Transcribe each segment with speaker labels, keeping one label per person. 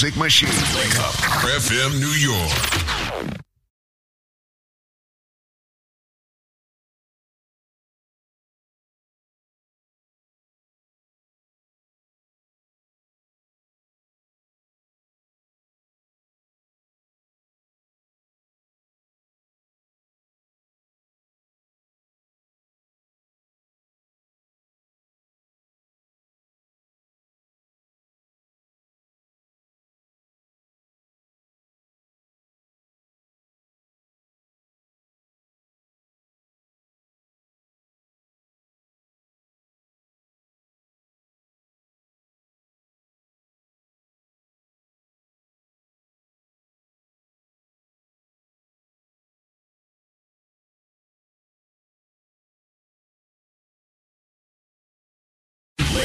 Speaker 1: music
Speaker 2: machine.
Speaker 3: Wake up, FM New York.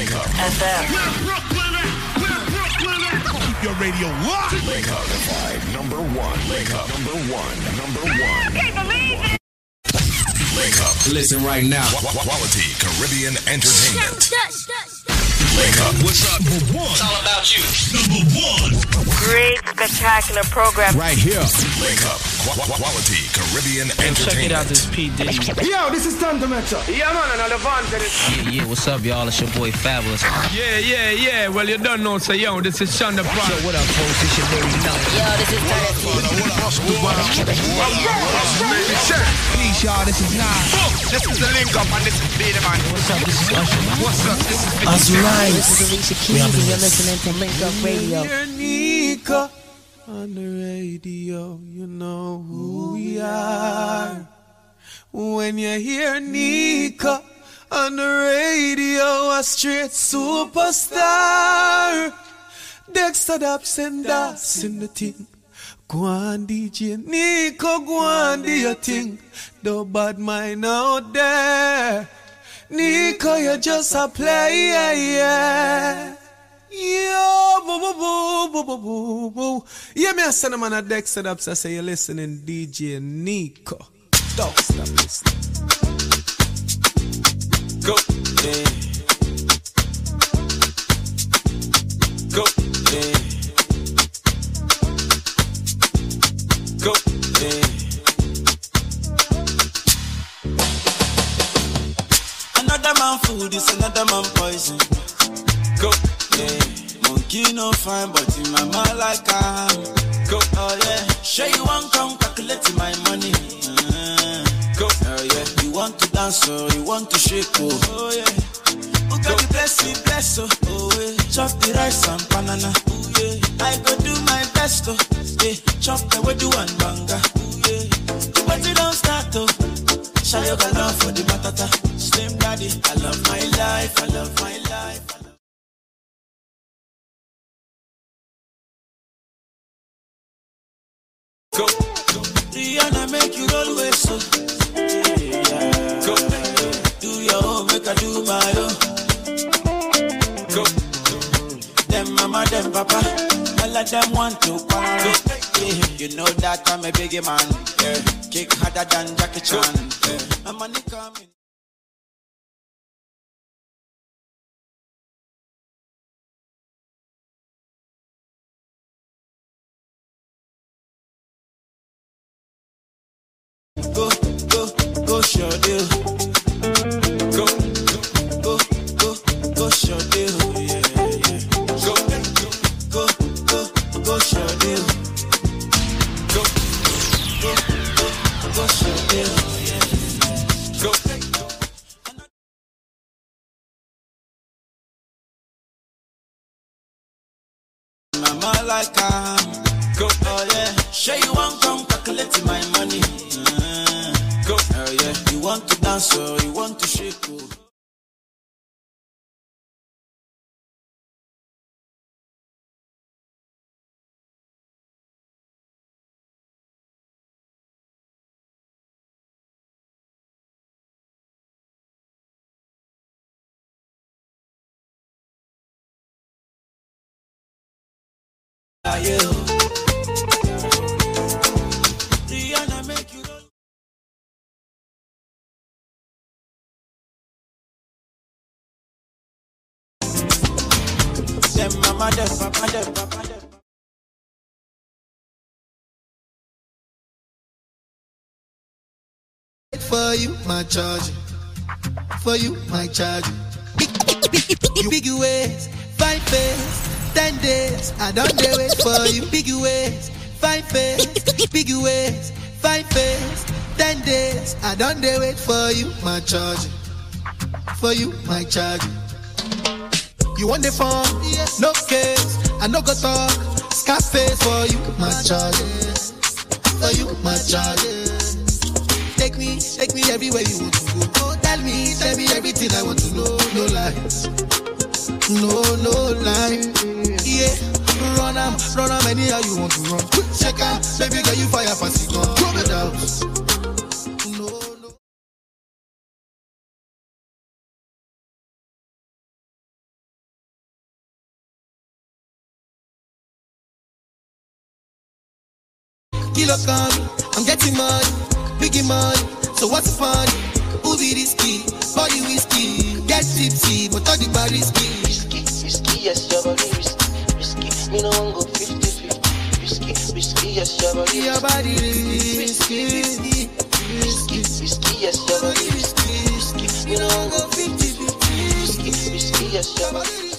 Speaker 3: Wake up.
Speaker 4: FM.
Speaker 3: Keep your radio locked. Wake up.
Speaker 2: Certified number one. Wake up. Number one. Number one.
Speaker 3: Can't believe Wake up.
Speaker 5: Listen right now.
Speaker 3: Qu- qu- Quality Caribbean entertainment. Wake up. What's up? Number one. It's all about you. Number one.
Speaker 4: Great, spectacular program.
Speaker 5: Right here.
Speaker 3: Wake up. Qu- qu- Quality Caribbean
Speaker 6: Check it out,
Speaker 3: entertainment.
Speaker 6: this P Diddy.
Speaker 7: Yo, this is Tanto Metro.
Speaker 1: Yeah, man, and the van to this.
Speaker 6: Yeah, yeah, what's up, y'all? It's your boy Fabolous.
Speaker 8: Yeah, yeah, yeah. Well, you don't know, so yo, this is Shonda
Speaker 6: Yo, what up, folks? It's your baby Nelly.
Speaker 4: Yo, this is Dynasty.
Speaker 1: Baby, Sham.
Speaker 6: Peace, y'all. This is Nas.
Speaker 1: This is the link up, and this is Peter, man.
Speaker 6: What's up? This is Usher, man.
Speaker 1: What's up? This is
Speaker 4: This is Alicia Keys, and you're listening to Link Up Radio.
Speaker 7: On the radio, you know who we are. When you hear Nika on the radio, a straight superstar. Dexter Daps and Das in the thing. Go on, DJ Nico, go do your thing. No bad mind out there. Nico, you're just a player. Yo, boo, boo, boo, boo, boo, boo. Yeah, me a send a man a Dexter Daps. I say you're listening, DJ Nico. Don't stop listening. Go, yeah. Go, yeah. Go, yeah.
Speaker 9: Another man food is another man poison.
Speaker 7: Go,
Speaker 9: Monkey no fine, but in my mind like I'm.
Speaker 7: go,
Speaker 9: Oh yeah, sure you want come calculate my money. Uh,
Speaker 7: go.
Speaker 9: oh yeah, you want to dance or you want to shake oh. Oh yeah, who got the blessing bless oh. Oh yeah, chop the rice and banana. Oh yeah, I go do my best oh. Yeah, chop the way do and banga. Oh yeah, but you don't start oh. Show your love for the matata. Slim daddy, I love my life, I love my life.
Speaker 7: Go,
Speaker 9: Rihanna make you roll with so.
Speaker 7: Go,
Speaker 9: Do your own, make I do my own.
Speaker 7: go.
Speaker 9: Them mama, them papa, all of them want to quarrel. Yeah. You know that I'm a biggie man. Yeah. Kick harder than Jackie Chan. Yeah. My money coming. Go, show.
Speaker 7: Go,
Speaker 9: Go, go, go, show. Yeah, yeah.
Speaker 7: go,
Speaker 9: Go, go, go, show
Speaker 7: go,
Speaker 9: Go, go, go, show deal.
Speaker 7: go.
Speaker 9: Mama like I'm.
Speaker 7: Go,
Speaker 9: Oh yeah, sure you want come calculate my money. Want to dance or you want to shake oh. Ah, them, papa them, papa them.
Speaker 10: For you, my charge. For you, my charge. You big ways, five face, ten days. I don't dare wait for you. Big ways, five face, big ways, five face, ten days. I don't dare wait for you, my charge. For you, my charge. You want the phone? Yes. No case. I no go talk. Scarface for you, my charge. For you, my charge. Take me, take me everywhere you want to go. Oh, tell me, tell me everything I want to know. No lies, no, no lie. Yeah, run am, run am anyhow you want to run. Check out, baby girl, you fire fancy gun. Go without. Kilo come, I'm getting money, biggie money. So what's the fun? Who be risky? Body whiskey, get tipsy, but all the bar risky.
Speaker 11: Risky, risky, yes, your body risky, risky. Me no one go 50 50. Risky, risky, yes, your body
Speaker 10: Your body risky,
Speaker 11: risky, risky, risky, yes, your body risky, risky. Me no one go 50 50. Risky, risky, yes, your body risky.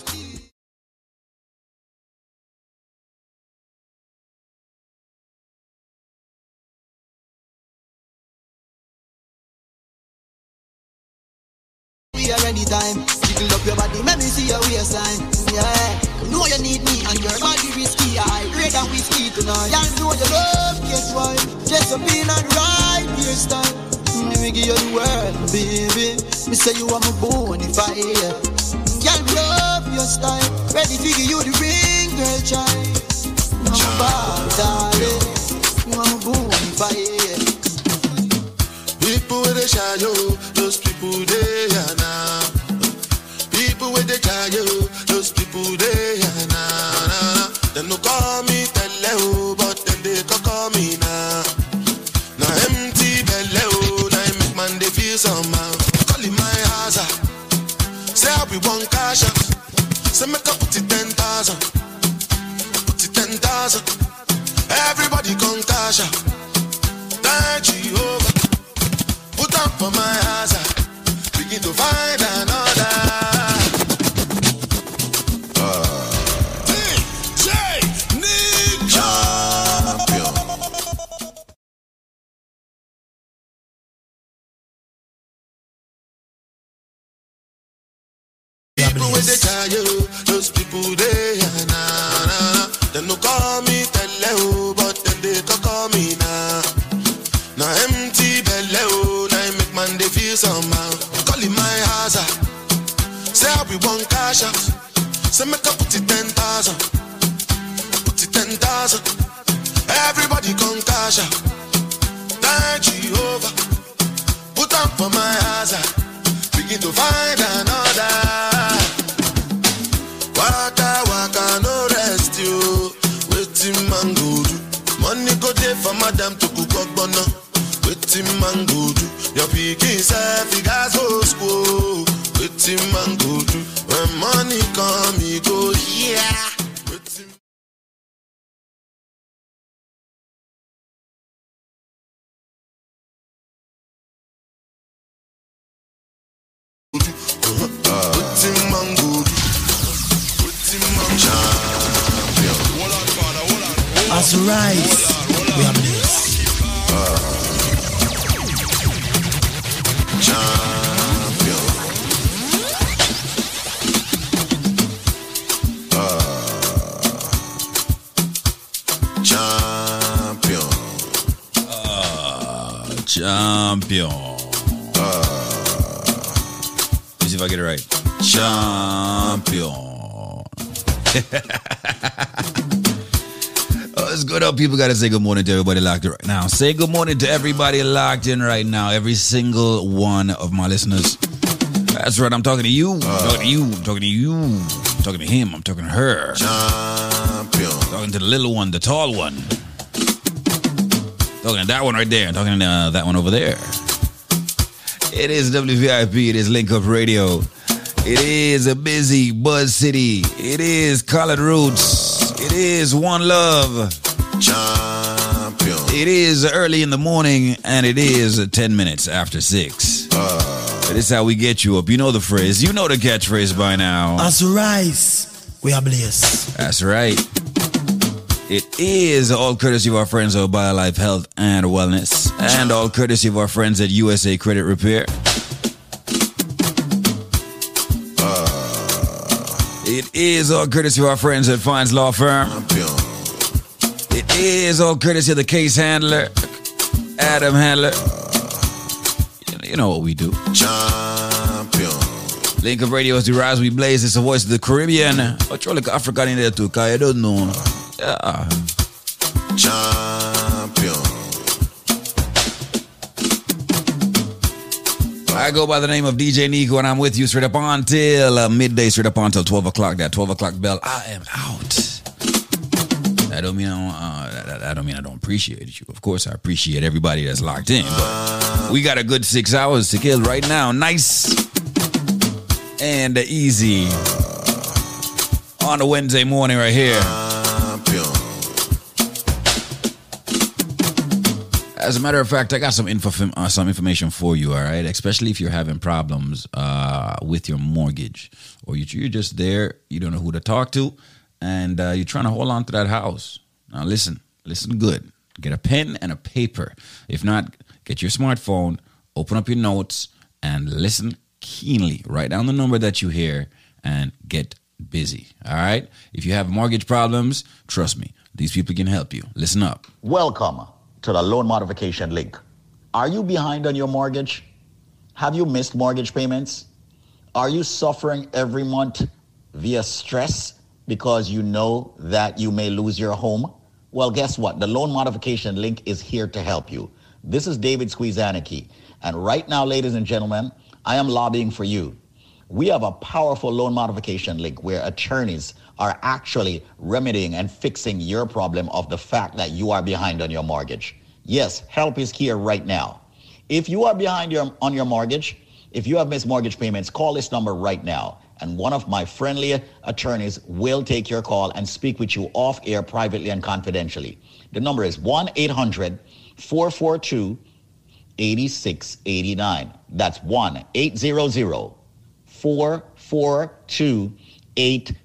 Speaker 10: Your waistline. Yeah, know you need me and your body risky. I red and whiskey tonight. Yeah, know you love, guess why? Just a being and right hairstyle. Mm, let me give you the world, baby. Me say you are my bonfire. Me love your style. Ready to give you the ring, girl, child. I'm a bad darling. You are my bonfire.
Speaker 12: People with the shy yo, those people they are now. People with the shy yo, those people they now. now. Them no call me tele oh, but then they can call me now. Now empty belly oh, now it make man they feel somehow. Calling my house ah. say I be one cash out. Say make up put it ten thousand, put it ten thousand. Everybody come cash out. Thank Jehovah. Put up for my house, ah. begin to find another. Tire, those people they are nah, nah. Them no call me tele oh, but then they can call me now. Now empty belly oh, now make man they feel somehow. Calling my house, say I be one cash out. Say make up put it ten thousand, put it ten thousand. Everybody come cash out. Thank Jehovah, put up for my house, begin to find another. For madam to cook up bono. Waiting man go do. Your pikin self he gas go school. Waiting man go do. When money come he go yeah. Waiting Waiting do. Waiting man champion.
Speaker 13: Blessed.
Speaker 12: Champion. Champion.
Speaker 5: Champion. Let me see if I get it right. Champion. It's good up. People got to say good morning to everybody locked in right now. Say good morning to everybody locked in right now. Every single one of my listeners. That's right. I'm talking to you. I'm talking to you. I'm talking to you. I'm talking to him. I'm talking to her.
Speaker 12: Champion.
Speaker 5: Talking to the little one, the tall one. Talking to that one right there. Talking to uh, that one over there. It is WVIP. It is Link Up Radio. It is a busy Buzz City. It is Collard Roots. It is One Love.
Speaker 14: Champion.
Speaker 5: It is early in the morning and it is 10 minutes after 6.
Speaker 14: Uh,
Speaker 5: This is how we get you up. You know the phrase. You know the catchphrase by now.
Speaker 13: As we rise, we are blessed.
Speaker 5: That's right. It is all courtesy of our friends at BioLife Health and Wellness, and all courtesy of our friends at USA Credit Repair. It is all courtesy of our friends at Fines Law Firm. It is all courtesy of the case handler, Adam Handler. You- know what we do.
Speaker 14: Champion.
Speaker 5: Link Up Radio is the rise we blaze. It's the voice of the Caribbean. But you're like African in there too, cause you don't know. Yeah.
Speaker 14: Champion.
Speaker 5: I go by the name of DJ Nico, and I'm with you straight up until uh, midday, straight up until 12 o'clock. That 12 o'clock bell, I am out. I don't mean I don't, uh, that don't mean I don't appreciate you. Of course, I appreciate everybody that's locked in. But we got a good six hours to kill right now. Nice and easy on a Wednesday morning right here. As a matter of fact, I got some info, uh, some information for you. All right, especially if you're having problems uh, with your mortgage, or you- you're just there, you don't know who to talk to, and uh, you're trying to hold on to that house. Now, listen, listen good. Get a pen and a paper. If not, get your smartphone, open up your notes, and listen keenly. Write down the number that you hear, and get busy. All right. If you have mortgage problems, trust me, these people can help you. Listen up.
Speaker 15: Welcome to the loan modification link. Are you behind on your mortgage? Have you missed mortgage payments? Are you suffering every month via stress because you know that you may lose your home? Well, guess what? The loan modification link is here to help you. This is David Squeezaniki. And right now, ladies and gentlemen, I am lobbying for you. We have a powerful loan modification link where attorneys are actually remedying and fixing your problem of the fact that you are behind on your mortgage. Yes, help is here right now. If you are behind your, on your mortgage, if you have missed mortgage payments, call this number right now. And one of my friendly attorneys will take your call and speak with you off air privately and confidentially. The number is 1 800 442 8689. That's 1 800 442 8689.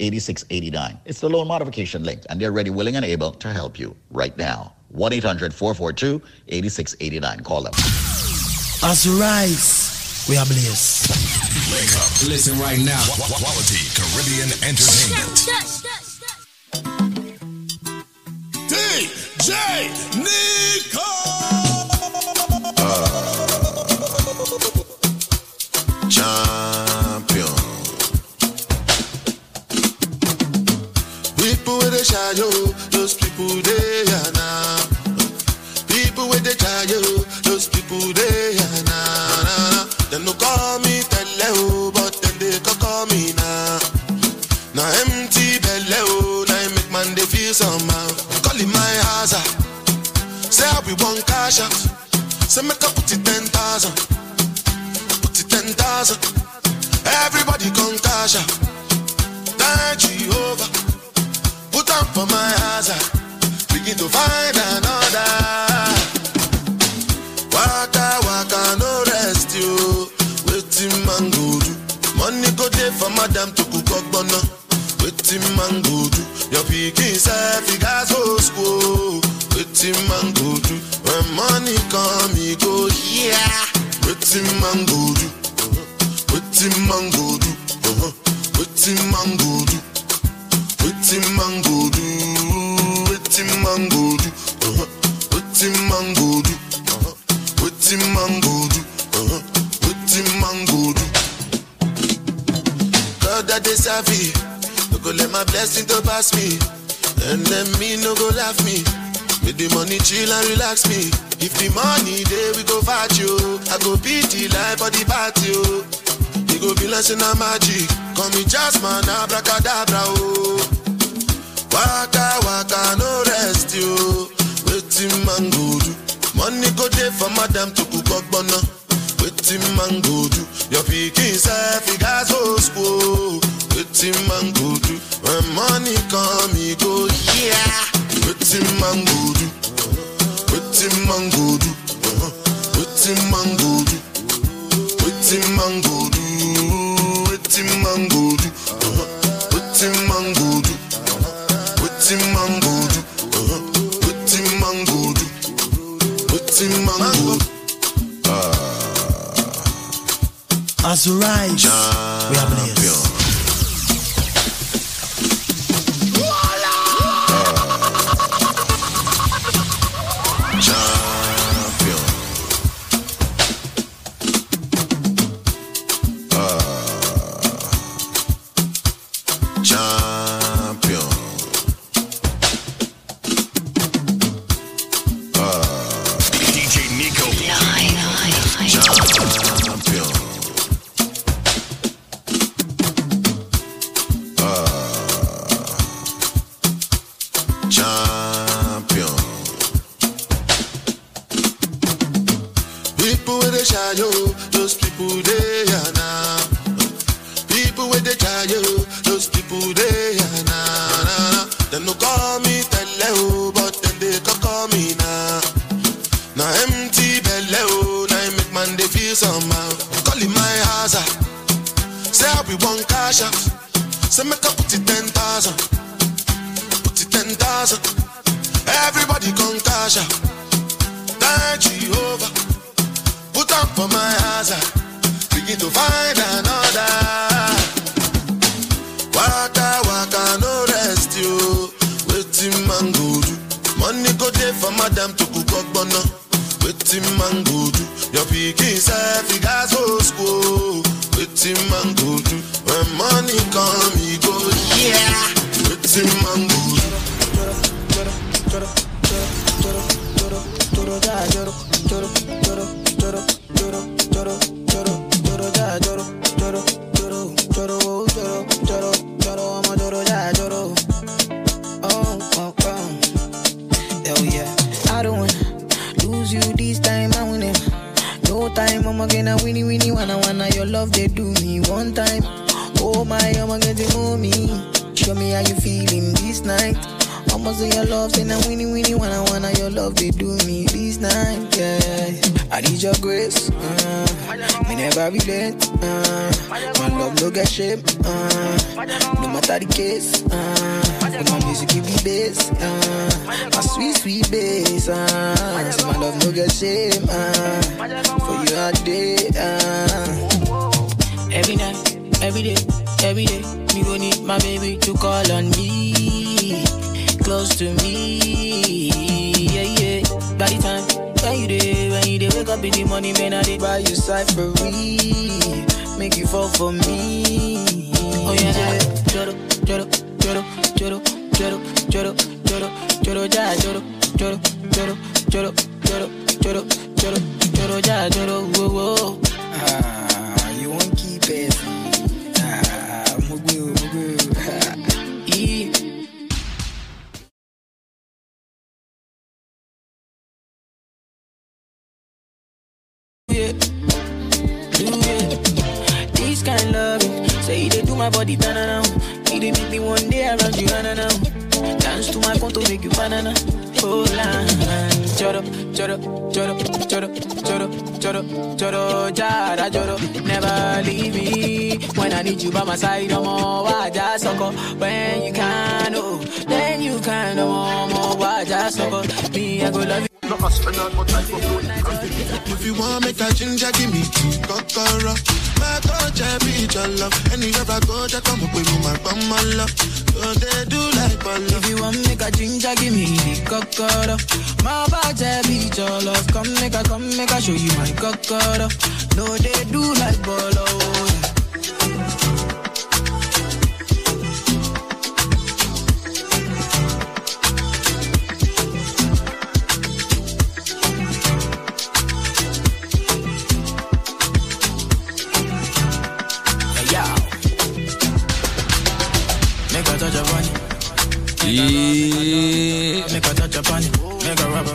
Speaker 15: 8689. It's the loan modification link, and they're ready, willing, and able to help you right now. 1 800 442 8689. Call them.
Speaker 16: As we rise, we are blessed.
Speaker 3: Wake up.
Speaker 5: Listen right now.
Speaker 3: Qu- qu- Quality Caribbean Entertainment.
Speaker 12: DJ Nico. Shy yo, those people they are now. People with the shy yo, those people they are now. now, now. Them no call me tele oh, but then they can call me now. Now empty belly now it make man they feel somehow. Calling my house ah. Say I be one cash out. Say make I put it ten thousand. Put it ten thousand. Everybody come cash out. Thank Jehovah. On for my house. ah. Begin to find another. Waka waka no rest you. Waiting man go do. Money go there for madam to cook up bono. Waiting man go do. Your pikin self he gas go school. Waiting man go do. When money come he go yeah. Waiting man go do. Waiting man go do. Uh-huh. Waiting man go do. Waiting man go do. Waiting man go do. Uh-huh. Man go do. Uh-huh. Man go do. Uh-huh. Man go do. God that serve me. No go let my blessing to pass me. And then me no go laugh me. Make the money chill and relax me. If the money there we go fight. I go beat the life for the party. You go be like magic. Call me Jasmine, abracadabra. Oh. Waka waka no rest you. Waiting man go do. Money go there for madam to cook up bono. Waiting man go do. Your pikin self he gas go school. Waiting man go do. When money come he go yeah. Waiting man go do. Waiting man go do. Waiting man go do. Waiting man go do. Waiting man go do. Go do. Waiting man go do. Uh-huh. Go do. Go do.
Speaker 16: As we rise, we are.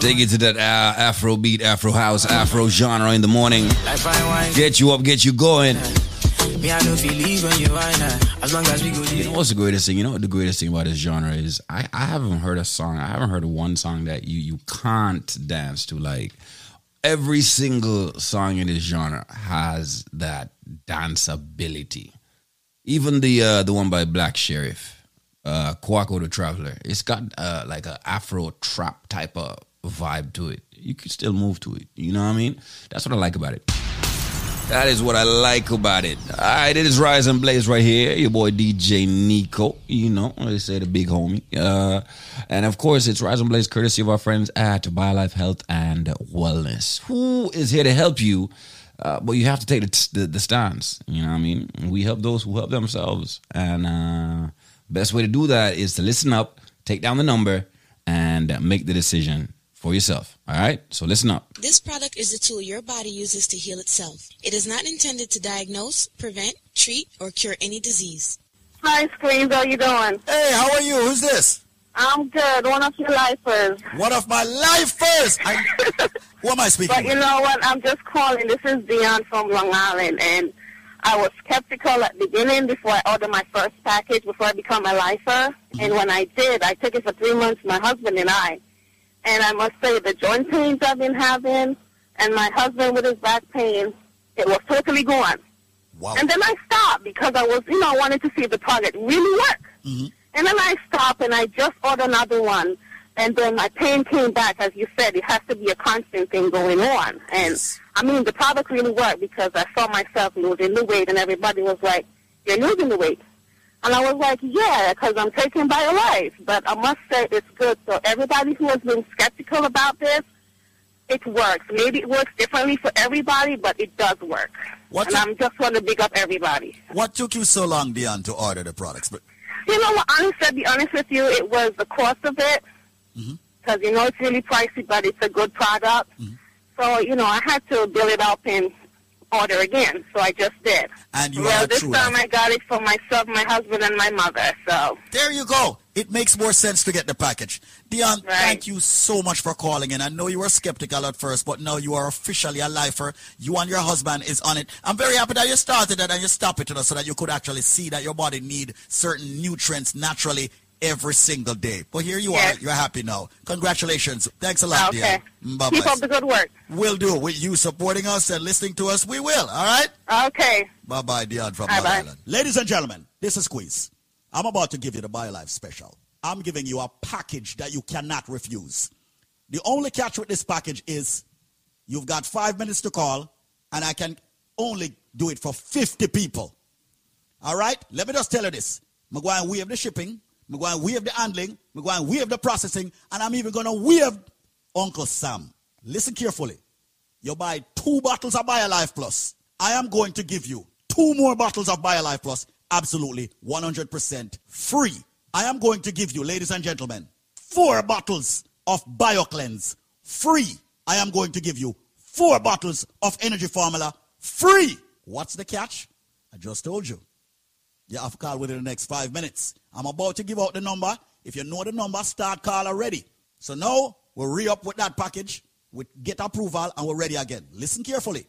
Speaker 5: Take it to that uh, Afro beat, Afro house, Afro genre in the morning.
Speaker 16: Like fine wine.
Speaker 5: Get you up, get you going.
Speaker 16: Me, I know feel leave when you wine. uh, As long as we go
Speaker 5: You know what's the greatest thing? You know what the greatest thing about this genre is? I, I haven't heard a song. I haven't heard one song that you you can't dance to. Like every single song in this genre has that danceability. Even the uh, the one by Black Sherif, uh, Kwaku the Traveler. It's got uh, like a Afro trap type of vibe to it. You can still move to it. You know what I mean? That's what I like about it. That is what I like about it. All right, it is Rise and Blaze right here. Your boy DJ Nico. You know, they say the big homie. Uh, and of course, it's Rise and Blaze courtesy of our friends at BioLife Health and Wellness, who is here to help you. Uh, but you have to take the, the, the stance. You know what I mean? We help those who help themselves. And uh, best way to do that is to listen up, take down the number, and make the decision for yourself. All right? So listen up.
Speaker 17: This product is a tool your body uses to heal itself. It is not intended to diagnose, prevent, treat, or cure any disease.
Speaker 18: Hi, Squeeze. How you doing?
Speaker 15: Hey, how are you? Who's this?
Speaker 18: I'm good. One of your lifers.
Speaker 15: One of my lifers. I, who am I speaking
Speaker 18: But you
Speaker 15: with?
Speaker 18: know what? I'm just calling. This is Dion from Long Island, and I was skeptical at the beginning before I ordered my first package before I become a lifer. And mm-hmm. when I did, I took it for three months, my husband and I. And I must say, the joint pains I've been having, and my husband with his back pain, it was totally gone.
Speaker 15: Wow.
Speaker 18: And then I stopped because I was, you know, I wanted to see if the product really worked. Mm-hmm. And then I stopped and I just ordered another one. And then my pain came back. As you said, it has to be a constant thing going on. And I mean, the product really worked because I saw myself losing the weight and everybody was like, you're losing the weight. And I was like, yeah, because I'm taken taking BioLife. But I must say it's good. So everybody who has been skeptical about this, it works. Maybe it works differently for everybody, but it does work.
Speaker 15: What
Speaker 18: and I'm just want to big up everybody.
Speaker 15: What took you so long, Dion, to order the products? But
Speaker 18: You know what? Honestly, to be honest with you, it was the cost of it. Mm-hmm. Because, you know, it's really pricey, but it's a good product. Mm-hmm. So, you know, I had to build it up and order again. So I just did.
Speaker 15: And you
Speaker 18: well, this time. I got it for myself, my husband, and my mother. So
Speaker 15: there you go. It makes more sense to get the package. Dion, thank you so much for calling in. I know you were skeptical at first, but now you are officially a lifer. You and your husband is on it. I'm very happy that you started it and you stopped it so that you could actually see that your body need certain nutrients naturally every single day. But here you are. You're happy now. Congratulations. Thanks a lot,
Speaker 18: Okay.
Speaker 15: dear. Bye
Speaker 18: Keep up the good work.
Speaker 15: We'll do. With you supporting us and listening to us, we will. All right?
Speaker 18: Okay.
Speaker 15: Bye bye, Dion from
Speaker 18: Bye-bye.
Speaker 15: Long Island. Ladies and gentlemen, this is Squeeze. I'm about to give you the BioLife special. I'm giving you a package that you cannot refuse. The only catch with this package is you've got five minutes to call, and I can only do it for 50 people. All right? Let me just tell you this. I'm going to waive the shipping. I'm going to waive the handling. I'm going to waive the processing. And I'm even going to waive Uncle Sam. Listen carefully. You buy two bottles of BioLife Plus. I am going to give you two more bottles of BioLife Plus absolutely 100% free. I am going to give you, ladies and gentlemen, four bottles of BioCleanse free. I am going to give you four bottles of Energy Formula free. What's the catch? I just told you. You have to call within the next five minutes. I'm about to give out the number. If you know the number, start call already. So now we'll re up with that package, we get approval, and we're ready again. Listen carefully.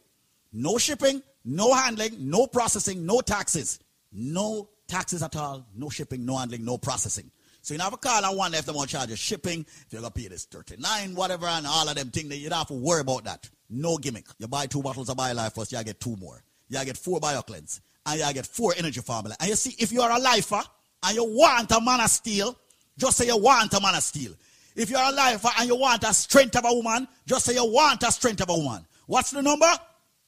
Speaker 15: No shipping, no handling, no processing, no taxes. No taxes at all, no shipping, no handling, no processing. So you have a call and one they want to charge you shipping, if you're gonna pay this 39, whatever, and all of them things, that you don't have to worry about that. No gimmick. You buy two bottles of BioLife first, you get two more. You get four BioCleanse, and you get four energy formula. And you see, if you're a lifer and you want a man of steel, just say you want a man of steel. If you're a lifer and you want a strength of a woman, just say you want a strength of a woman. What's the number?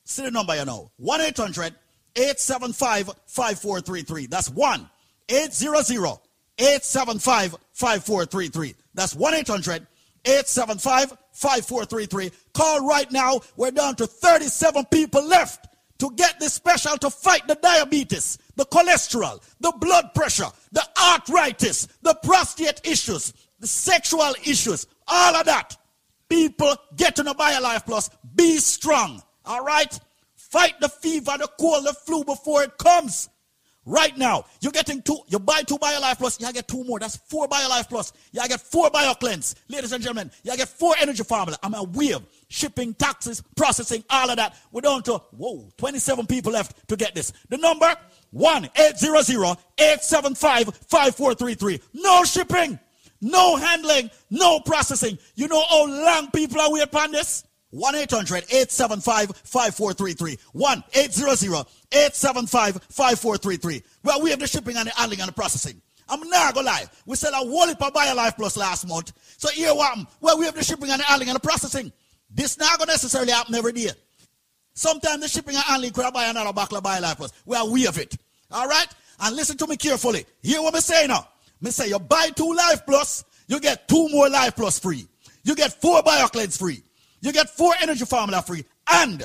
Speaker 15: See the number you know. 1 800 875 5433. That's 1 800 875 5433. That's 1 800 875 5433. Call right now. We're down to 37 people left to get this special to fight the diabetes, the cholesterol, the blood pressure, the arthritis, the prostate issues, the sexual issues, all of that. People get on a BioLife Plus. Be strong. All right? Fight the fever, the cold, the flu before it comes. Right now, you're getting two, you buy two BioLife Plus, you get two more. That's four BioLife Plus. You get four BioCleanse. Ladies and gentlemen, you get four energy formula. I'm a wave, shipping, taxes, processing, all of that. We're down to, whoa, 27 people left to get this. The number, 1-800-875-5433. No shipping, no handling, no processing. You know how long people are waiting on this? 1-800-875-5433. 1-800-875-5433. Well, we have the shipping and the handling and the processing. I'm not gonna lie. We sell a whole heap of BioLife Plus last month. So here what happened? Well, we have the shipping and the handling and the processing. This not gonna necessarily happen every day. Sometimes the shipping and handling could buy another bottle of BioLife Plus. Well, we have it. All right? And listen to me carefully. Hear what me say now. Me say you buy two Life Plus, you get two more Life Plus free. You get four BioCleanse free. You get four energy formula free. And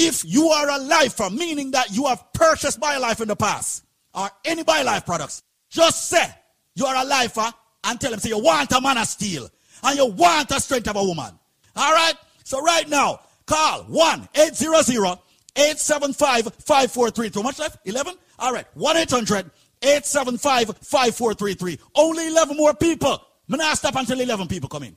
Speaker 15: if you are a lifer, meaning that you have purchased my life in the past, or any BioLife products, just say you are a lifer and tell them, say you want a man of steel and you want a strength of a woman. All right? So right now, call 1-800-875-5433. How much left? 11? All right. 1-800-875-5433. Only 11 more people. I'm not stop until 11 people come in.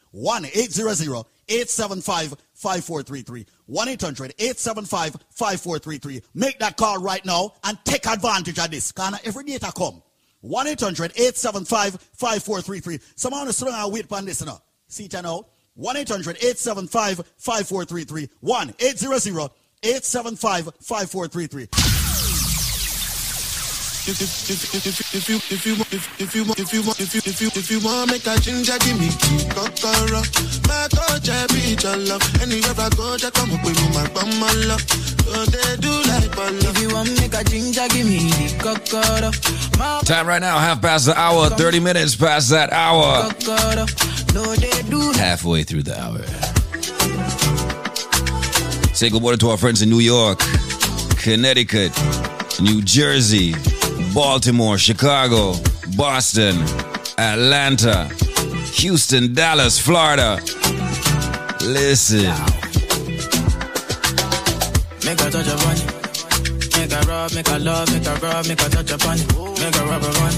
Speaker 15: 1 800 875 5433. 1 800 875 5433. Make that call right now and take advantage of this. Because every data come. 1 800 875 5433. Someone is throwing a wait on this now. See it now. 1 800 875 5433. 1 800 875 5433.
Speaker 12: If, you if you if, you if you if you if you if you want make a ginger give me my coach be love anywhere I go just come up with my bum love
Speaker 16: If you want make a ginger, give me.
Speaker 5: Time right now, half past the hour, 30 minutes past that hour. Halfway through the hour. Say good morning to our friends in New York, Connecticut, New Jersey, Baltimore, Chicago, Boston, Atlanta, Houston, Dallas, Florida. Listen.
Speaker 16: Make a touch upon it. Make a rub, make a love, make a rub, make a touch upon it. Make a rub upon.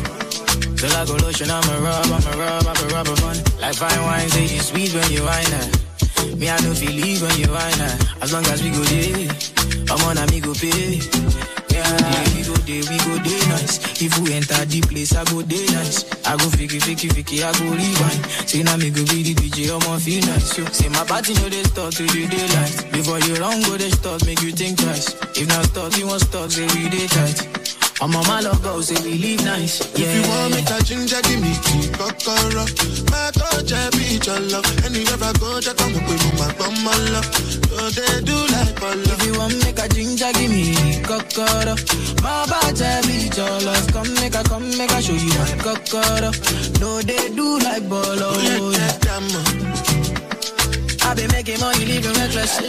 Speaker 16: Till I go lotion, I'm a rub, I'm a rub, I'm a rub upon it. Like fine wine, say you sweet when you wine her. Me, I know feel leave when you wine her. As long as we go there, I'm on a me go pay. Yeah, we go there, we go there nice. If we enter the place, I go there nice. I go fiki, fiki, fiki, I go rewind. Say now me go be the DJ, I'ma feel nice. Yo, say my party know they start to the daylight. Before you run, go they start, make you think twice. If not start, you want start, say we day tight. My love go, say we live nice. Yeah.
Speaker 12: If you want make a ginger give me key kokoro my I be your love anywhere I go just come up with my bum love so they do like ball
Speaker 16: If you want make a ginger, give me kokoro. My bad be your love. Come make a, come make a show you my kokoro. No, they do like bolo. Oh, I been making money, living reckless.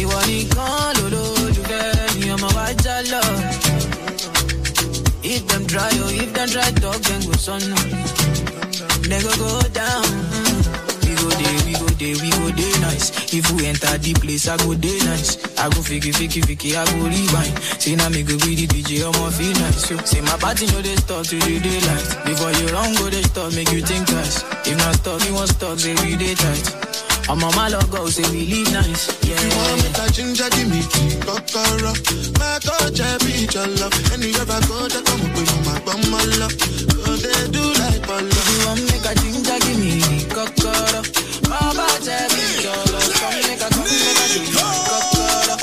Speaker 16: Ìwọ nìkan lolólùfẹ́ mi, lọ. If them try, oh, if them try talk, then go son. Oh. They go go down. We go there, we go there, we go there nice. If we enter the place, I go there nice. I go fiki, fiki, fiki, I go rewind. Say now me go be the DJ, I'ma feel nice. Yo. Say my party know they start to the daylight. Before you run, go they start, make you think twice. If not stop, you want stop, say we day tight. I'm on my logo, say we live nice. Yeah.
Speaker 12: If you want make a ginger give me key kokoro my coach I be your love anywhere I go just come up with my bum my love so they do like ball
Speaker 16: If you want make a ginger, give me the kokoro. My bad be your love. Come make a, come make a you my kokoro.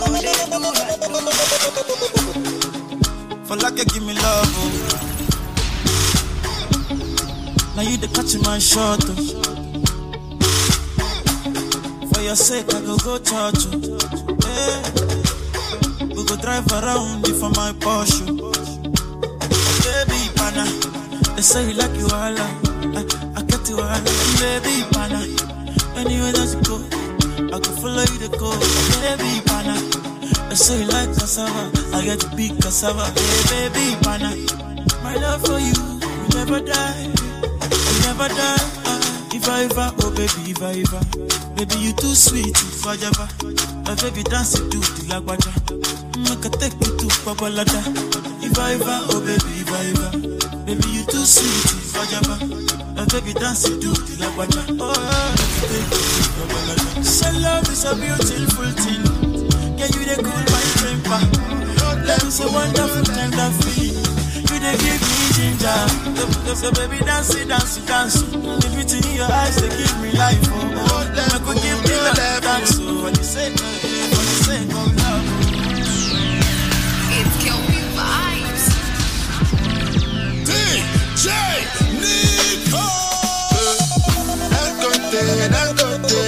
Speaker 16: No, they do like
Speaker 9: For like give me love, oh. Now you the catch my shot, oh. For your sake, I go go church, eh, oh. Hey. We go drive around you for my Porsche. Baby, pana, they say you like you all, I, eh, I get you all, baby, pana. Anywhere that you go, I go follow you to go, baby, pana. They say you like cassava, I get to big cassava, hey, baby, pana. My love for you, you never die, you never die. If oh baby, ever, baby you too sweet, ever, my baby dance to the lagwaja, make a take you to Babalada. If I oh baby, ever, baby you too sweet, ever, my baby dance to the lagwaja. Oh, take you to Babalada. So love is a beautiful thing, yeah you the cool my temper, love is a wonderful tender feeling. They give me ginger. So, so baby, dance it, dance it, dance it. The beauty in your eyes, they give me life. Oh, oh. I could give me love, dance. Oh, for the sake, for the sake of love. Oh.
Speaker 19: It's Kelby Vibes.
Speaker 12: DJ Nico. Dangote, Dangote,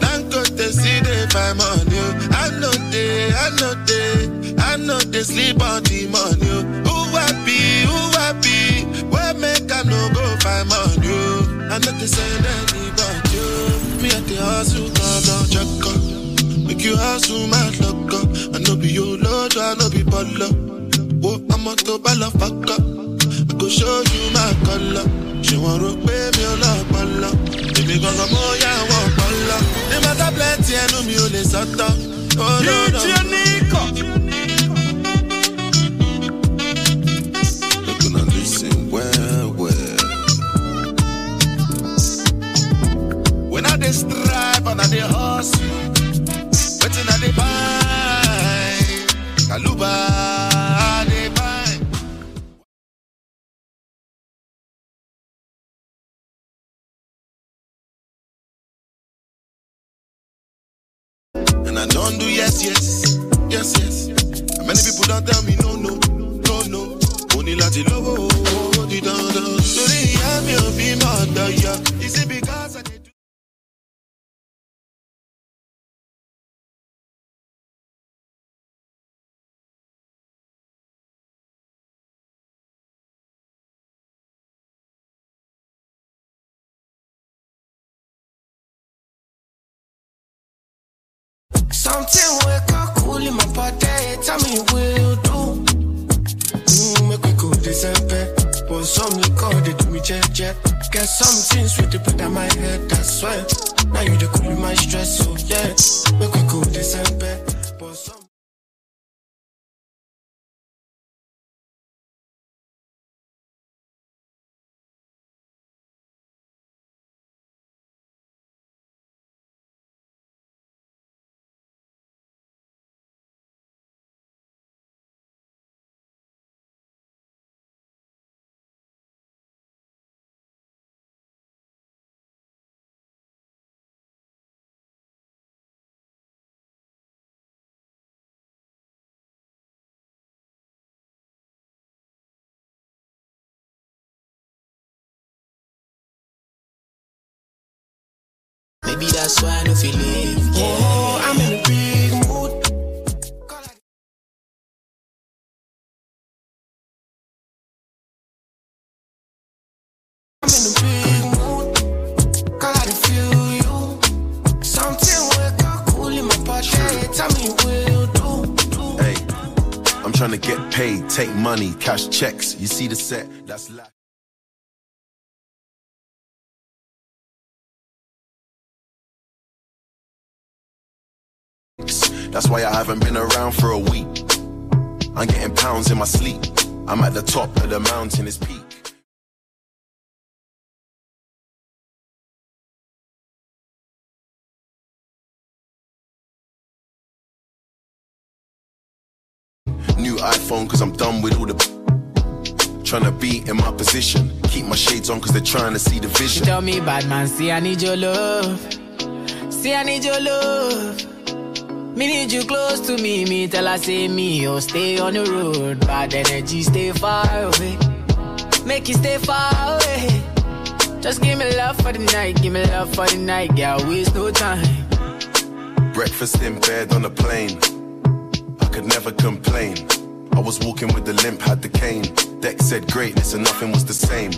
Speaker 12: Dangote, see they find money. oh. I know they, I know they, I know they sleep on the money. Oh. Make I no go find money? oh. I know they send anybody. oh. Me at the come down, check up. Make you hustle, my luck. Oh. I know be your lord, I know be baller. Whoa, I'm a to baller, fuck up. I go show you my color. She want to pay me a lot, bala. Baby, cause I'm all ya want bala. They matter plenty, I know me only sata. Oh, no, no.
Speaker 9: strive and
Speaker 12: I they hustle. Waiting at the pine. Kaluba, pine. And I don't do yes, yes, yes, yes. Many people don't tell me no, no, no, no. Only Lati Lobo.
Speaker 11: Something wake up cool in my body. Tell me what you do. Mm, make we go December. But some liquor they do me jet jet. Get something sweet to put on my head. That's why. Now you the cool in my stress. So yeah, make we go December. But some.
Speaker 16: Maybe that's why I don't feel live. Yeah.
Speaker 11: Oh, I'm in a big mood. I'm in a big mood. Girl, I feel you. Something wake up cool in my body. Tell me what you do.
Speaker 12: Hey, I'm trying to get paid, take money, cash checks. You see the set, that's life. That's why I haven't been around for a week. I'm getting pounds in my sleep. I'm at the top of the mountain, it's peak. New iPhone, cause I'm done with all the trying to be in my position. Keep my shades on, cause they're trying to see the vision.
Speaker 16: tell me, bad man, see I need your love. See I need your love. Me need you close to me. Me tell her say me, oh stay on the road. Bad energy, stay far away. Make you stay far away. Just give me love for the night, give me love for the night, girl. Waste no time.
Speaker 12: Breakfast in bed on a plane. I could never complain. I was walking with the limp, had the cane. Deck said greatness and nothing was the same.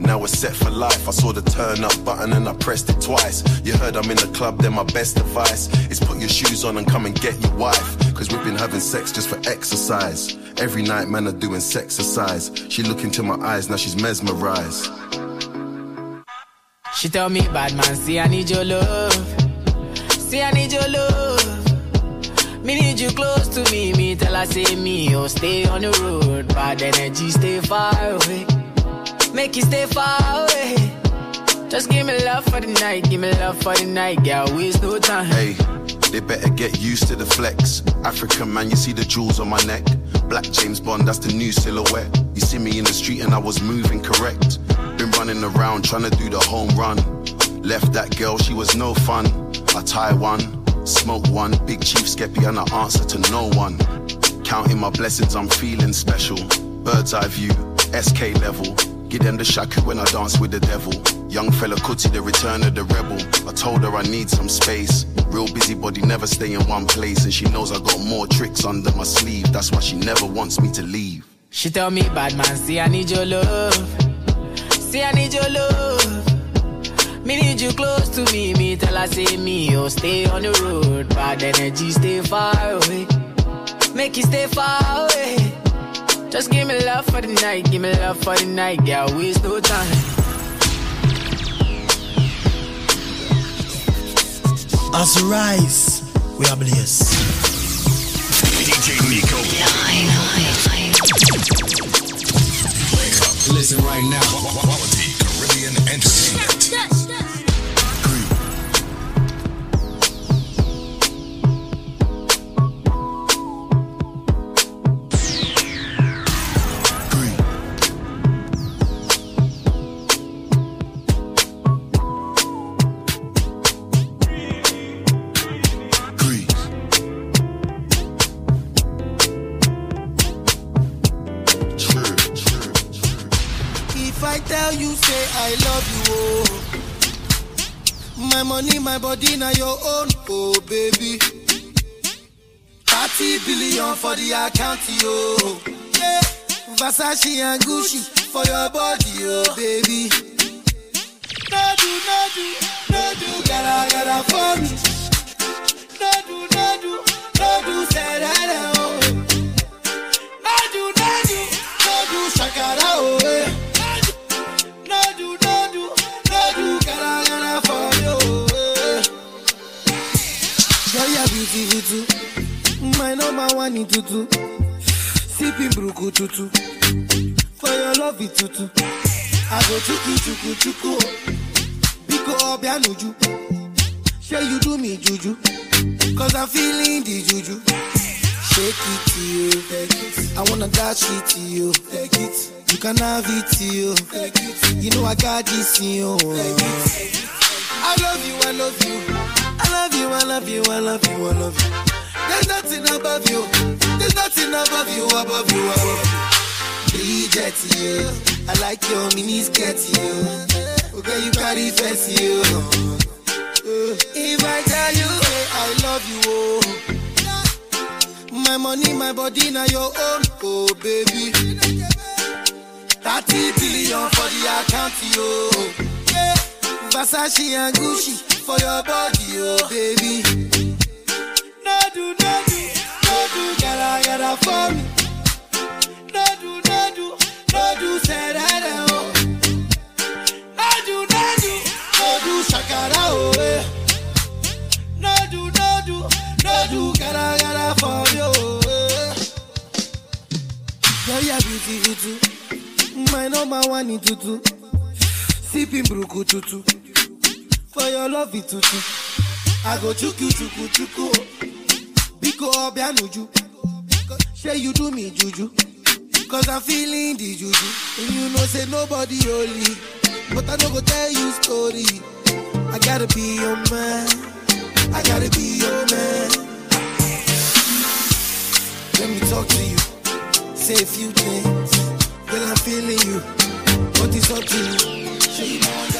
Speaker 12: Now we're set for life. I saw the turn up button and I pressed it twice. You heard I'm in the club, then my best advice is put your shoes on and come and get your wife. Cause we've been having sex just for exercise. Every night, man, are doing sexercise. She look into my eyes, now she's mesmerized.
Speaker 16: She tell me, bad man, see I need your love. See I need your love. Me need you close to me. Me tell her say me, oh stay on the road. Bad energy, stay far away. Make you stay far away. Just give me love for the night, give me love for the night, girl. Waste no time.
Speaker 12: Hey, they better get used to the flex. African man, you see the jewels on my neck. Black James Bond, that's the new silhouette. You see me in the street and I was moving correct. Been running around trying to do the home run. Left that girl, she was no fun. I tie one, smoke one, big chief skeppy and I answer to no one. Counting my blessings, I'm feeling special. Bird's eye view, SK level. Give them the shaku when I dance with the devil. Young Fela Kuti, the return of the rebel. I told her I need some space. Real busybody, never stay in one place. And she knows I got more tricks under my sleeve. That's why she never wants me to leave.
Speaker 16: She tell me, bad man, see I need your love. See I need your love. Me need you close to me. Me tell her say me, oh stay on the road. Bad energy, stay far away. Make you stay far away. Just give me love for the night, give me love for the night, girl. Waste no time.
Speaker 13: As we rise, we are blessed.
Speaker 3: DJ Nico. Wake up.
Speaker 5: Listen right now.
Speaker 3: Quality Caribbean entertainment.
Speaker 10: Body, now your own, oh baby. 30 billion for the account, yo. Yeah. Versace and Gucci for your body, oh baby. No do, no do, no do, gotta, gotta for me. No do, no do, no do, that, oh. No do, no do, no do, shakara, oh. eh. No do, no do, no do, gotta, gotta for beautiful too. My number one in tutu. Sipping bruku tutu. For your love tutu. I go chuku chuku chuku. Biko obianuju. Say you do me juju. Cause I'm feeling the juju. Shake it to you. I wanna dash it to you. Take it. You can have it to you. Take it. You know I got this in you. I love you, I love you. I love you, I love you, I love you, I love you. There's nothing above you. There's nothing above you, above you, above you. Bridget, you. I like your mini skirt, you. Okay, you carry face, you. If I tell you, hey, I love you, oh. My money, my body, now your own, oh baby. 30 billion for the account, yo. Yeah. Versace and Gucci for your body, oh baby. No do, no do, no do, gotta, gotta for me. No do, no do, no do, say that, oh. No do, no do, no do, shakara, oh, eh. No do, no do, no do, gotta, gotta for you, eh. Girl, you're beautiful too. My number one in tutu. Sipping bruku tutu. For your love it tutu. I go chuku chuku chuku. Biko obianuju. Say you do me juju. Cause I'm feeling the juju. And you know say nobody holy. But I don't go tell you story. I gotta be your man. I gotta be your man. Let me talk to you. Say a few things. Girl, I'm feeling you. What is up to you? You.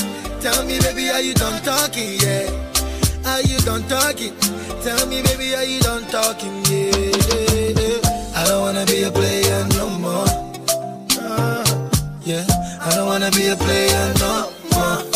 Speaker 10: Tell me, baby, are you done talking? Yeah. Are you done talking? Tell me, baby, are you done talking? Yeah. yeah, yeah. I don't wanna be a player no more. Uh, yeah. I don't wanna be a player no more.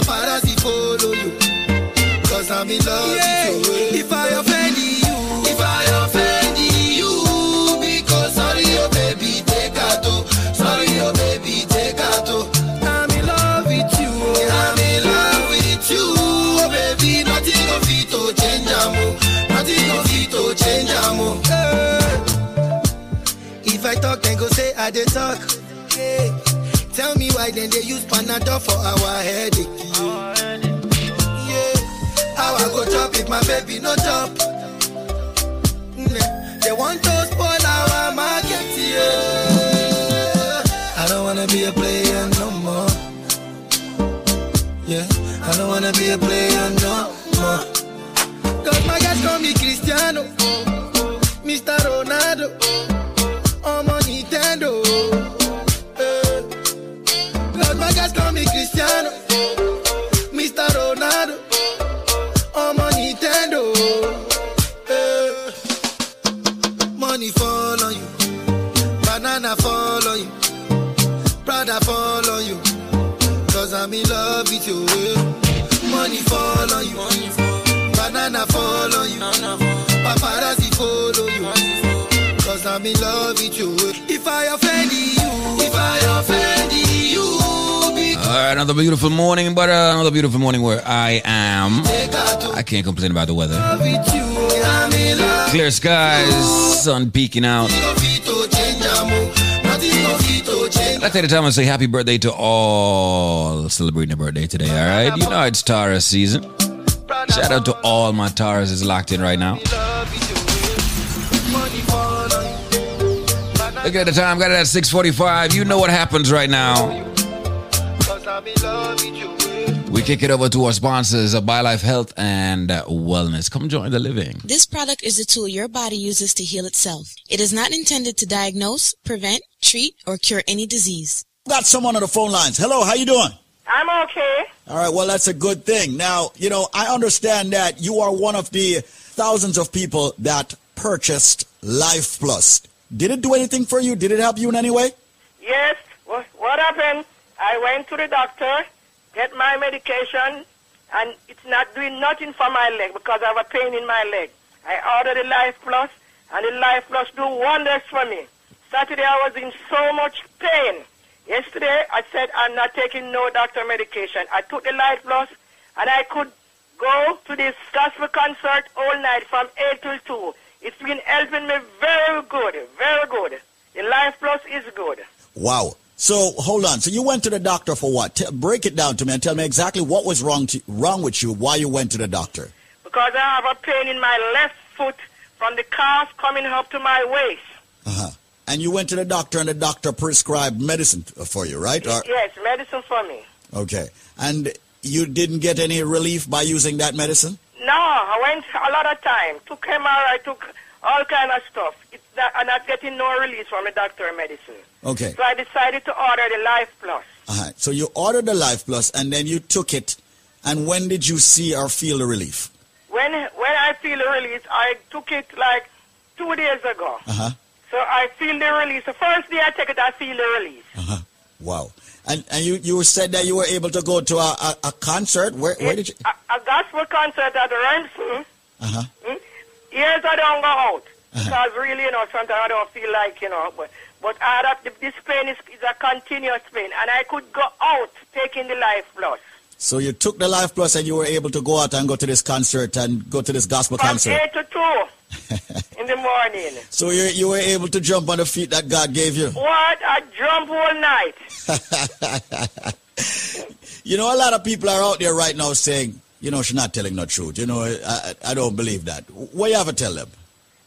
Speaker 10: Paparazzi follow you. Cause I'm in love with you. eh. If I offend you, if I offend you, because sorry, oh baby, take out. oh. Sorry, oh baby, take out. oh. I'm in love with you. oh. I'm in love with you, oh baby. Nothing of it to change, amo. Nothing of it to change, amo. Eh. If I talk, then go say I dey talk. Why then they use Panadol for our headache. Yeah. How I go chop if my baby no chop? They want to spoil our market. Yeah. I don't wanna be a player no more. Yeah. I don't wanna be a player no more. Cause my guys call me Cristiano, Mr. Ronaldo. I'm on Nintendo. Eh. Guys call me Cristiano, Mr. Ronaldo. I'm Nintendo. Eh. Money fall on you, banana fall on you, Prada fall on you. Cause I'm in love with you. eh. Money fall on you. Banana fall on you. Paparazzi follow you. Cause I'm in love with you. If I offend you,
Speaker 5: right, another beautiful morning, but uh, another beautiful morning where I am. I can't complain about the weather. Clear skies, sun peeking out. I'd take the time and say happy birthday to all celebrating their birthday today, all right? You know it's Taurus season. Shout out to all my Taurus is locked in right now. Look at the time, got it at 645. You know what happens right now. We kick it over to our sponsors, uh, BioLife Health and uh, Wellness. Come join the living.
Speaker 17: This product is a tool your body uses to heal itself. It is not intended to diagnose, prevent, treat, or cure any disease.
Speaker 15: Got someone on the phone lines. Hello, how you doing?
Speaker 20: I'm okay.
Speaker 15: All right, well, that's a good thing. Now, you know, I understand that you are one of the thousands of people that purchased Life Plus. Did it do anything for you? Did it help you in any way?
Speaker 20: Yes. What, what happened? I went to the doctor, get my medication, and it's not doing nothing for my leg because I have a pain in my leg. I ordered the Life Plus, and the Life Plus do wonders for me. Saturday I was in so much pain. Yesterday I said I'm not taking no doctor medication. I took the Life Plus, and I could go to this gospel concert all night from 8 till 2. It's been helping me very good, very good. The Life Plus is good.
Speaker 15: Wow. So hold on. So you went to the doctor for what? T- break it down to me and tell me exactly what was wrong to, wrong with you. Why you went to the doctor?
Speaker 20: because I have a pain in my left foot from the calf coming up to my waist.
Speaker 15: Uh-huh. And you went to the doctor and the doctor prescribed medicine for you, right? Or-
Speaker 20: Yes, medicine for me.
Speaker 15: okay. And you didn't get any relief by using that medicine?
Speaker 20: No, I went a lot of time. Took MRI, I took all kind of stuff. It's not, I'm not getting no release from the doctor medicine.
Speaker 15: Okay.
Speaker 20: So I decided to order the Life Plus.
Speaker 15: Uh-huh. So you ordered the Life Plus and then you took it. And when did you see or feel the relief?
Speaker 20: When when I feel the release, I took it like two days ago.
Speaker 15: Uh-huh.
Speaker 20: So I feel the release. The first day I take it, I feel the release.
Speaker 15: Uh-huh. Wow. And and you, you said that you were able to go to a, a, a concert. Where where did you?
Speaker 20: A, a gospel concert at the Ransom.
Speaker 15: Uh-huh.
Speaker 20: Hmm? Years I don't go out because really, you know, sometimes I don't feel like, you know, but but I had a, this pain is, is a continuous pain, and I could go out taking the Life Plus.
Speaker 15: So you took the Life Plus and you were able to go out and go to this concert and go to this gospel
Speaker 20: From
Speaker 15: concert.
Speaker 20: eight to two in the morning.
Speaker 15: So you you were able to jump on the feet that God gave you.
Speaker 20: What a jump all night.
Speaker 15: You know, a lot of people are out there right now saying, you know, she's not telling the truth. You know, I, I, I don't believe that. What you have to tell them?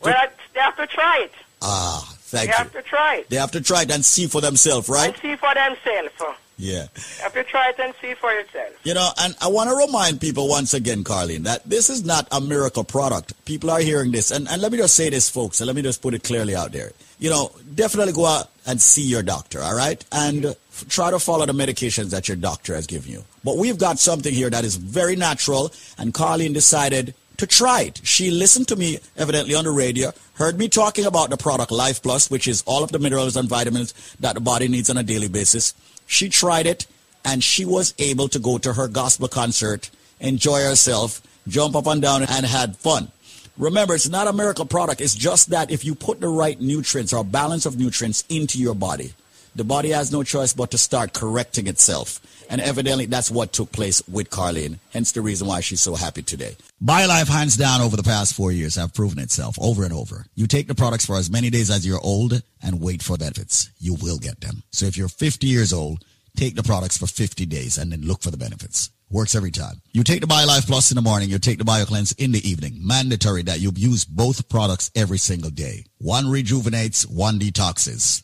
Speaker 20: Well, they have to try it.
Speaker 15: Ah,
Speaker 20: They
Speaker 15: thank you.
Speaker 20: have to try it
Speaker 15: They have to try it and see for themselves, right?
Speaker 20: and see for themselves.
Speaker 15: Yeah.
Speaker 20: Have to try it and see for yourself.
Speaker 15: You know, and I want to remind people once again, Carlene, that this is not a miracle product. People are hearing this. And, and let me just say this, folks, and let me just put it clearly out there. You know, definitely go out and see your doctor, all right? And f- try to follow the medications that your doctor has given you. But we've got something here that is very natural, and Carlene decided to try it. She listened to me, evidently on the radio, heard me talking about the product Life Plus, which is all of the minerals and vitamins that the body needs on a daily basis. She tried it, and she was able to go to her gospel concert, enjoy herself, jump up and down, and had fun. Remember, it's not a miracle product. It's just that if you put the right nutrients or balance of nutrients into your body, the body has no choice but to start correcting itself. And evidently, that's what took place with Carlene. Hence the reason why she's so happy today. BioLife, hands down, over the past four years, have proven itself over and over. You take the products for as many days as you're old and wait for benefits. You will get them. So if you're 50 years old, take the products for 50 days and then look for the benefits. Works every time. You take the BioLife Plus in the morning, you take the BioCleanse in the evening. Mandatory that you use both products every single day. One rejuvenates, one detoxes.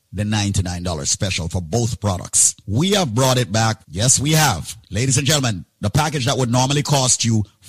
Speaker 15: the $99 special for both products. We have brought it back. Yes, we have. Ladies and gentlemen, the package that would normally cost you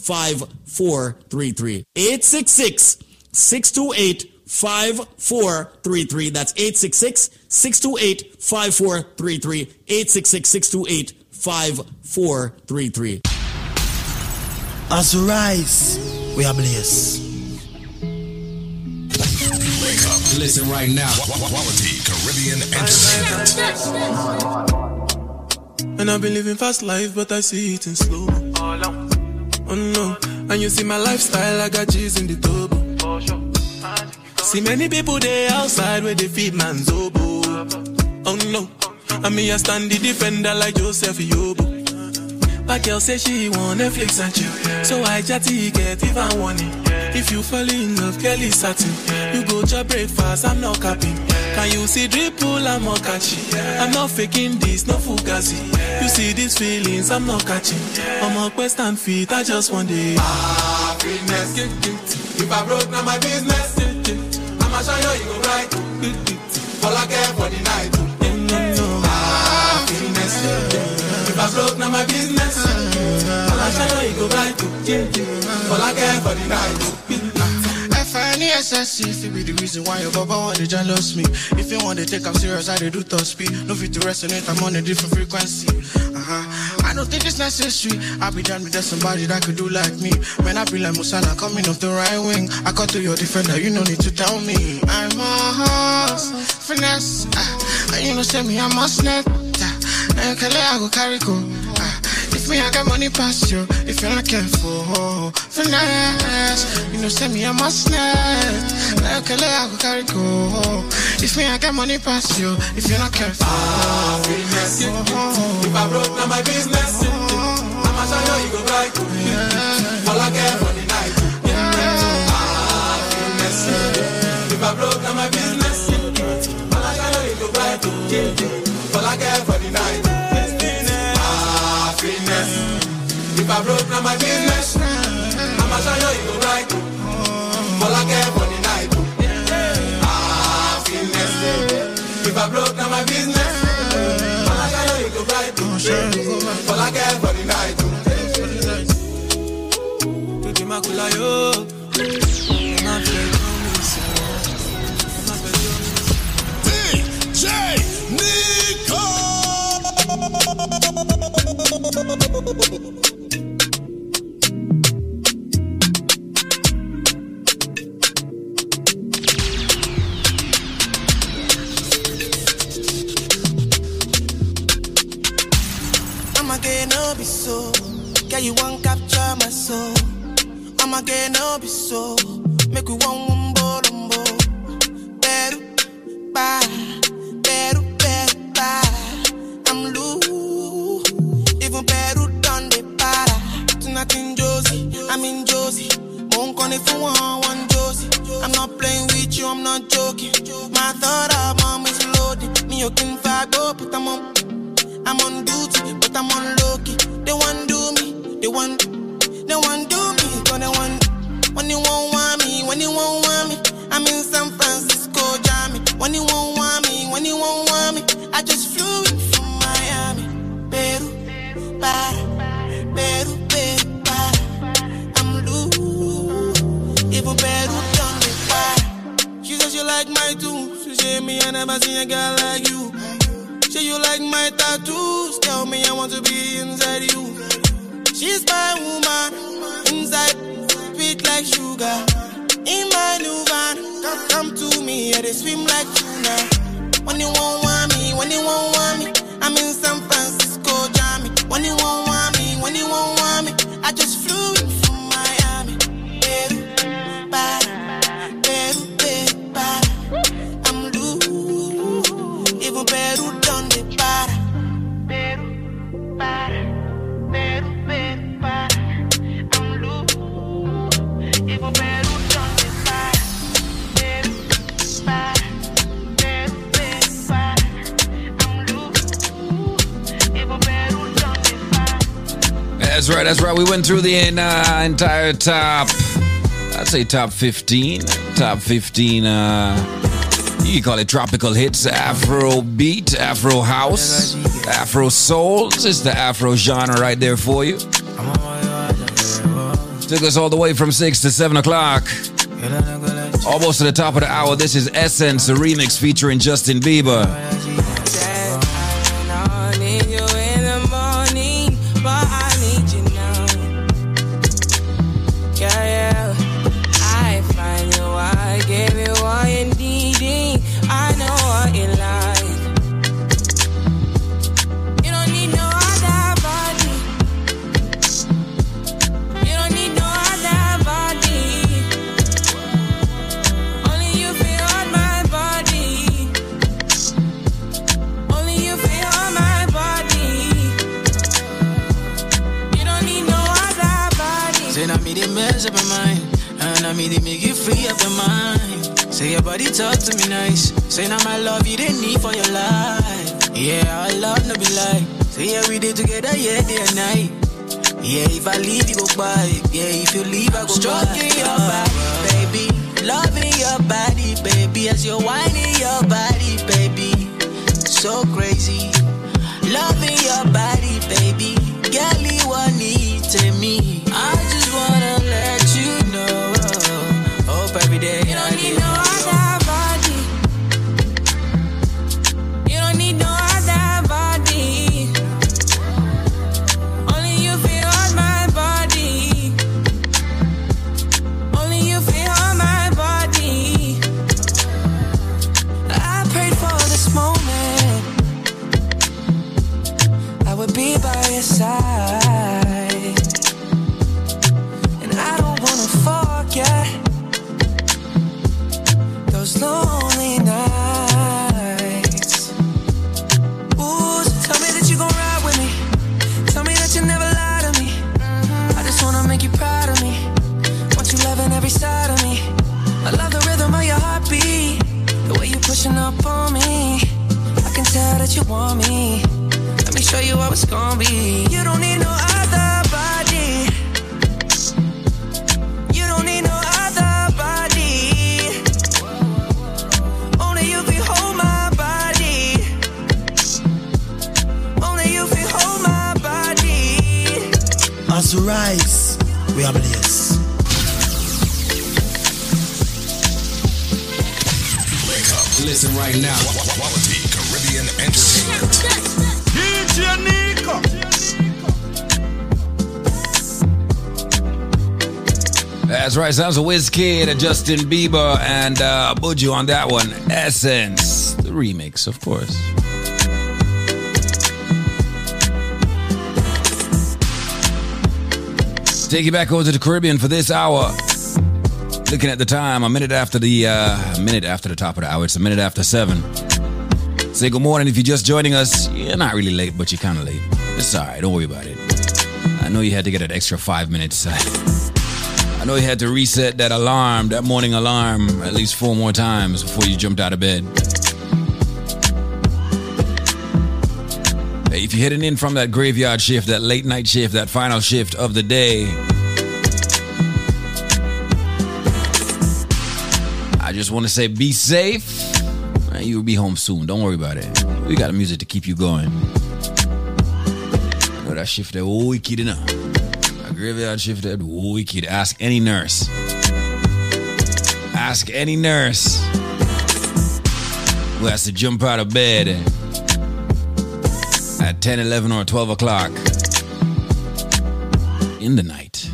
Speaker 15: 5433. 866 628 5433. That's 866 628 5433. 866 628 5433.
Speaker 13: As we rise, we are blessed.
Speaker 3: Wake up.
Speaker 2: Listen right now.
Speaker 3: Quality Caribbean entertainment.
Speaker 21: And I've been living fast life, but I see it in slow. Oh no, and you see my lifestyle, I got G's in the turbo. See many people there outside where they feed man's oboe. Oh no, and me I stand the defender like Joseph Yobo. But girl say she want Netflix and chill, so I chatty get even warning. If you fall in love, is satin. You go to breakfast, I'm not capping. Can you see dripple, I'm not catching. I'm not faking this, no fugazi. You see these feelings, I'm not catching. I'm on quest and feet, I just want it.
Speaker 22: Happiness. If I broke, now my business. I'ma show you, you go right. All I care for the night. Happiness. If I broke, now my business. I'ma show you, you go right. All I care for the night.
Speaker 19: Ní SSC, if it be the reason why your baba want to jealous me. If you want to take I'm serious, I they do top speed. No fit to resonate, I'm on a different frequency. Uh-huh. I don't think it's necessary. I'll be done with that somebody that could do like me. Man, I be like Musala coming off the right wing. I cut to your defender, you no need to tell me. I'm a horse, finesse. Uh, you know, say me, I'm a snap. Uh, I go carry go. Uh, me, I got money past you. If you're not careful, finesse. You know, send me a must net. Like a I go carry go. If me, I got money past you. If you're not careful,
Speaker 7: ah, finesse. If I broke, now my business. I'ma show you, you go right. All I care for the night. Ah, finesse. If I broke, now my business. I'ma show you, you go right. All I care for If I broke, now my business. I'ma show you, you go right. All I care for the night. Ah, finesse. If I broke, now my business. I'ma show you, you go right. All I care for the night.
Speaker 23: Tutti macula yo. Ma
Speaker 3: DJ Nico.
Speaker 19: Girl, you want capture my soul. I'ma get no be so. Make we one wumbo lumbo. Beru, ba, beru, beru, ba. I'm loose. Even Peru done the para. Tonight in Josie, I'm in Josie. Won't call if you want one Josie. I'm not playing with you, I'm not joking. My thought of mom is loaded. Me, you can fight, go put them on. I'm on duty, but I'm on low key. They want want, they want do me, cause they want. When you won't want me, when you won't want me, I'm in San Francisco, Jammy. When you won't want me, when you won't want me, I just flew in from Miami, Peru, para, Peru, Peru, para. I'm loose, even Peru done me para. She says she like my tunes, she say me I never seen a girl like you. Say you like my tattoos. Tell me I want to be inside you. She's my woman. Inside, sweet like sugar. In my new van, come, come to me. Yeah, they swim like tuna. When you won't want me, when you won't want me, I'm in San Francisco, Jammy. When you won't want me, when you won't want me, I just flew in from Miami. Peru, para, Peru, Peru. I'm loose. Even Peru done the para. Peru, para.
Speaker 24: That's right, that's right. We went through the uh, entire top, I'd say top 15. Top 15, uh, you call it tropical hits, Afro beat, Afro house, Afro souls. It's the Afro genre right there for you. Took us all the way from 6 to 7 o'clock. Almost to the top of the hour. This is Essence, a remix featuring Justin Bieber.
Speaker 19: Me, they make you free up your mind. Say, your body talk to me nice. Say, now my love, you didn't need for your life. Yeah, our love, no be like. Say, yeah, we did together, yeah, day and night. Yeah, if I leave, you go by. Yeah, if you leave, I go
Speaker 16: Stroking your body, baby. Loving your body, baby. As you're whining your body, baby. So crazy. Loving your body, baby. Girl, you want me.
Speaker 19: Want me. Let me show you how it's gonna be. You don't need no other body. You don't need no other body. Only you can hold my body. Only you can hold my body.
Speaker 13: As we rise, we are blessed.
Speaker 3: Listen right now.
Speaker 5: That's right. Sounds of Wizkid, and Justin Bieber, and uh, Buju on that one. Essence, the remix, of course. Take you back over to the Caribbean for this hour. Looking at the time, a minute after the uh, minute after the top of the hour. It's a minute after seven. Say good morning if you're just joining us. You're not really late, but you're kind of late. It's all right. Don't worry about it. I know you had to get an extra five minutes. I know you had to reset that alarm, that morning alarm, at least four more times before you jumped out of bed. Hey, if you're heading in from that graveyard shift, that late night shift, that final shift of the day, I just want to say be safe. You'll be home soon. Don't worry about it. We got music to keep you going. You know that shift there, oh, wicked enough. A graveyard shift oh, wicked. Ask any nurse. Ask any nurse who has to jump out of bed at 10, 11, or 12 o'clock in the night.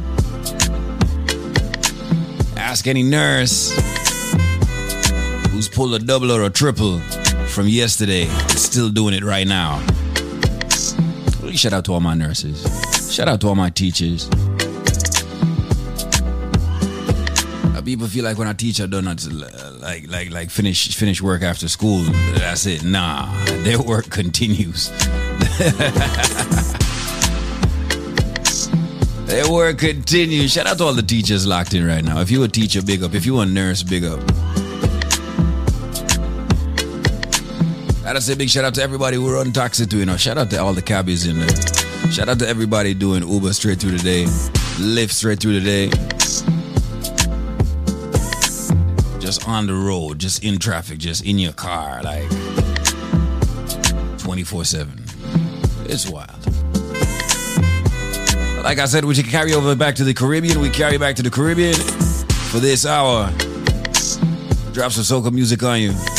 Speaker 5: Ask any nurse who's pulled a double or a triple from yesterday still doing it right now. Shout out to all my nurses. Shout out to all my teachers. Uh, People feel like when a teacher done not like like like finish finish work after school, that's it. Nah, their work continues. their work continues. Shout out to all the teachers locked in right now. If you a teacher, big up. If you a nurse, big up. I Gotta say big shout out to everybody who run taxi too, you know. Shout out to all the cabbies in there. Shout out to everybody doing Uber straight through the day, Lyft straight through the day. Just on the road, just in traffic, just in your car, like 24 7. It's wild. Like I said, we should carry over back to the Caribbean. We carry back to the Caribbean for this hour. Drop some soca music on you.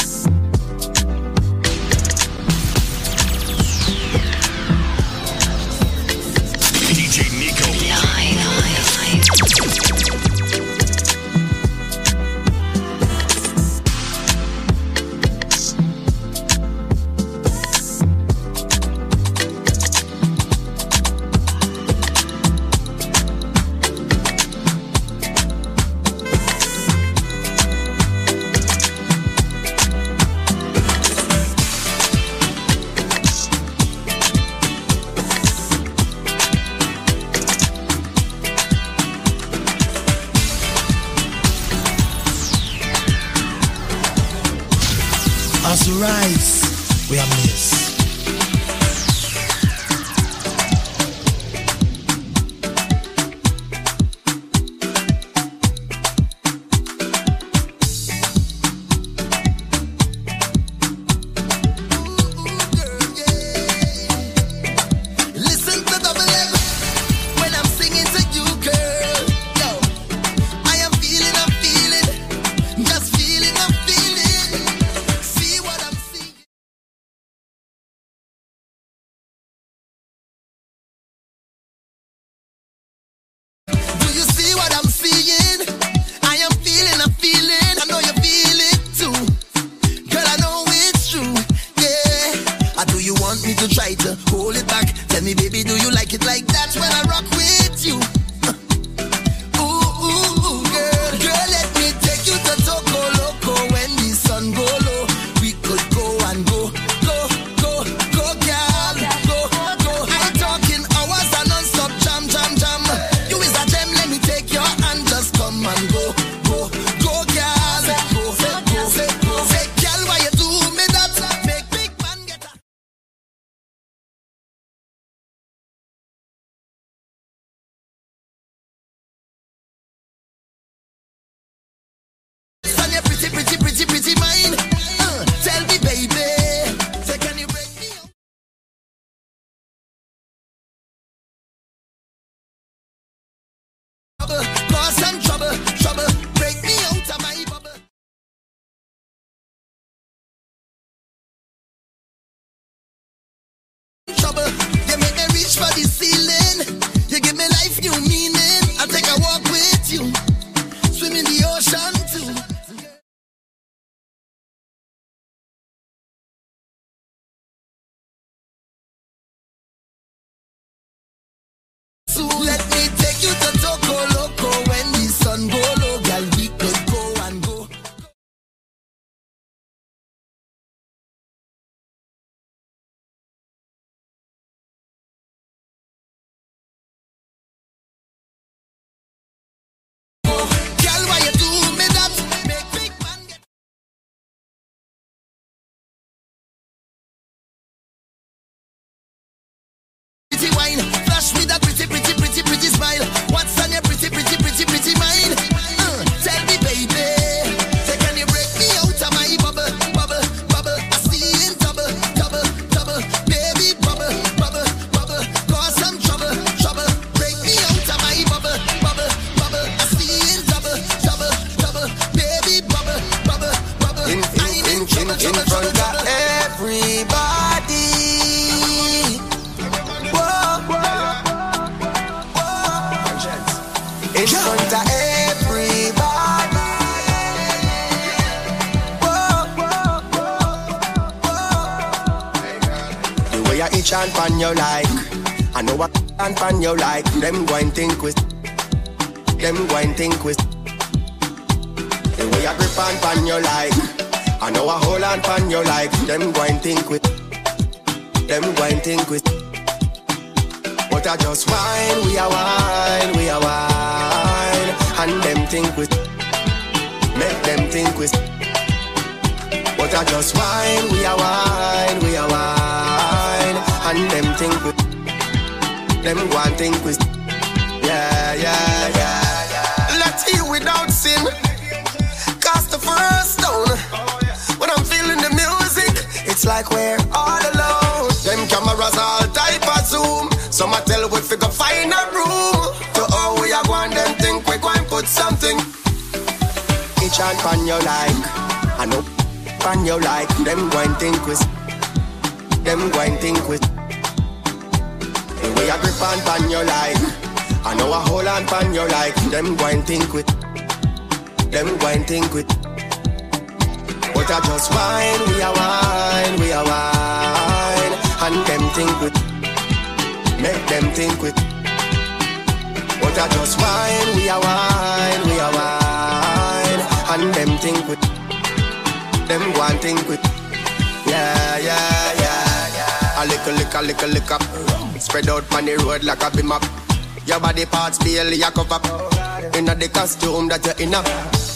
Speaker 10: Trouble, you
Speaker 25: like. Them go and think with. Them go and think with. The way I grip and pan you like. I know a hold on pan you like. Them go and think with. Them go and think with. But I just wine, we are wine, we are wine. And them think with. Make them think with. But I just wine, we are wine, we are wine. And them think with. Them go and think with. Yeah, yeah, yeah, yeah. Let's hear without sin. Cast the first stone. When I'm feeling the music, it's like we're all alone. Them cameras all type of zoom. Some I tell we figure find a room. To all oh, we are going, them think we going put something. Each and pan you like. I know pan you like. Them going think with. Them going think with. The way I grip and pan you like. I know a hold on pan you like. Them going think with. Them going think with. But I just wine, we are wine, we are wine. And them think with. Make them think with. But I just wine, we are wine, we are wine. And them think with. Them go think with. Yeah, yeah. A little lick, a little lick up. Spread out on the road like a beam up. Your body parts feel barely a cover. Inna the costume that you're in a.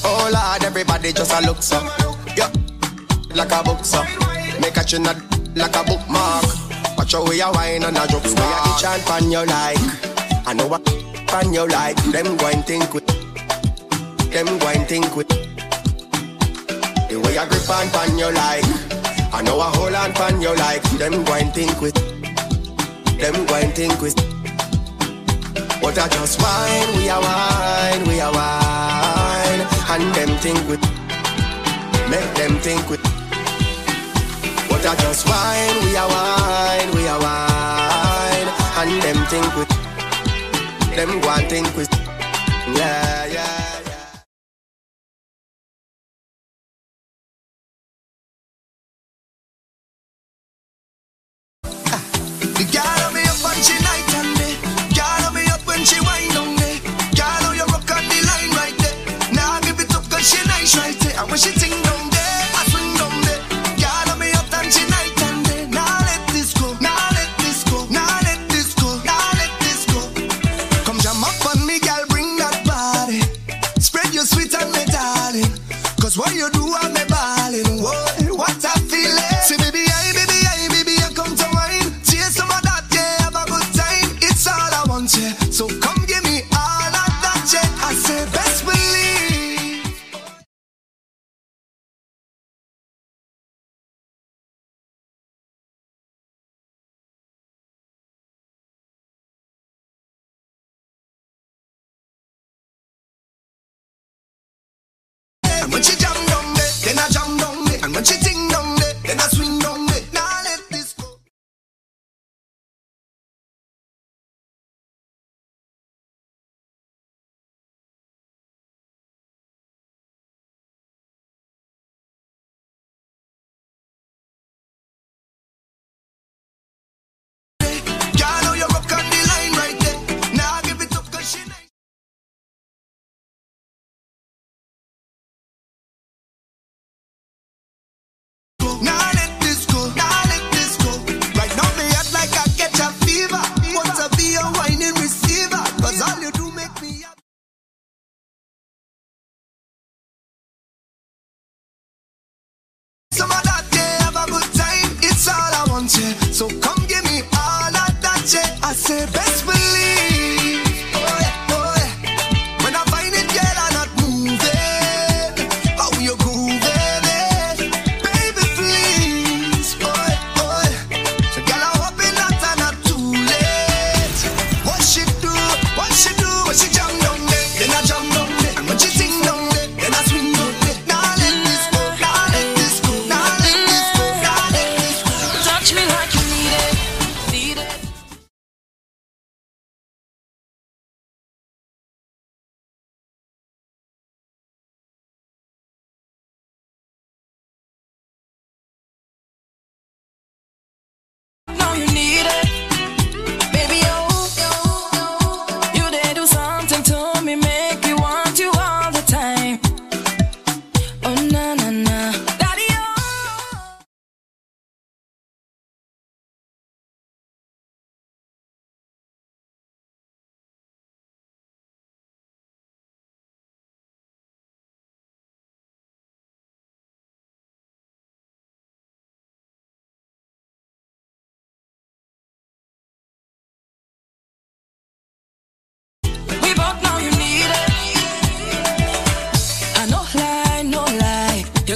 Speaker 25: Oh Lord, everybody just a look so. Yeah, like a book so. Make a chin a like a bookmark. Watch how we a wine and a drop star. A itch and pan you like. I know what pan you like. Them go and think with. Them go and think with. The way I grip and pan you like. I know a hold on pan you like. Them go and think with. Them go and think with. But I just wine, we are wine, we are wine. And them think with. Make them think with. But I just wine, we are wine, we are wine. And them think with. Them go think with. Yeah, yeah.
Speaker 10: i wish it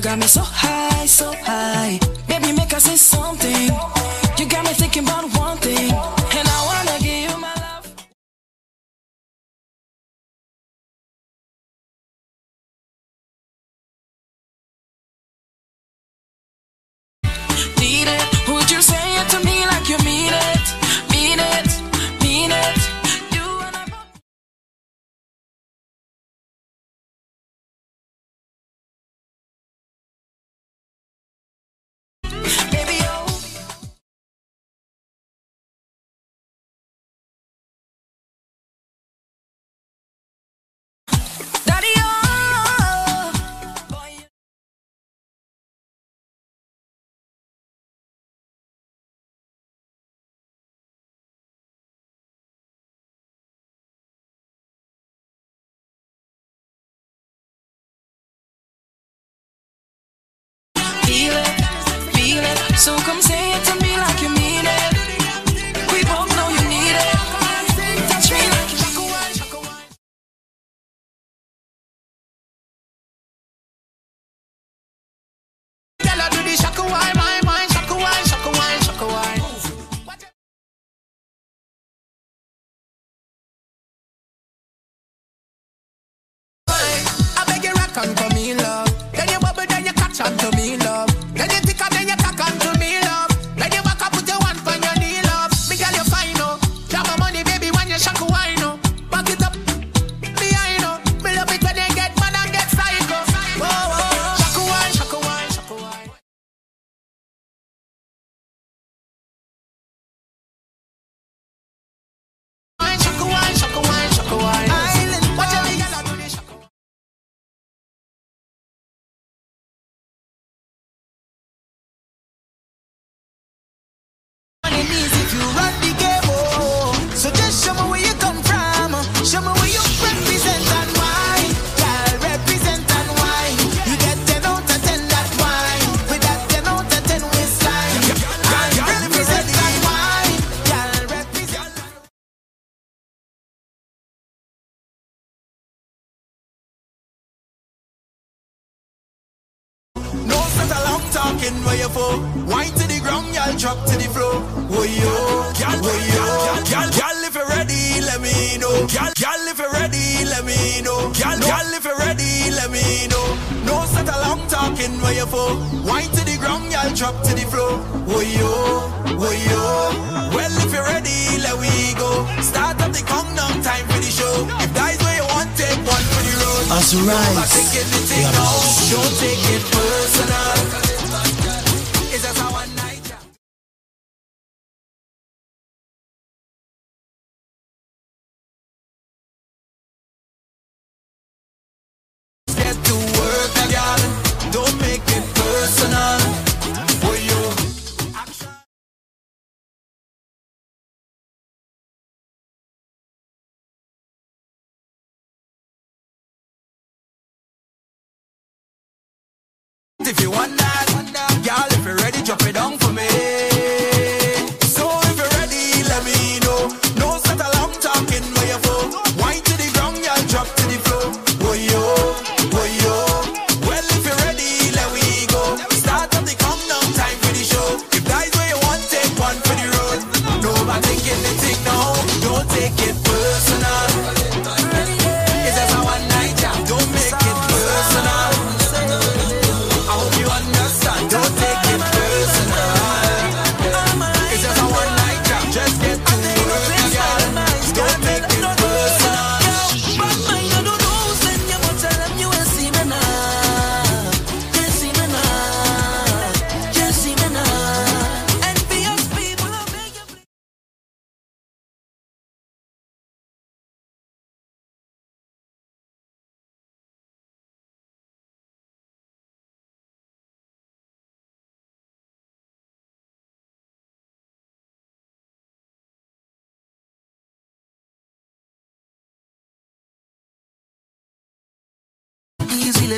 Speaker 24: got me so high, so high.
Speaker 10: for. Wine to the ground, y'all drop to the floor. Whoa yo, y'all, yo, y'all, if you're ready, let me know. Y'all, if you're ready, let me know. Y'all, if you're ready, let me know. No set alarm talking where you for. Wine to the ground, y'all drop to the floor. Whoa yo, whoa yo. Well if you're ready, let we go. Start up the countdown no time for the show. If that is where you want, take one for the road. That's.
Speaker 13: Right.
Speaker 10: Don't take it personal. if you want that. Girl, if you're ready, drop it down for me. So if you're ready, let me know.
Speaker 26: No set alarm talking where you
Speaker 27: for. Wine to the ground, y'all drop to the floor. Boy, yo, boy, yo. Well, if you're ready, let we go. Start up the come down time for the show. If that's where you want, take one for the road. Nobody I'm taking the tick now. Don't take it.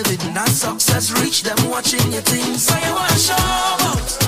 Speaker 27: living, that success reach them
Speaker 28: watching your things. So you
Speaker 13: wanna
Speaker 17: show out.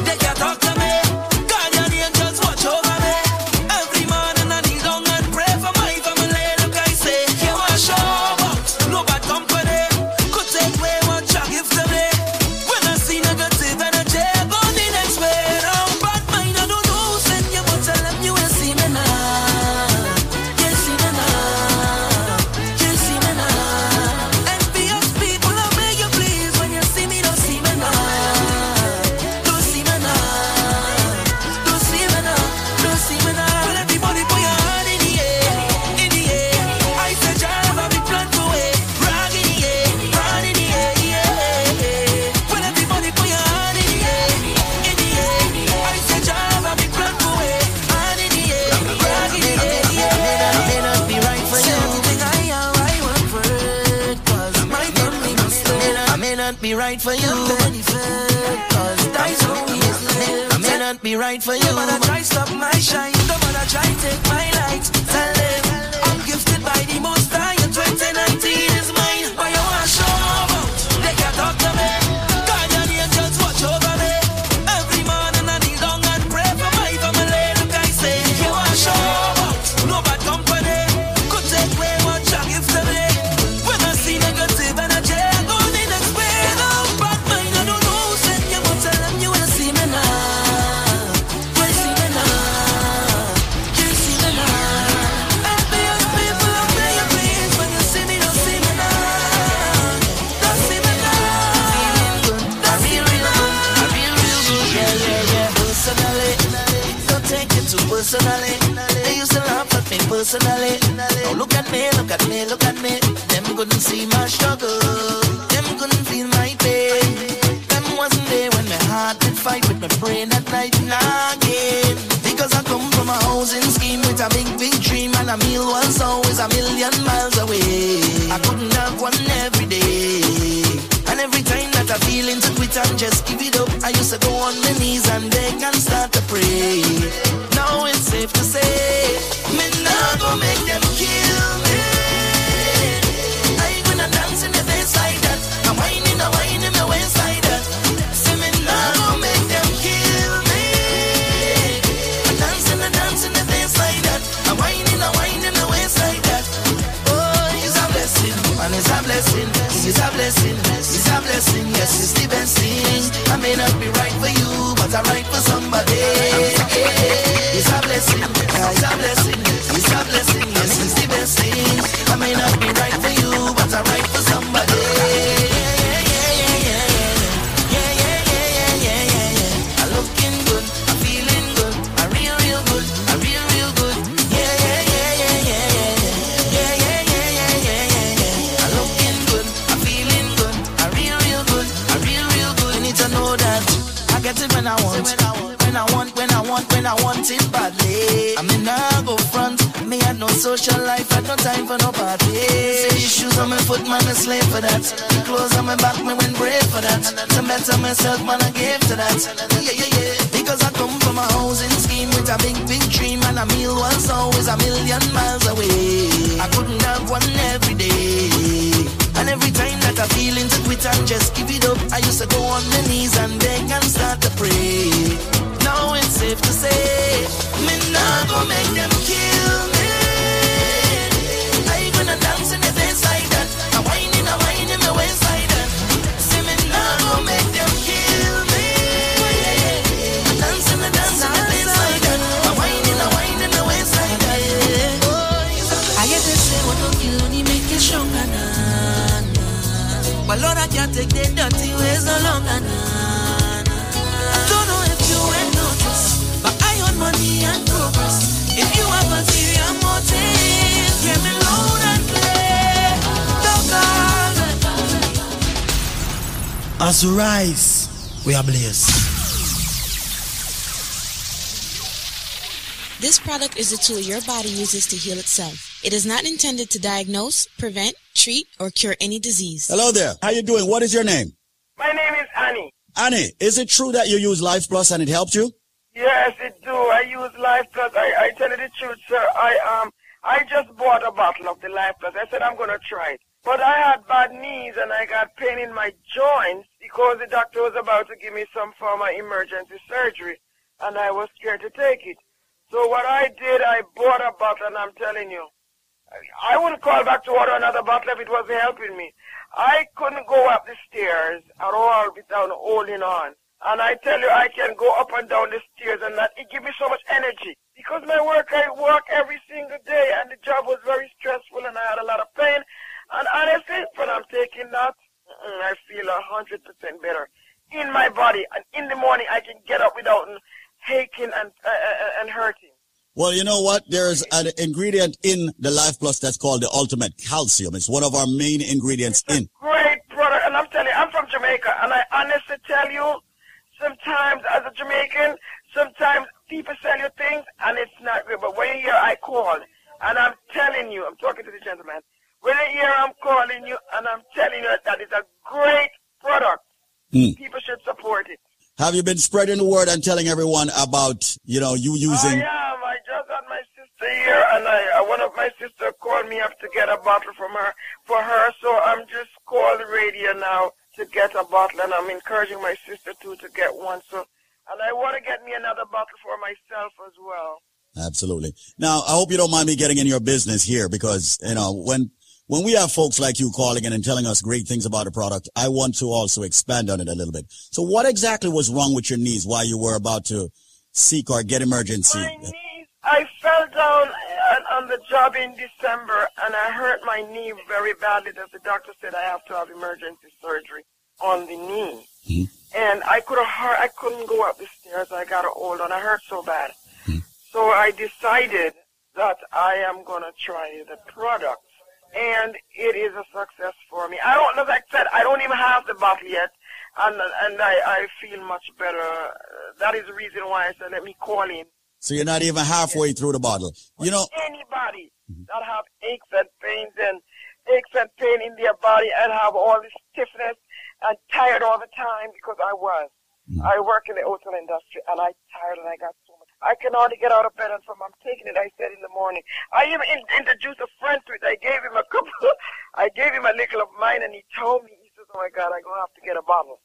Speaker 17: Is a tool your body uses to heal itself. It is not intended to diagnose, prevent, treat, or cure any disease.
Speaker 15: Hello there. How you doing? What is your name?
Speaker 29: My name is Annie.
Speaker 15: Annie, is it true that you use Life Plus and it helped you?
Speaker 29: Yes, it do. I use Life Plus. I, I tell you the truth, sir. I um I just bought a bottle of the Life Plus. I said I'm gonna try it. But I had bad knees and I got pain in my joints because the doctor was about to give me some form of emergency surgery and I was scared to take it. So what I did, I bought a bottle and I'm telling you, I wouldn't call back to order another bottle if it wasn't helping me. I couldn't go up the stairs at all without holding on. And I tell you, I can go up and down the stairs and that, it gives me so much energy. Because my work, I work every single day and the job was very stressful and I had a lot of pain. And honestly, when I'm taking that, I feel a hundred percent better in my body. And in the morning, I can get up without aching and, uh, uh, and hurting.
Speaker 15: Well, you know what? There's an ingredient in the Life Plus that's called the ultimate calcium. It's one of our main ingredients in.
Speaker 29: Great product. And I'm telling you, I'm from Jamaica. And I honestly tell you, sometimes as a Jamaican, sometimes people sell you things and it's not good. But when you hear I called, and I'm telling you, I'm talking to the gentleman, when you hear I'm calling you and I'm telling you that it's a great product,
Speaker 15: Hmm.
Speaker 29: people should support it.
Speaker 15: Have you been spreading the word and telling everyone about, you know, you using?
Speaker 29: I am. I just had my sister here, and I, uh, one of my sister called me up to get a bottle from her for her. So I'm just calling radio now to get a bottle, and I'm encouraging my sister too to get one. So, and I want to get me another bottle for myself as well.
Speaker 15: Absolutely. Now, I hope you don't mind me getting in your business here because, you know, when, when we have folks like you calling in and telling us great things about a product, I want to also expand on it a little bit. So what exactly was wrong with your knees while you were about to seek or get emergency?
Speaker 29: I fell down uh, on the job in December, and I hurt my knee very badly. That the doctor said I have to have emergency surgery on the knee, and I could I couldn't go up the stairs. I got old and. I hurt so bad, so I decided that I am gonna try the product, and it is a success for me. I don't, as I said, I don't even have the bottle yet, and and I I feel much better. That is the reason why I said let me call in.
Speaker 15: So you're not even halfway through the bottle. You know,
Speaker 29: anybody that have aches and pains and aches and pain in their body and have all this stiffness and tired all the time because I was. Mm-hmm. I work in the hotel industry and I tired and I got so much. I can hardly get out of bed and from I'm taking it. I said in the morning. I even in, introduced a friend to it. I gave him a couple. I gave him a little of mine and he told me. He says, "Oh my God, I'm gonna have to get a bottle."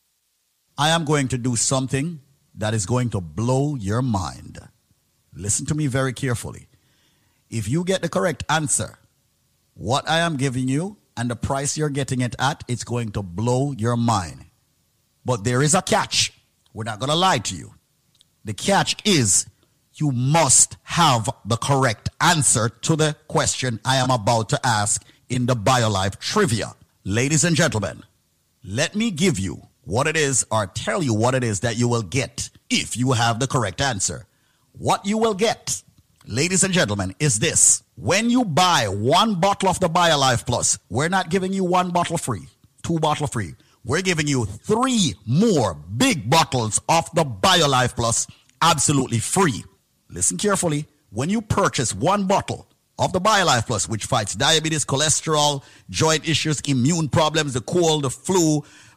Speaker 15: I am going to do something that is going to blow your mind. Listen to me very carefully. If you get the correct answer, what I am giving you and the price you're getting it at, it's going to blow your mind. But there is a catch. We're not going to lie to you. The catch is you must have the correct answer to the question I am about to ask in the BioLife trivia. Ladies and gentlemen, let me give you what it is or tell you what it is that you will get if you have the correct answer. What you will get, ladies and gentlemen, is this. When you buy one bottle of the BioLife Plus, we're not giving you one bottle free, two bottle free. We're giving you three more big bottles of the BioLife Plus absolutely free. Listen carefully. When you purchase one bottle of the BioLife Plus, which fights diabetes, cholesterol, joint issues, immune problems, the cold, the flu,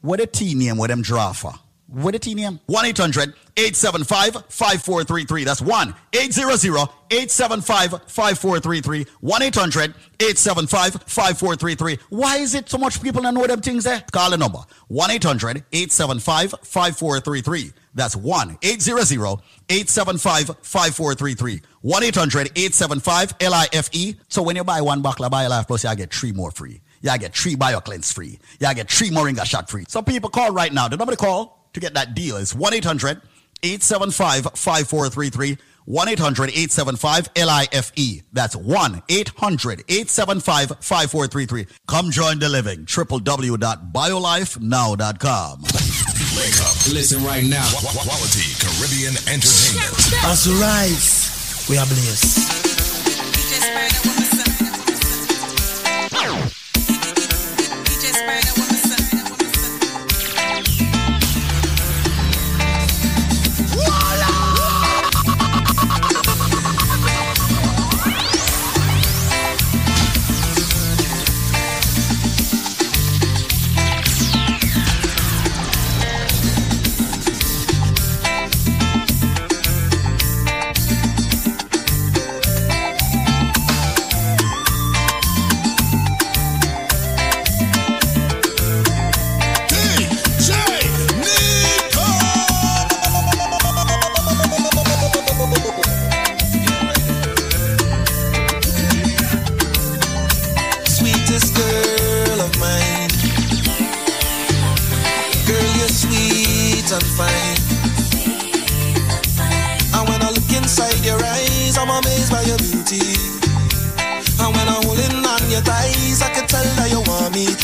Speaker 15: What a tea name, what them draw? What a tea name? 1 800 875 5433. That's 1 800 875 5433. 1 800 875 5433. Why is it so much people don't know them things there? Call the number 1 800 875 5433. That's 1 800 875 5433. 1 800 875 LIFE. So when you buy one bottle of BioLife Plus, you get three more free. You get three bio cleanse free. Y'all get three Moringa shot free. So people call right now. The number to call to get that deal is 1 800 875 5433. 1 800 875 LIFE. That's 1 800 875 5433. Come join the living. www.biolifenow.com.
Speaker 3: Link up.
Speaker 2: Listen right now.
Speaker 3: Quality Caribbean entertainment.
Speaker 13: As we rise, we are blessed.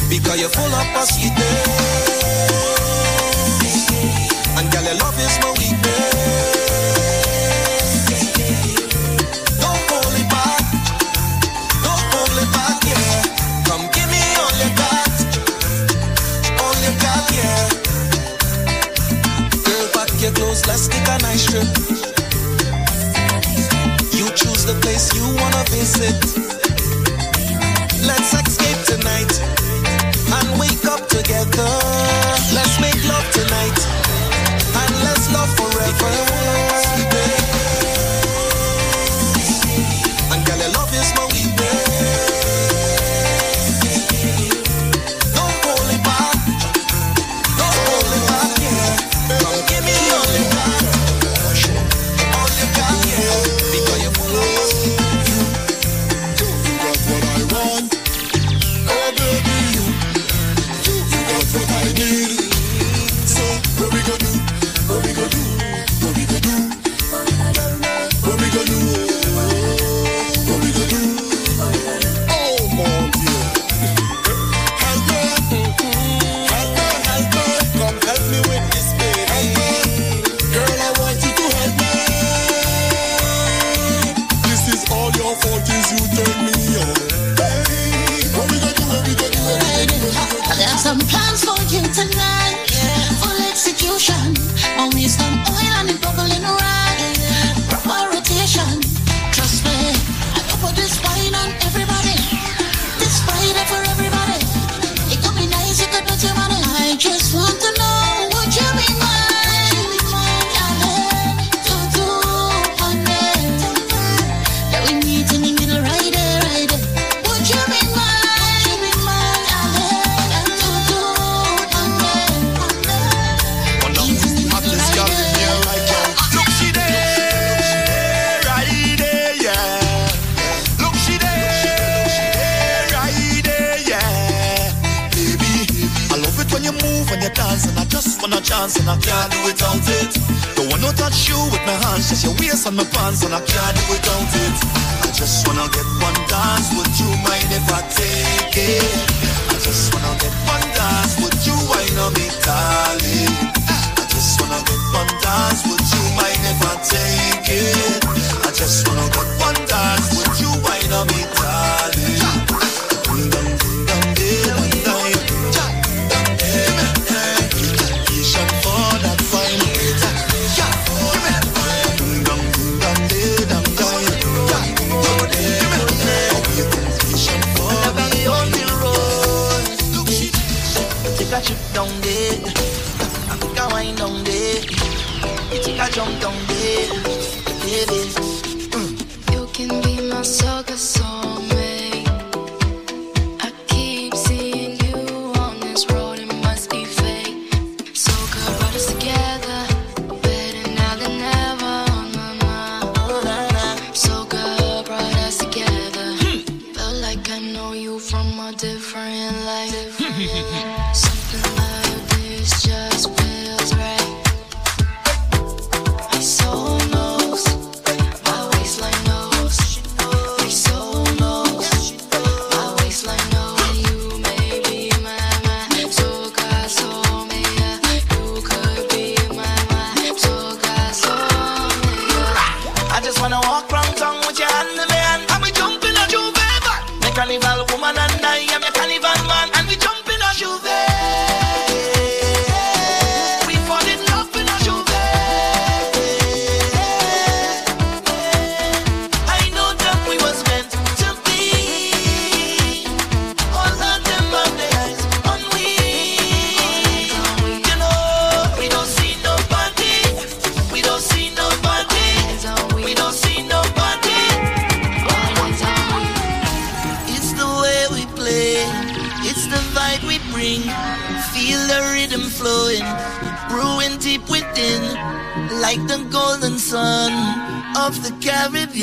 Speaker 19: Because you're full of of. And girl, your love is my weakness. Don't hold it back. Don't hold it back, yeah. Come give me all. All yeah. Girl, pack your clothes, let's take a nice trip. You choose the place you wanna visit. Let's tonight and wake up together. Let's make love tonight and let's love forever. And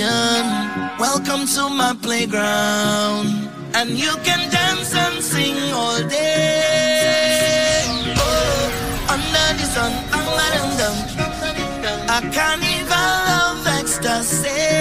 Speaker 27: champion. Welcome to my playground. And you can dance and sing all day. Oh, under the sun,
Speaker 30: I'm letting them. I
Speaker 31: can't even love ecstasy.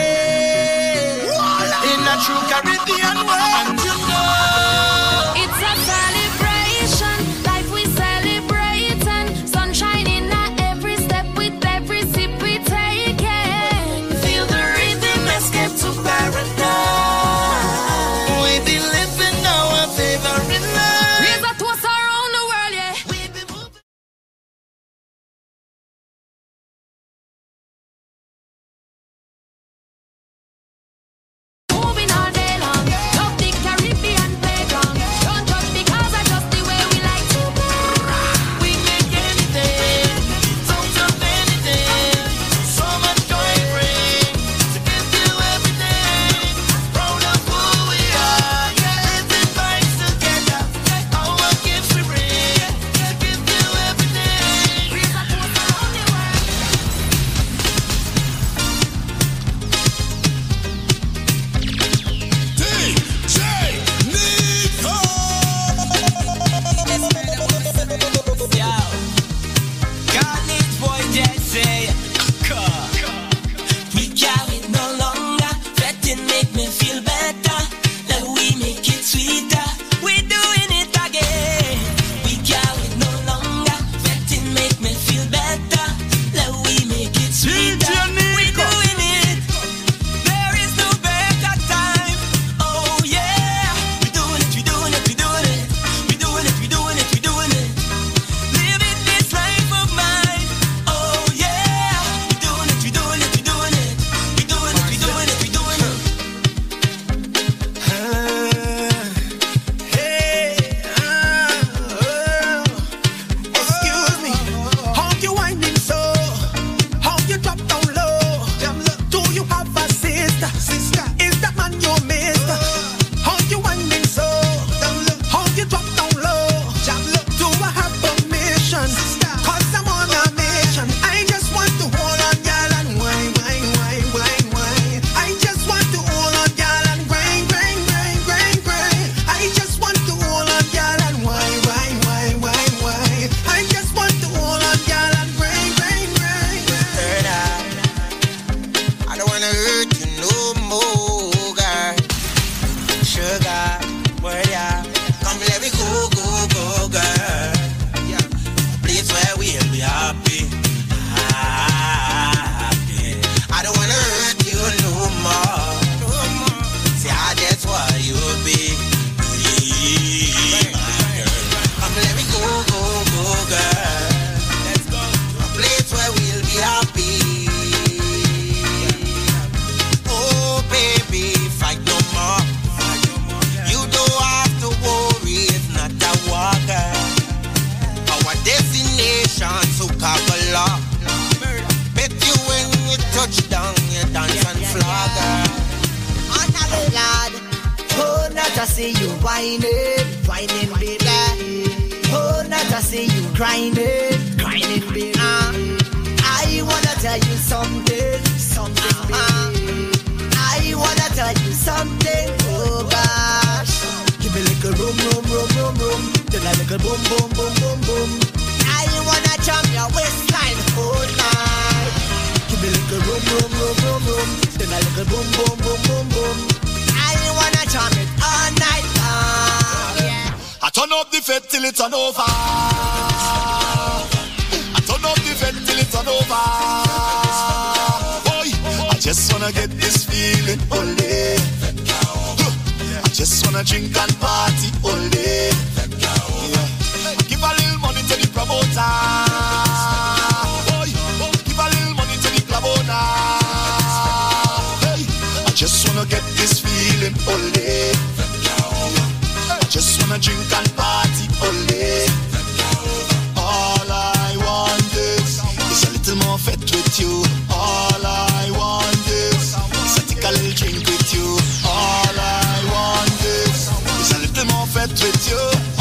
Speaker 31: With you.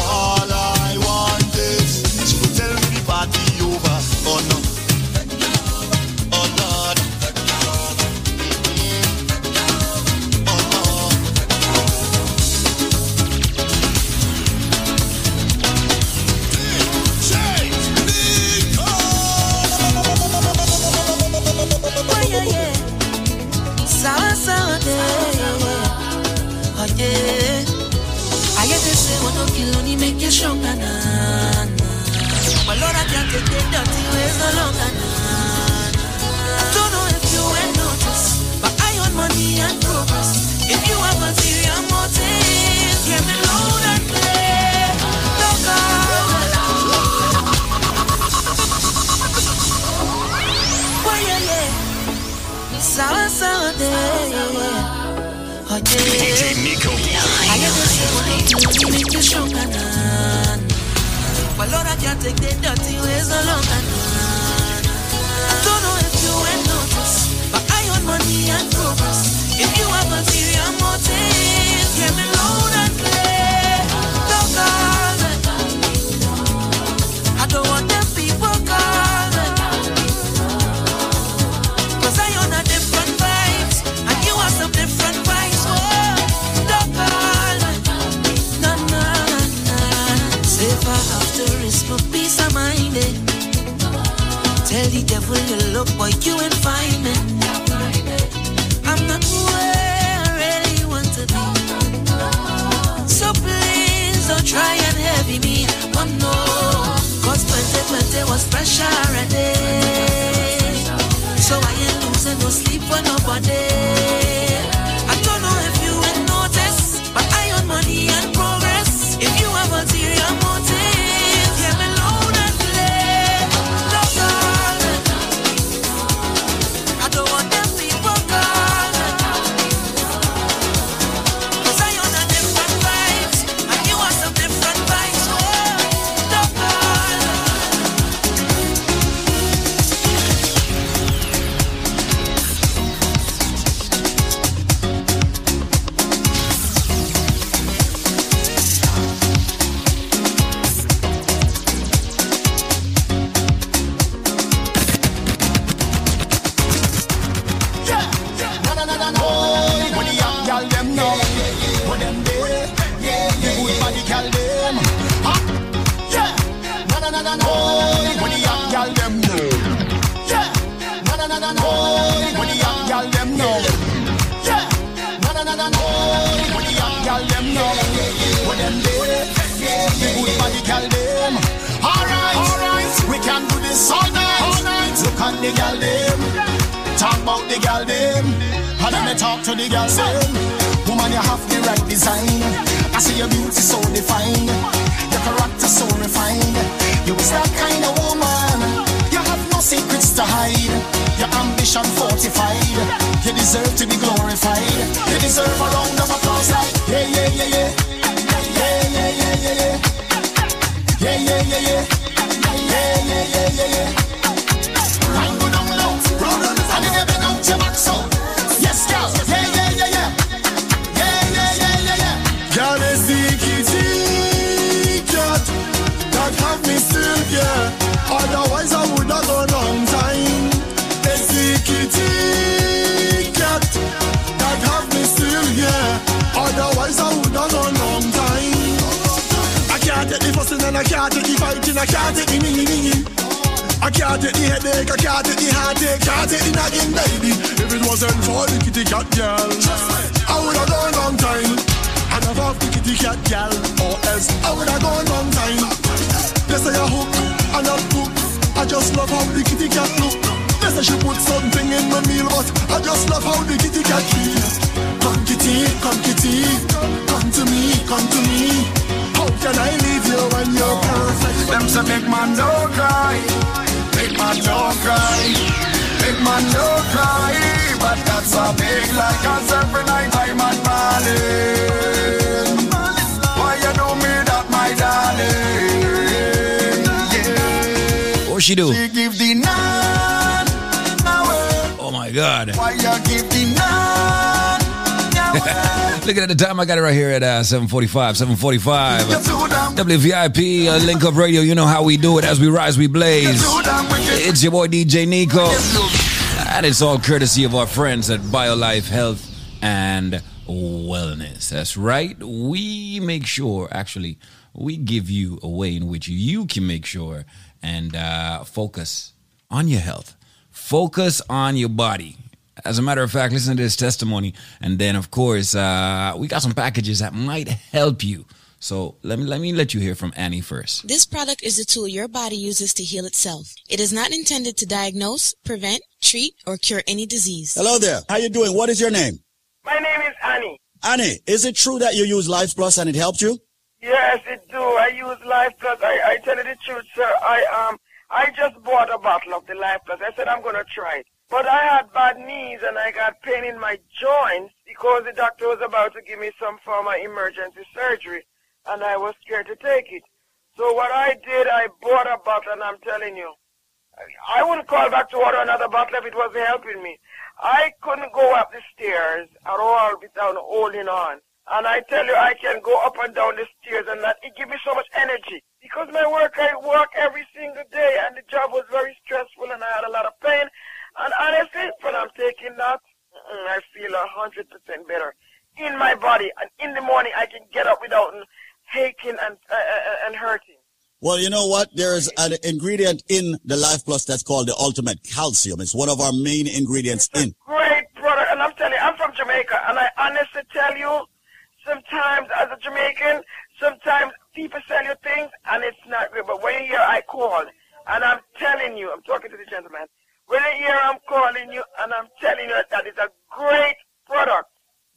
Speaker 32: The
Speaker 5: time, I got it right here at uh, 745, 745. WVIP, uh, Link Up Radio, you know how we do it. As we rise, we blaze. It's your boy DJ Nico. And it's all courtesy of our friends at BioLife Health and Wellness. That's right. We make sure, actually, we give you a way in which you can make sure and uh, focus on your health. Focus on your body. As a matter of fact, listen to this testimony, and then of course uh, we got some packages that might help you. So let me let me let you hear from Annie first.
Speaker 17: This product is a tool your body uses to heal itself. It is not intended to diagnose, prevent, treat, or cure any disease.
Speaker 15: Hello there. How you doing? What is your name?
Speaker 29: My name is Annie.
Speaker 15: Annie, is it true that you use Life Plus and it helped you?
Speaker 29: Yes, it do. I use Life Plus. I, I tell you the truth, sir. I um I just bought a bottle of the Life Plus. I said I'm gonna try it. But I had bad knees and I got pain in my joints because the doctor was about to give me some form of emergency surgery and I was scared to take it. So what I did, I bought a bottle and I'm telling you, I wouldn't call back to order another bottle if it wasn't helping me. I couldn't go up the stairs at all without holding on. And I tell you, I can go up and down the stairs and that it gives me so much energy. Because my work, I work every single day and the job was very stressful and I had a lot of pain. And honestly, when I'm taking that, mm, I feel a hundred percent better in my body. And in the morning, I can get up without aching and uh, uh, and hurting.
Speaker 15: Well, you know what? There is an ingredient in the Life Plus that's called the Ultimate Calcium. It's one of our main ingredients in.
Speaker 29: Great product, and I'm telling you, I'm from Jamaica, and I honestly tell you, sometimes as a Jamaican, sometimes people sell you things and it's not good. But when you hear I call, and I'm telling you, I'm talking to the gentleman. When you hear I'm calling you, and I'm telling you that it's a great product,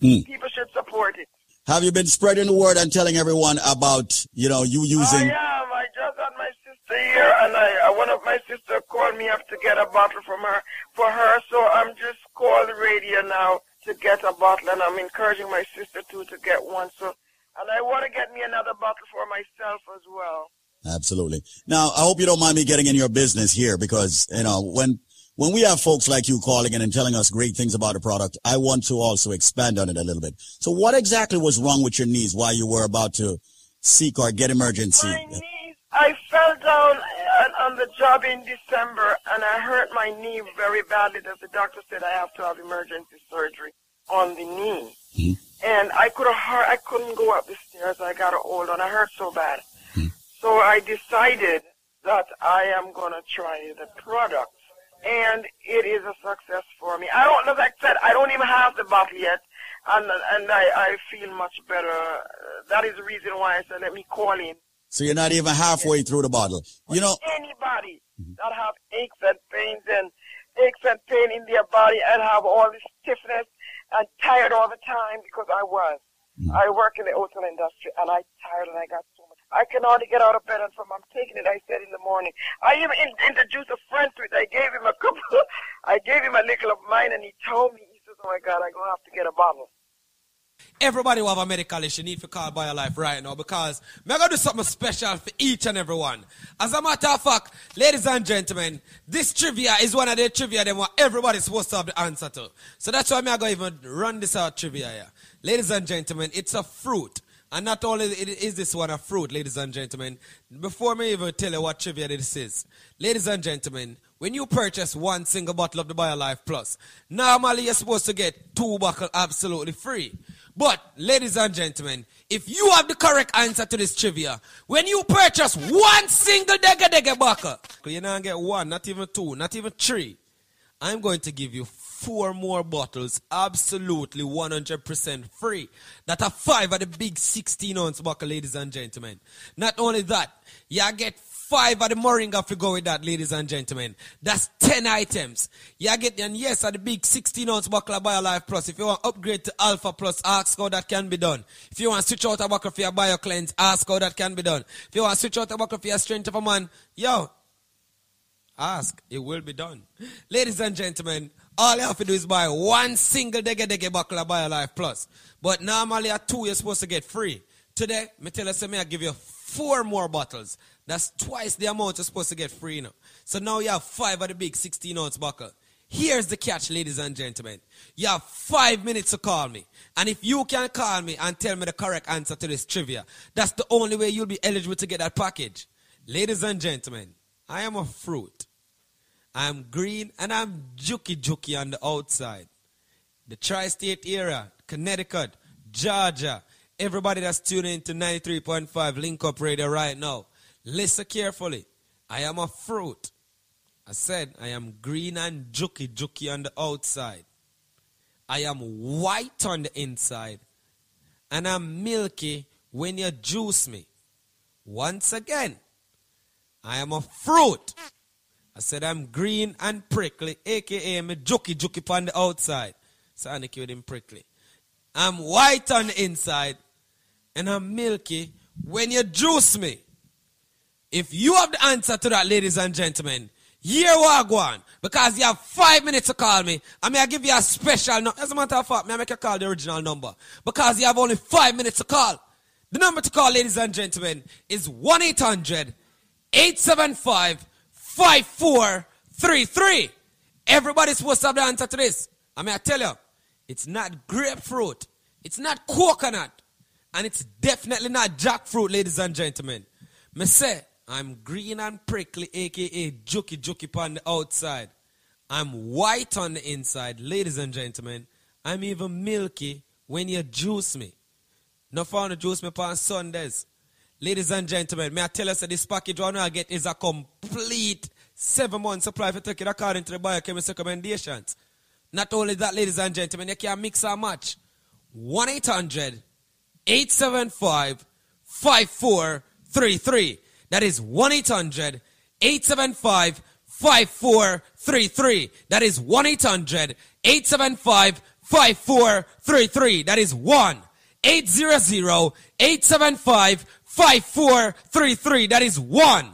Speaker 15: Mm.
Speaker 29: people should support it.
Speaker 15: Have you been spreading the word and telling everyone about, you know, you using?
Speaker 29: I am. I just had my sister here, and I uh, one of my sister called me up to get a bottle from her for her. So I'm just calling the radio now to get a bottle, and I'm encouraging my sister too to get one. So, and I want to get me another bottle for myself as well.
Speaker 15: Absolutely. Now, I hope you don't mind me getting in your business here because, you know, when, when we have folks like you calling in and telling us great things about a product, I want to also expand on it a little bit. So what exactly was wrong with your knees while you were about to seek or get emergency?
Speaker 29: My knees, I fell down on, the job in December, and I hurt my knee very badly. That the doctor said I have to have emergency surgery on the knee. Mm-hmm. And I could have, I couldn't go up the stairs. I got a hold on. I hurt so bad. Mm-hmm. So I decided that I am going to try the product. And it is a success for me. I don't, as I said, I don't even have the bottle yet. And, and I, I feel much better. That is the reason why I said, let me call in.
Speaker 15: So you're not even halfway through the bottle. You know,
Speaker 29: Anybody. Mm-hmm. that have aches and pains and aches and pain in their body and have all this stiffness and tired all the time because I was. Mm-hmm. I work in the hotel industry and I tired and I got so. I can hardly get out of bed and from I'm taking it. I said in the morning. I even in, introduced a friend to it. I gave him a couple. I gave him a little of mine and he told me. He says, "Oh my God, I'm gonna have to get a bottle."
Speaker 21: Everybody who have a medical issue need to call BioLife right now because I'm going to do something special for each and every one. As a matter of fact, ladies and gentlemen, this trivia is one of the trivia that everybody's supposed to have the answer to. So that's why I'm going to even run this out trivia here. Ladies and gentlemen, it's a fruit. And not only is this one a fruit, ladies and gentlemen, before me even tell you what trivia this is, ladies and gentlemen, when you purchase one single bottle of the BioLife Plus, normally you're supposed to get two bottles absolutely free. But, ladies and gentlemen, if you have the correct answer to this trivia, when you purchase one single Dega Dega bottle, you not get one, not even two, not even three, I'm going to give you four more bottles absolutely 100% free. That are five of the big 16 ounce bottle, ladies and gentlemen. Not only that, you get five of the Moringa to go with that, ladies and gentlemen. That's 10 items. You get, and yes, at the big 16 ounce buckle of BioLife Plus. If you want upgrade to Alpha Plus, ask how that can be done. If you want switch out a buckle for your BioCleanse, ask how that can be done. If you want switch out a buckle for your Strength of a Man, yo, ask. It will be done. Ladies and gentlemen, all you have to do is buy one single Dege Dege buckle of BioLife Plus. But normally at two, you're supposed to get free. Today, me tell you, me I give you four more bottles. That's twice the amount you're supposed to get free now. So now you have five of the big 16 ounce buckle. Here's the catch, ladies and gentlemen. You have five minutes to call me. And if you can call me and tell me the correct answer to this trivia, that's the only way you'll be eligible to get that package. Ladies and gentlemen, I am a fruit. I'm green and I'm juky juky on the outside. The tri state area, Connecticut, Georgia, everybody that's tuning into 93.5 Link Up Radio right now, listen carefully. I am a fruit. I said I am green and juky juky on the outside. I am white on the inside. And I'm milky when you juice me. Once again, I am a fruit. I said I'm green and prickly, aka me juky juky on the outside. So I with him prickly. I'm white on the inside and I'm milky when you juice me. If you have the answer to that, ladies and gentlemen, here we go. Because you have five minutes to call me. I mean, I give you a special number. As a matter of fact, may I make you call the original number. Because you have only five minutes to call. The number to call, ladies and gentlemen, is 1 800 875 5433. Everybody's supposed to have the answer to this. I mean, I tell you, it's not grapefruit, it's not coconut, and it's definitely not jackfruit, ladies and gentlemen. Me say, I'm green and prickly, aka juky juky on the outside. I'm white on the inside, ladies and gentlemen. I'm even milky when you juice me. No to juice me on Sundays. Ladies and gentlemen, may I tell us that this package one I get is a complete seven month supply for it according to the biochemist recommendations. Not only that, ladies and gentlemen, you can mix and match. 1 800 875 5433. That is 1 800 875 5433. That is 1 800 875 5433. That is 1 800 875 5433. That is 1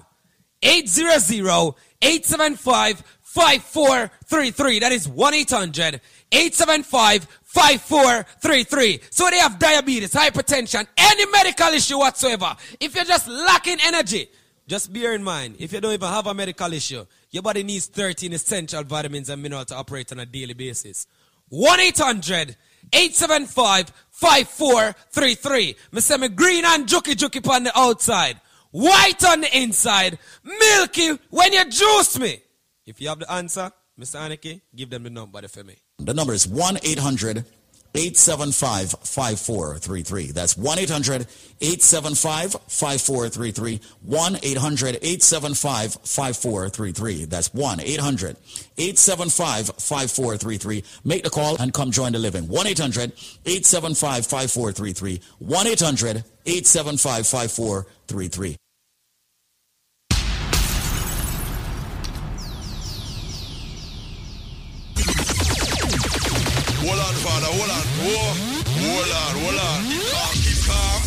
Speaker 21: 800 875 5433. That is 1 800 875 5433. So they have diabetes, hypertension, any medical issue whatsoever. If you're just lacking energy, just bear in mind, if you don't even have a medical issue, your body needs 13 essential vitamins and minerals to operate on a daily basis. 1 800 875 5433. Me say me green and juky juky on the outside, white on the inside, milky when you juice me. If you have the answer, Mr. Aniki, give them the number for me.
Speaker 15: The number is 1 800 875 5433. That's 1 800 875 5433. 1 800 875 5433. That's 1 800 875 5433. Make the call and come join the living. 1 800 875 5433. 1 800 875 5433.
Speaker 12: on, hold on. Hold on, hold on. Calm, keep calm.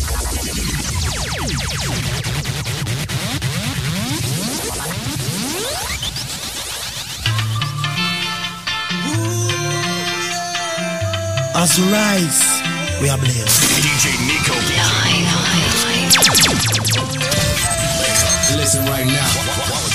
Speaker 13: As you rise, we are blessed.
Speaker 2: DJ Nico.
Speaker 22: Listen right now.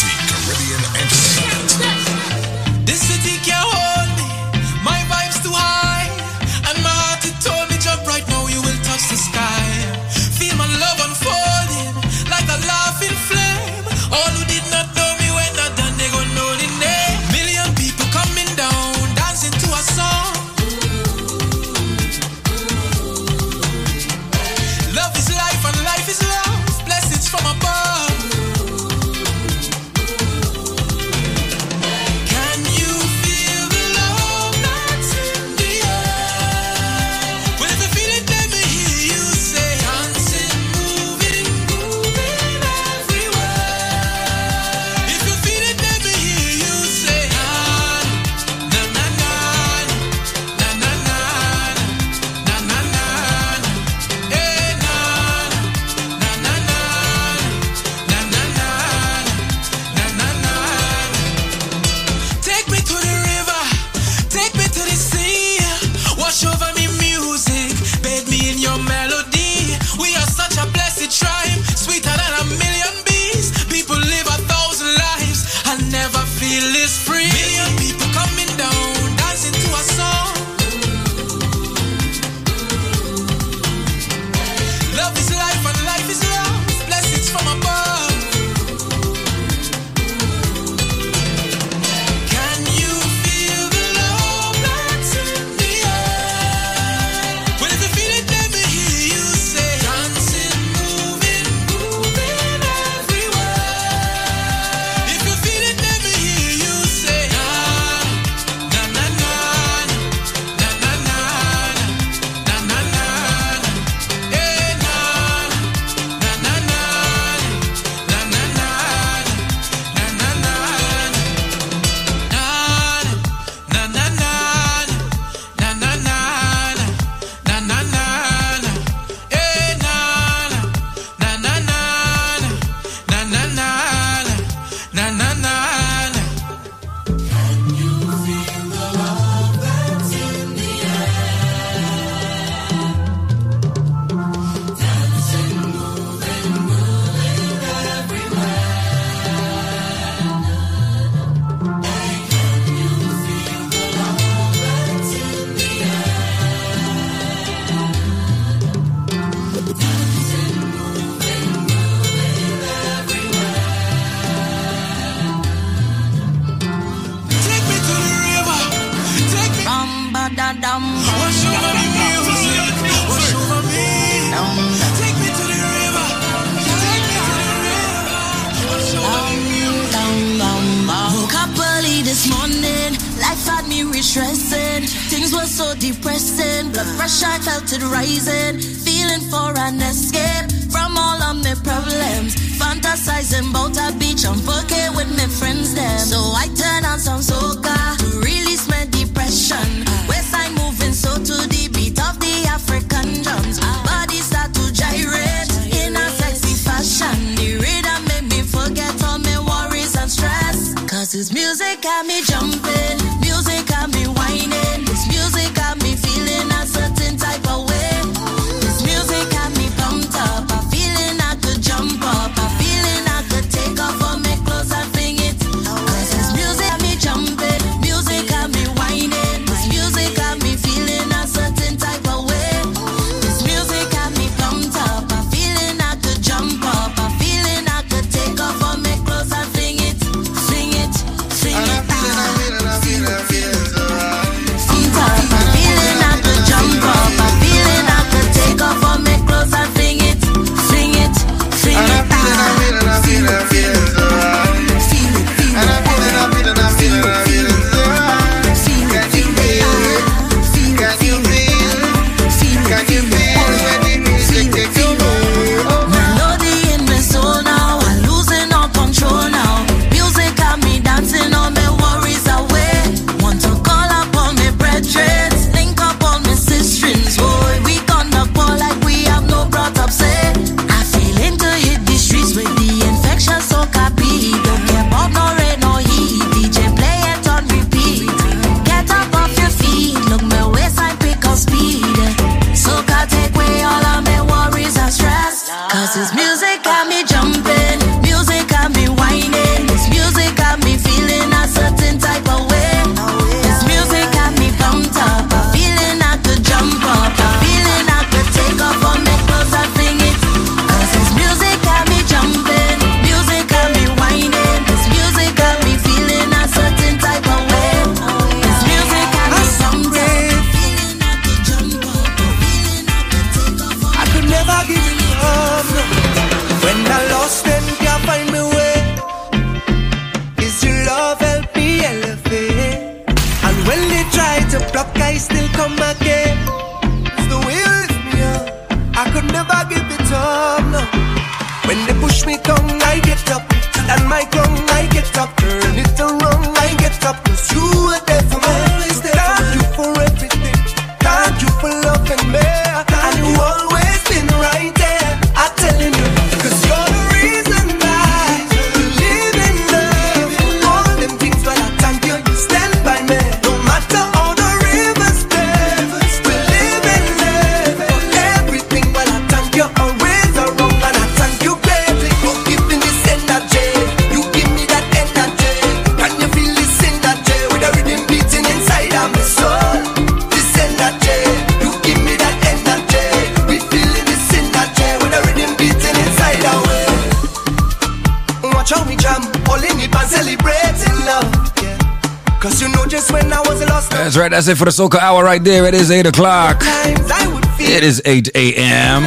Speaker 22: It
Speaker 33: for the
Speaker 5: soca hour right there. It is 8 o'clock. It is 8 a.m.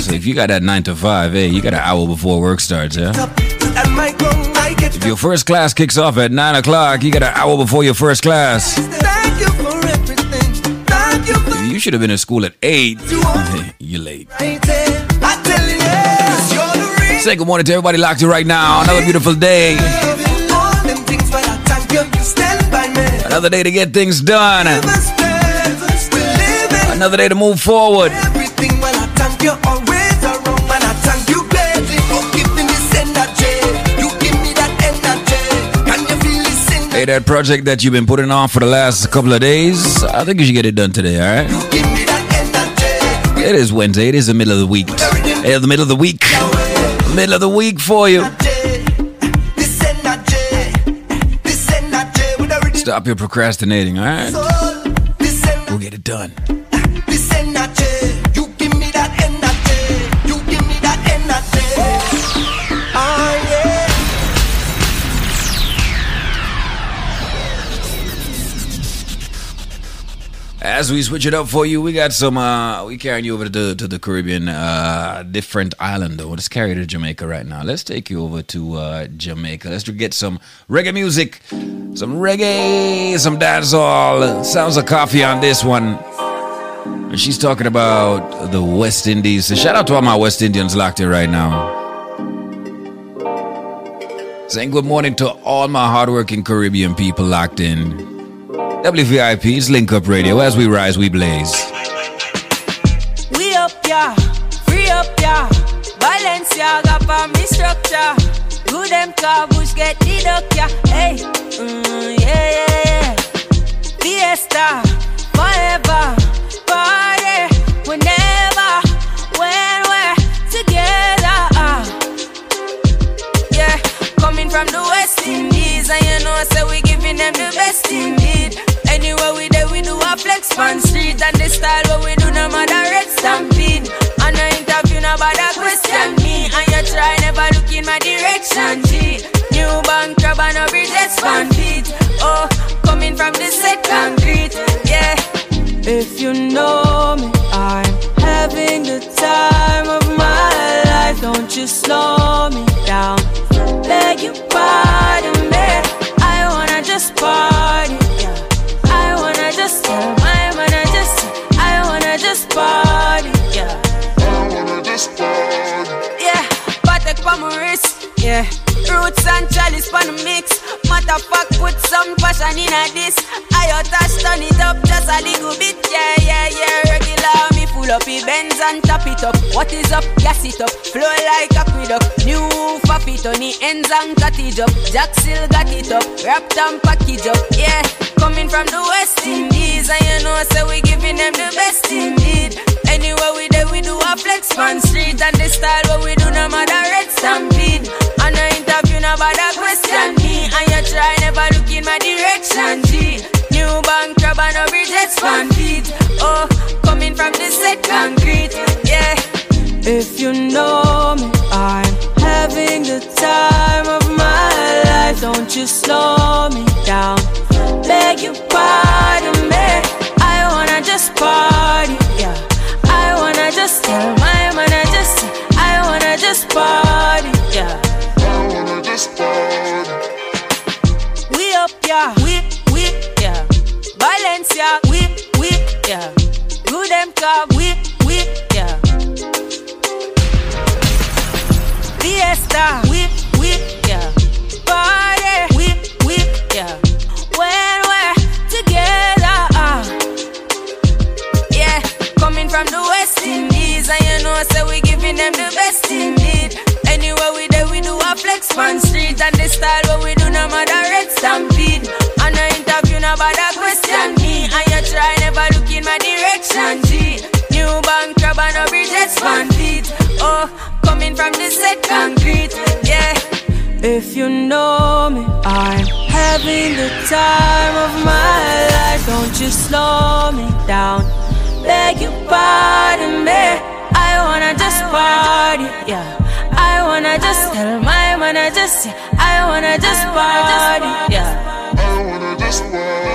Speaker 5: So if you got that 9 to 5, hey, you got an hour before work starts, yeah? If your first class kicks off at 9 o'clock, you got an hour before your first class.
Speaker 21: You
Speaker 5: should have been in school at 8. You're late. Say good morning to everybody locked in right now. Another beautiful day. Another day to get things done.
Speaker 21: We live in
Speaker 5: Another day to move forward.
Speaker 21: everything when I thank you, always around. And I thank you greatly for giving this energy. You give me that energy. Can you feel this energy?
Speaker 5: Hey, that project that you've been putting on for the last couple of days, I think you should get it done today, all right?
Speaker 21: Give me that energy.
Speaker 5: It is Wednesday. It is the middle of the week. The middle of the week. Middle of the week for you. Stop your procrastinating, all right?
Speaker 21: soul. This energy.
Speaker 5: We'll get it done. As we switch it up for you, we got some. uh We carrying you over to the to the Caribbean, uh different island though. Let's carry you to Jamaica right now. Let's take you over to uh Jamaica. Let's get some reggae music, some reggae, some dancehall. Sounds of coffee on this one. And she's talking about the West Indies. So shout out to all my West Indians locked in right now. Saying good morning to all my hardworking Caribbean people locked in. WVIP's Link Up Radio. As we rise, we blaze.
Speaker 24: We up, yeah. Free up, yeah. Balenciaga for me structure. Do them car bush get the duck, yeah. Hey, mm, yeah, yeah, yeah. Fiesta, forever. Party, whenever, when we're together. ah. Yeah, coming from the West Indies, and you know, say we giving them the best indeed. A flex on street, and the style what we do, no matter red stampede. And no interview, nobody question me, and you try never look in my direction. G, new bank job and no bridges fan feet. Oh, coming from the second street, yeah. If you know me, I'm having the time of my life. Don't you slow Roots and chalice the mix. Matter fact, put some passion in a this. I touch turn it up just a little bit. Yeah, yeah, yeah. Regular me full up, it bends and tap it up. What is up? Gas it up. Flow like aqueduct. New faffy on the ends and cut it up. Jack still got it up. Wrapped and package up. Yeah, coming from the West Indies. And you know, so we giving them the best indeed. Anywhere we there, we do a flex on street. And the style what we do, no matter red stampede. The interview, no bother question me. And you try never look in my direction, G. New bank crab and no bridges fan feet. Oh, coming from the set concrete, yeah. If you know me, I'm having the time of my life. Don't you slow me down. Beg you pardon Yeah. We, we, yeah. Valencia, we, we, yeah. Good them car, we, we, yeah. Fiesta, we, we, yeah. Party, we, we, yeah. When we're together, ah. Yeah, coming from the West Indies, and you know, so we giving them the best indeed. Flex on street, and the style what we do, no matter red stampede. On the interview, no bother question me, and you try never look in my direction, G. New bank crab and no bridges fan feet. Oh, coming from the set concrete, yeah. If you know me, I'm having the time of my life. Don't you slow me down. Beg you pardon me. I wanna just party, yeah. I wanna just tell my man I just, I wanna just party, yeah. I wanna just party.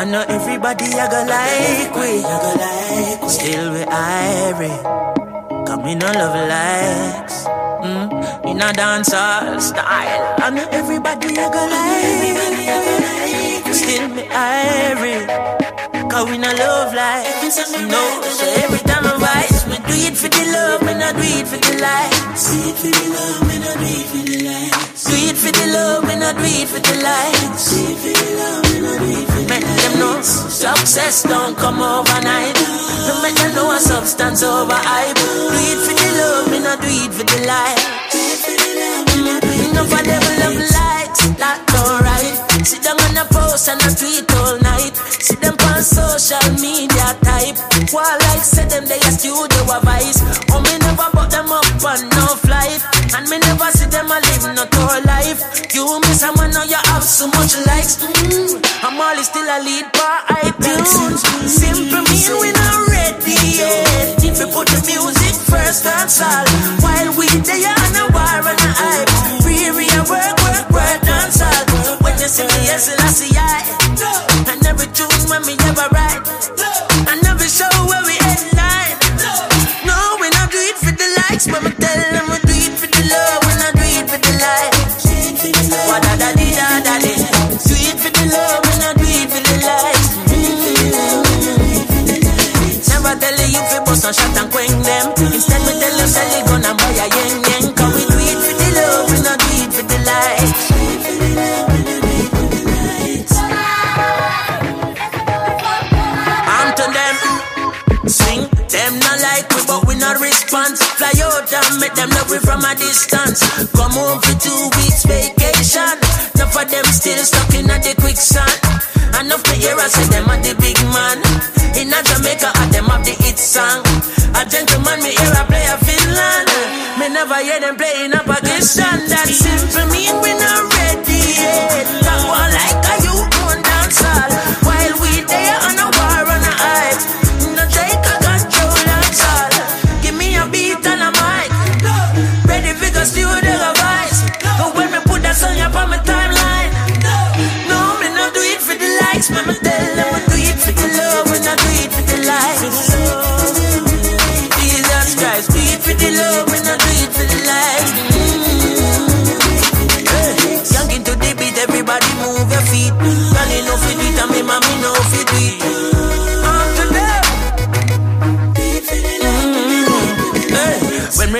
Speaker 28: I know everybody I go like we, I go like we. Still we irie, come in no love likes. Mm, in a dancehall style. I know everybody I go like we. Still me irie, cause we no love like. No, so every time I rise, we do it for the love, we not do it for the likes. Do it for the love, we not do it for the likes. Do it for the love, we not do it for the likes. Do it for the love, we not do it for the. Make them know success don't come overnight. No make them know a substance over hype. Do it for the love, we not do it for the likes. Enough of them love that alright. Sit down on a post and a tweet all night. See them on social media type. While like say them they a studio a vice. Oh me never put them up on no flight, and me never see them a live no tour life. You miss someone know you have so much likes. Mm, I'm always still a lead by iTunes. Simple mean we not ready yet. We put the music first, that's all. While we there a and When you me, yes, I see I. And every tune when me ever write. And every show where we headline. No, we not do it for the likes, me tell them we do it for the love. We not do it for the likes. Wa da da da da. Do it for the love, we not do it for the likes. Never tell you you fi bust a shot and quench them. Instead me tell you it gun and buy a yen from a distance. Come home for two weeks vacation. Enough of them still stuck in the quicksand. Enough to hear us say them are the big man. In a Jamaica, at them have the hit song. A gentleman, me hear a play a Finland. Me never hear them playing a Pakistan. That simple mean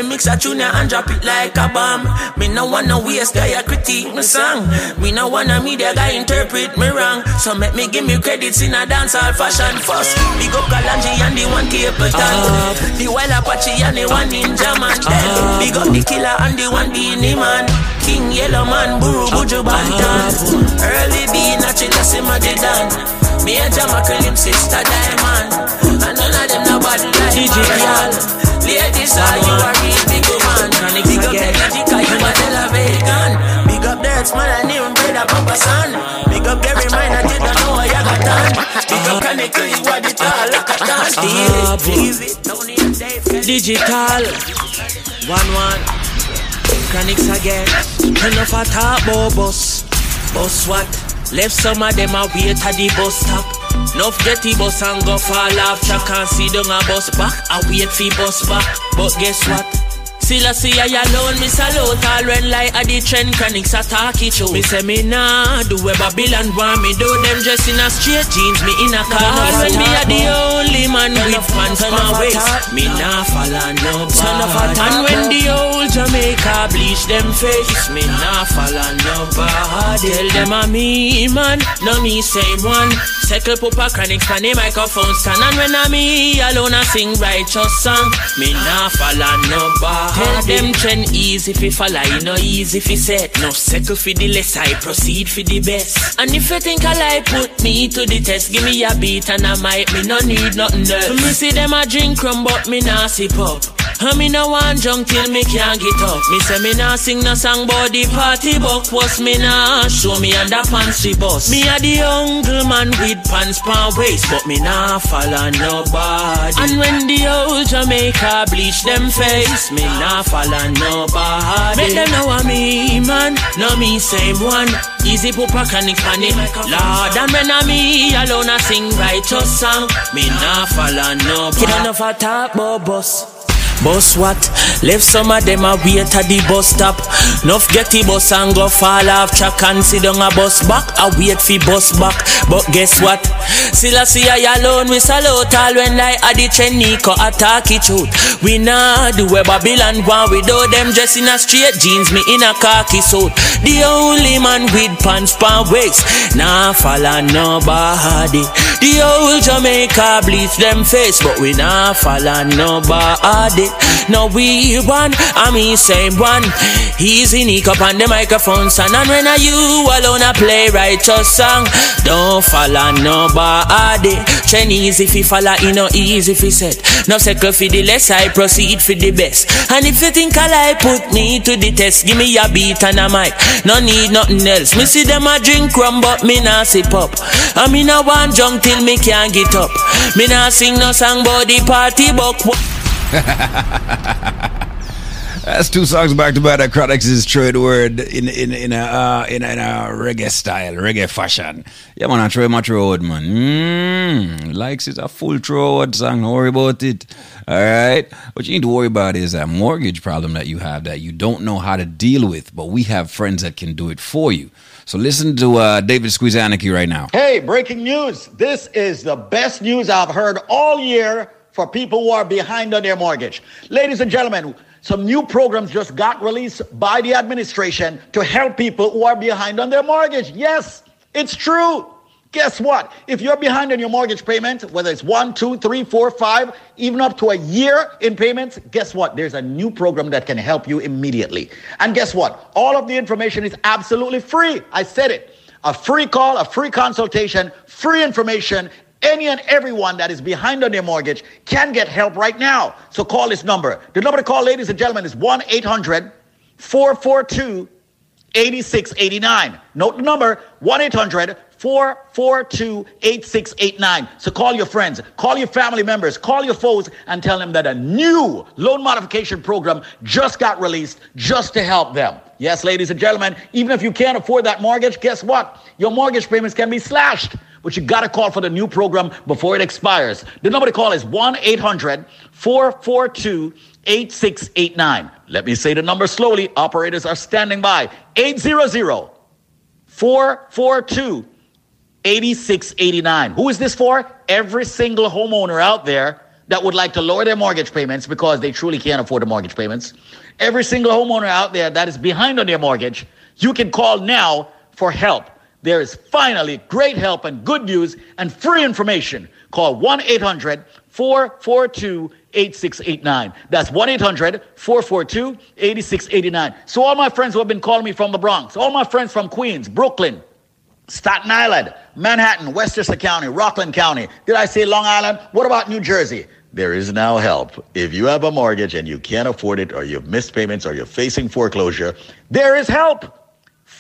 Speaker 28: me
Speaker 13: mix a tune and drop it like a bomb. Me no wanna waste guy a critique me song. Me no wanna media guy interpret me wrong. So make me give me credits in a dancehall fashion first. Big up Kalonji and the one Capleton. Ah. The wild Apache and the one Ninjaman. Then ah. Big up the killer and the one Beenie Man. King Yellowman, Buru Buju Banton. Early B, Nachita Simadidan. Me and Jamakal, him sister Diamond. And none of them nobody like
Speaker 28: DJ.
Speaker 13: Ladies, are you a real big woman? Big up the cause you a Tel. Big up the man, and even brother Papa San. Big up every mind, I didn't know I got done. Big up Kaneko, you are the tall, like a dance. Steal it, no need
Speaker 28: Digital. One one. Chronixx again. Enough a talk bus. Bus what? Left some of them a wait at the bus stop. Enough get the bus and go fall off track and see down a bus back. I wait for bus back. But guess what? Still I see I alone, me salute all when like a the trend chronics attack it show. Me say me nah do where Babylon want me do them dress in a straight jeans, me in a car. When me a the only man with pants on my waist, me nah follow nobody. And when the old Jamaica bleach them face, me nah follow nobody. Tell them a me man, no me same one. Circle pupa chronics on the microphone stand and when I'm me alone I sing righteous song, me nah follow nobody. Tell them trend easy fi follow, you know easy fi set. No settle for the less, I proceed for the best. And if you think I lie, put me to the test. Give me a beat and I might me no need nothing else. Me see them a drink rum, but me nah sip up. And me no want drunk till me can't get up. Me say me nah sing no song about the party buck was me nah show me under pants she bust. Me a the young man with pants pan waist, but me nah follow nobody. And when the old Jamaica bleach them face, me nah follow nobody. Make them know a me man, no me same one. Easy pupa chronic panic, Lord. And when I me alone I sing righteous song, me nah follow nobody. Kid enough a talk about bus. Bus what? Left some of them a wait at the bus stop. Nuff get the bus and go fall off track and sit down a bus back. I wait for bus back. But guess what? Still I see I alone we salute all when I at the Chenico attack it out. We nah do where Babylon we do them dress in a straight jeans, me in a khaki suit. The only man with pants pan waist. Nah follow nobody. The old Jamaica bleach them face, but we nah follow nobody. No we one, I mean same one. Easy nick up on the microphone, son. And when are you alone, I play righteous song. Don't follow nobody. Train easy fi follow, you know easy fi set. No second for the less, I proceed for the best. And if you think I lie, put me to the test. Give me a beat and a mic. No need nothing else. Me see them a drink rum, but me nah sip up. I mean I want junk till me can't get up. Me nah sing no song the party, but.
Speaker 5: That's two songs back to back. Chronixx is trade word in in in a uh, in, in a reggae style, reggae fashion. Yeah, man, I try my road, man. Mm, likes it a full throw song. Don't worry about it. All right. What you need to worry about is that mortgage problem that you have that you don't know how to deal with, but we have friends that can do it for you. So listen to uh, David Squeezaniki right now.
Speaker 15: Hey, breaking news. This is the best news I've heard all year for people who are behind on their mortgage. Ladies and gentlemen, some new programs just got released by the administration to help people who are behind on their mortgage. Yes, it's true. Guess what? If you're behind on your mortgage payment, whether it's one, two, three, four, five, even up to a year in payments, guess what? There's a new program that can help you immediately. And guess what? All of the information is absolutely free. I said it. A free call, a free consultation, free information. Any and everyone that is behind on their mortgage can get help right now. So call this number. The number to call, ladies and gentlemen, is 1 800 442 8689. Note the number 1 800 442 8689. So call your friends, call your family members, call your foes, and tell them that a new loan modification program just got released just to help them. Yes, ladies and gentlemen, even if you can't afford that mortgage, guess what? Your mortgage payments can be slashed. But you got to call for the new program before it expires. The number to call is 1 800 442 8689. Let me say the number slowly. Operators are standing by. 800 442 8689. Who is this for? Every single homeowner out there that would like to lower their mortgage payments because they truly can't afford the mortgage payments. Every single homeowner out there that is behind on their mortgage, you can call now for help. There is finally great help and good news and free information. Call 1 800 442 8689. That's 1 800 442 8689. So, all my friends who have been calling me from the Bronx, all my friends from Queens, Brooklyn, Staten Island, Manhattan, Westchester County, Rockland County. Did I say Long Island? What about New Jersey? There is now help. If you have a mortgage and you can't afford it, or you've missed payments, or you're facing foreclosure, there is help.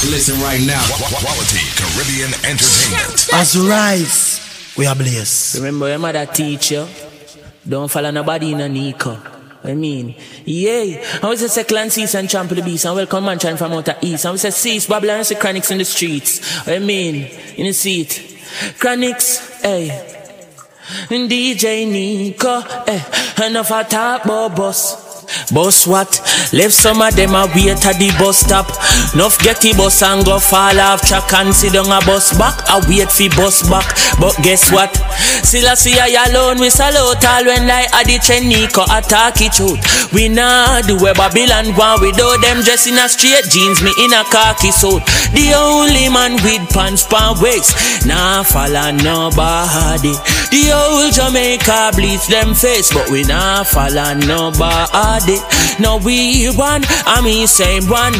Speaker 3: Wake up.
Speaker 13: Listen right now.
Speaker 3: Quality Caribbean entertainment.
Speaker 13: As we rise, we are blessed.
Speaker 28: Remember your mother teach you. Don't follow nobody in a Nico. I mean, yeah. I was a second season champ of the beast and welcome man trying from outer east. And we say cease Babylon and say chronics in the streets. I mean, in the seat. Chronics, hey. DJ Nico, eh. Enough I talk about boss. Boss what? Left some of them a wait at the bus stop. Nuff get the bus and go fall off track and sit down a bus back. I wait for bus back. But guess what? Still I see I alone we salute all when I had the Chenico attack it out. We nah do a Babylon one without them dressed in a straight jeans, me in a khaki suit. The only man with pants pan waist. Nah follow nobody. The old Jamaica bleach them face, but we nah follow nobody. No we one, I mean same one.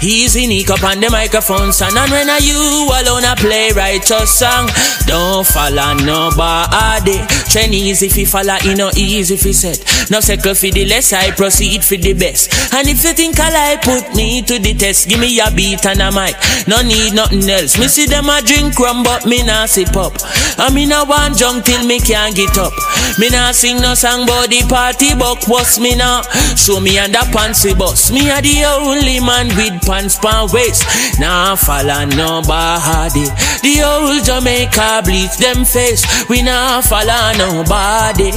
Speaker 28: He's unique up on the microphone, son. And when are you alone, I play righteous song. Don't follow nobody. Chinese if you follow, you know easy if you set. No circle for the less, I proceed for the best. And if you think I lie, put me to the test. Give me a beat and a mic. No need nothing else. Me see them a drink rum, but me nah sip up. I me nah want junk till me can't get up. Me nah sing no song the party, but what's me now? Show me and under pantsy boss, Me a the only man with pants pan waist. Nah follow nobody. The old Jamaica bleach them face. We nah follow nobody.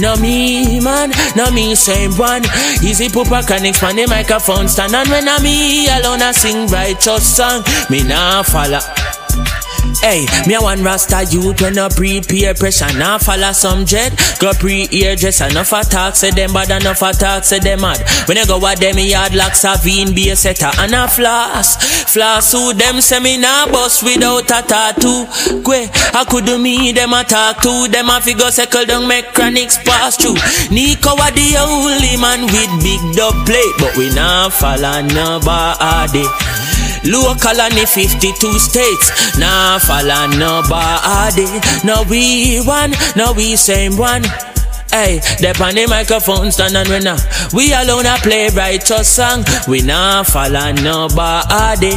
Speaker 28: No me man, no me same one. Easy pooper connects on the microphone stand. And when I me alone I sing righteous song. Me nah follow. Hey, me a one rasta youth when no prepare pressure Now follow some jet, go pre-ear dress Enough attack say them bad, enough attack say them mad. When I go at them yard like Savine be a setter And a floss, floss who them say me nah bust without a tattoo. Kwe, I could do me them attack too Them a figure circle down make chronics pass through. Nico a the only man with big dub plate But we nah follow nobody Local and the 52 states. Nah, follow nobody. No, we one, no, we same one. Hey, they on the microphone stand and we nah We alone a play righteous song We nah follow nobody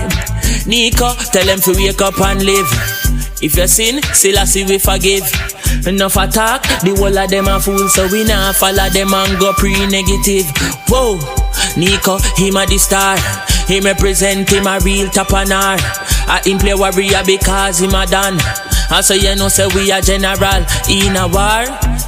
Speaker 28: Nico, tell them to wake up and live If you sin, still I see we forgive Enough attack, the whole of them a fool So we nah follow them and go pre-negative Whoa, Nico, him a the star him represent him a real tapanar. I him play warrior because him a done. And so you know say we a general in a war,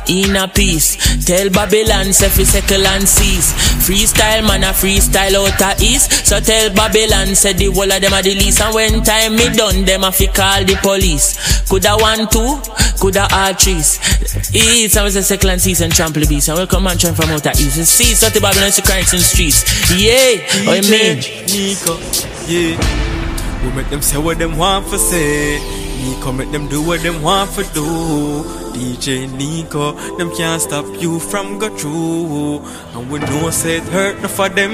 Speaker 28: in a peace. Tell Babylon say fi settle and cease. Freestyle man a freestyle out a east. So tell Babylon say the whole of them a the least. And when time me done, them a fi call the police. Coulda one two, coulda all trees. It's I was a second season trample beast. And welcome man from out a east. See so the Babylon crying in the streets. Yeah, what you mean?
Speaker 34: Nico, yeah. We make them say what them want for say. Nico make them do what them want for do. DJ Nico, them can't stop you from go through. And we know say it hurt enough for them.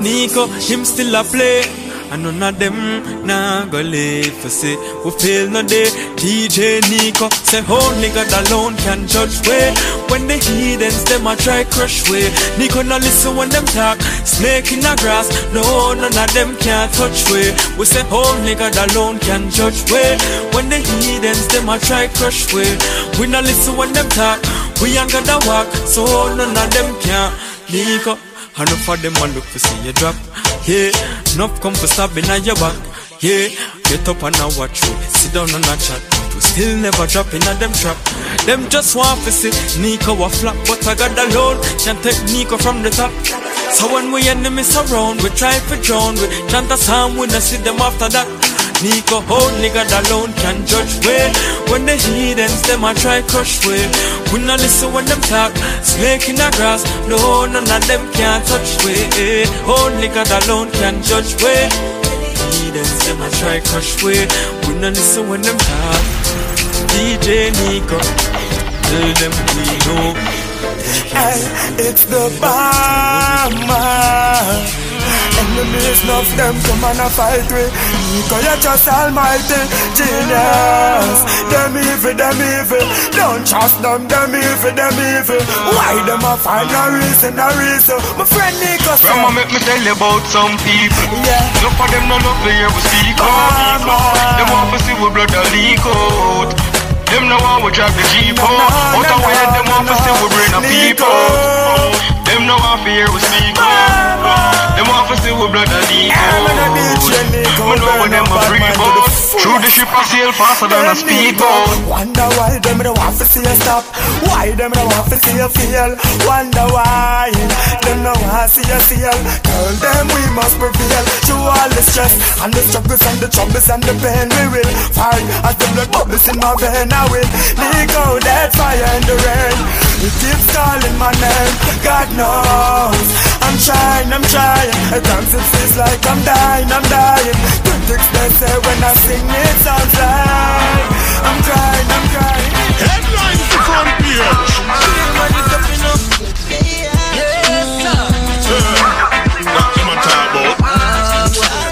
Speaker 34: Nico, him still a play. And none of them nah go live for say we feel no day. DJ Nico say oh, only God alone can judge way. When the heathens them a try crush way. Nico no listen when them talk. Snake in the grass, no none of them can touch way. We say oh, only God alone can judge way. When the heathens them a try crush way. We no listen when them talk. We ain't gonna walk, so none of them can. Nico, enough of them a look for see you drop. Yeah, enough come for stabbing at your back. Yeah, get up and now watch you. Sit down and a chat. But we still never drop in a them trap. Them just want to see Nico a flop, but I got alone. Can't take Nico from the top. So when we enemies around, we try for drown. We chant a psalm, we not see them after that. Nico only God alone can judge way. When the heathens them a try crush way. We not listen when them talk. Snake in the grass, no none of them can touch way. Only God alone can judge way. Heathens them a try crush way. We not listen when them talk. DJ Nico, tell them we know.
Speaker 31: Hey, it's the bomber. Enemies love them, come on and fight with Nico, you're just almighty genius. Them evil, them evil. Don't trust them, them evil, them evil. Why them a find no reason, no reason? My friend Nico said
Speaker 35: Mama make me tell you about some people.
Speaker 31: Yeah.
Speaker 35: Look for them, no love to hear we speak Them want to see we blood a leak out. Them no want we drop the jeep out. Out of where them want to see we bring a people Them no want to hear we speak. Out Them want to see we blood a leak out Me know when them a free boat Through the ship I sail faster than a speedboat.
Speaker 31: Wonder why them don't want to see you stop. Why them don't want to see you fail? Wonder why them don't want to see you sail Girl, them we must prevail. Through all the stress and the struggles and the troubles and the pain We will fight as the blood bubbles in my vein. I will leak out that fire in the rain. It keeps calling my name. God knows. I'm trying, I'm trying At times it feels like I'm dying, I'm dying. Critics they say when I sing it sounds like I'm crying, I'm crying.
Speaker 14: Headlines to front page That's what I'm talking about.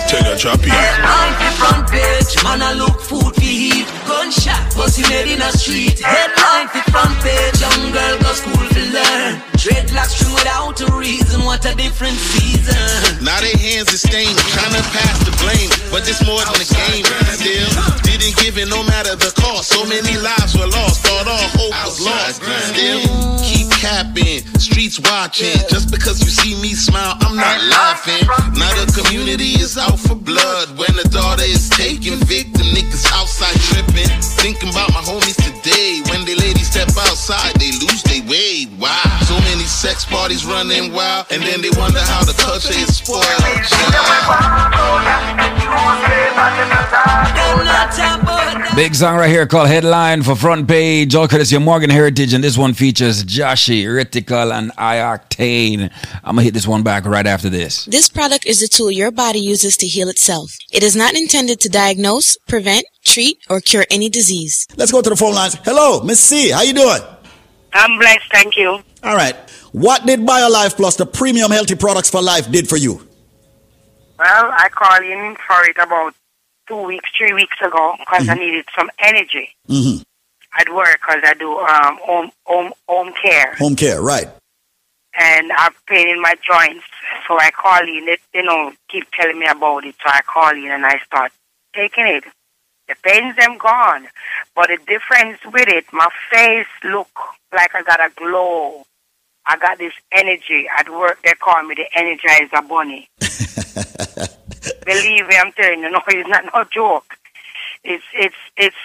Speaker 14: Tell your choppy.
Speaker 27: Headline for front page, man I look food for heat Gunshot, pussy made in a street. Headline for front page, young girl go school to learn Dreadlocks string without a reason, what a different season
Speaker 14: Now their hands are stained, trying to pass the blame. But it's more than a game. Still, didn't give it no matter the cost. So many lives were lost, thought all hope was lost. Still, keep capping, streets watching. Just because you see me smile, I'm not laughing. Now the community is out for blood. When the daughter is taken, victim niggas outside tripping. Thinking about my homies today. When they ladies step outside, they lose their way. Wow. So many sex parties running wild, and then they wonder how the culture is spoiled.
Speaker 5: Big song right here called Headline for Front Page. All courtesy of Morgan Heritage, and this one features Joshi, Retical, and I-Octane. I'm gonna hit this one back right after this.
Speaker 17: This product is a tool your body uses to heal itself. It is not intended to diagnose, prevent, treat, or cure any disease.
Speaker 15: Let's go to the phone lines. Hello, Miss C. How you doing?
Speaker 36: I'm blessed, thank you.
Speaker 15: All right. What did BioLife Plus, the premium healthy products for life, did for you?
Speaker 36: Well, I called in for it about two weeks, three weeks ago because I needed some energy
Speaker 15: Mm-hmm.
Speaker 36: at work because I do um, home, home, home care.
Speaker 15: Home care, right?
Speaker 36: and I've pain in my joints. So I call in. They, you know, keep telling me about it. So I call in and I start taking it. The pains them gone, but the difference with it, my face look like I got a glow. I got this energy at work. They call me the Energizer Bunny. Believe me, I'm telling you, no, it's not no joke. It's it's it's.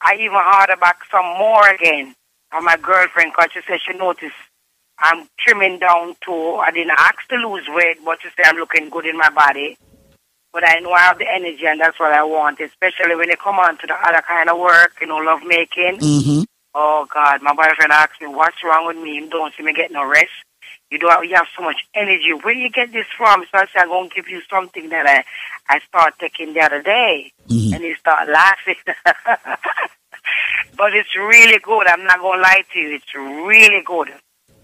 Speaker 36: I even harder back some more again. And my girlfriend, cause she said she noticed I'm trimming down too. I didn't ask to lose weight, but she say I'm looking good in my body. But I know I have the energy, and that's what I want, especially when it come on to the other kind of work, you know, love making.
Speaker 15: Mm-hmm.
Speaker 36: Oh, God, my boyfriend asked me, what's wrong with me? You don't see me get no rest. You don't you have so much energy. Where do you get this from? So I said, I'm going to give you something that I, I started taking the other day. Mm-hmm. And he started laughing. but it's really good. I'm not going to lie to you. It's really good.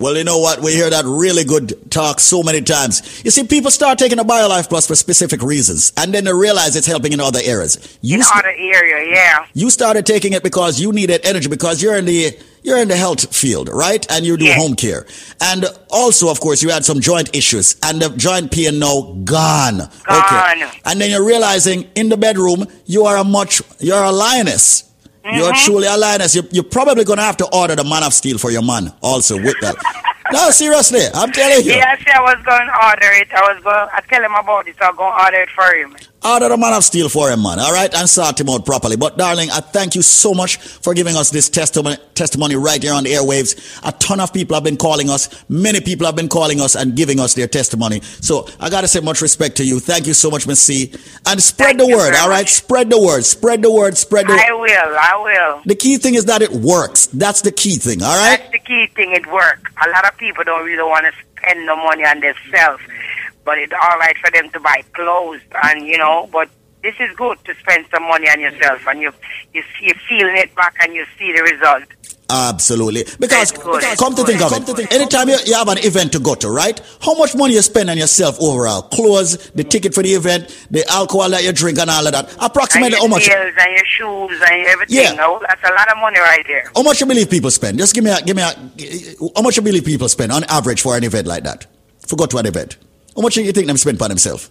Speaker 15: Well, you know what? We hear that really good talk so many times. You see, people start taking a BioLife Plus for specific reasons, and then they realize it's helping in other areas. You
Speaker 36: in
Speaker 15: st-
Speaker 36: other area, yeah.
Speaker 15: you started taking it because you needed energy because you're in the you're in the health field, right? And you do
Speaker 36: Yes.
Speaker 15: home care. And also, of course, you had some joint issues and the joint pain now gone.
Speaker 36: Gone.
Speaker 15: Okay. And then you're realizing in the bedroom, you are a much, you're a lioness. You're
Speaker 36: Mhm.
Speaker 15: truly a lioness. You're, you're probably going to have to order the man of steel for your man also with that. no, seriously, I'm telling you.
Speaker 36: Yes, I was going to order it. I was going. I tell him about it. So I'm going to order it for him.
Speaker 15: Order the man of steel for him, man. All right, and sort him out properly. But darling, I thank you so much for giving us this testimony, testimony right here on the airwaves. A ton of people have been calling us. Many people have been calling us and giving us their testimony. So I gotta say much respect to you. Thank you so much, Miss C. And spread the word. All right, spread the word. Spread the word. Spread the.
Speaker 36: I will. I will.
Speaker 15: The key thing is that it works. That's the key thing. All right.
Speaker 36: That's the key thing. It works. A lot of people don't really want to spend no money on themselves, but it's all right for them to buy clothes and you know. But this is good to spend some money on yourself, and you you see you feeling it back, and you see the result.
Speaker 15: Absolutely. Because, because come to think of it, anytime you, you have an event to go to, right? How much money you spend on yourself overall? Clothes, the ticket for the event, the alcohol that you drink and all of that. Approximately how
Speaker 36: your
Speaker 15: much?
Speaker 36: nails and your shoes and everything.
Speaker 15: Yeah.
Speaker 36: Oh, that's a lot of money right there.
Speaker 15: How much you believe people spend? Just give me a, give me a, how much you believe people spend on average for an event like that? For go to an event. How much do you think them spend for themselves?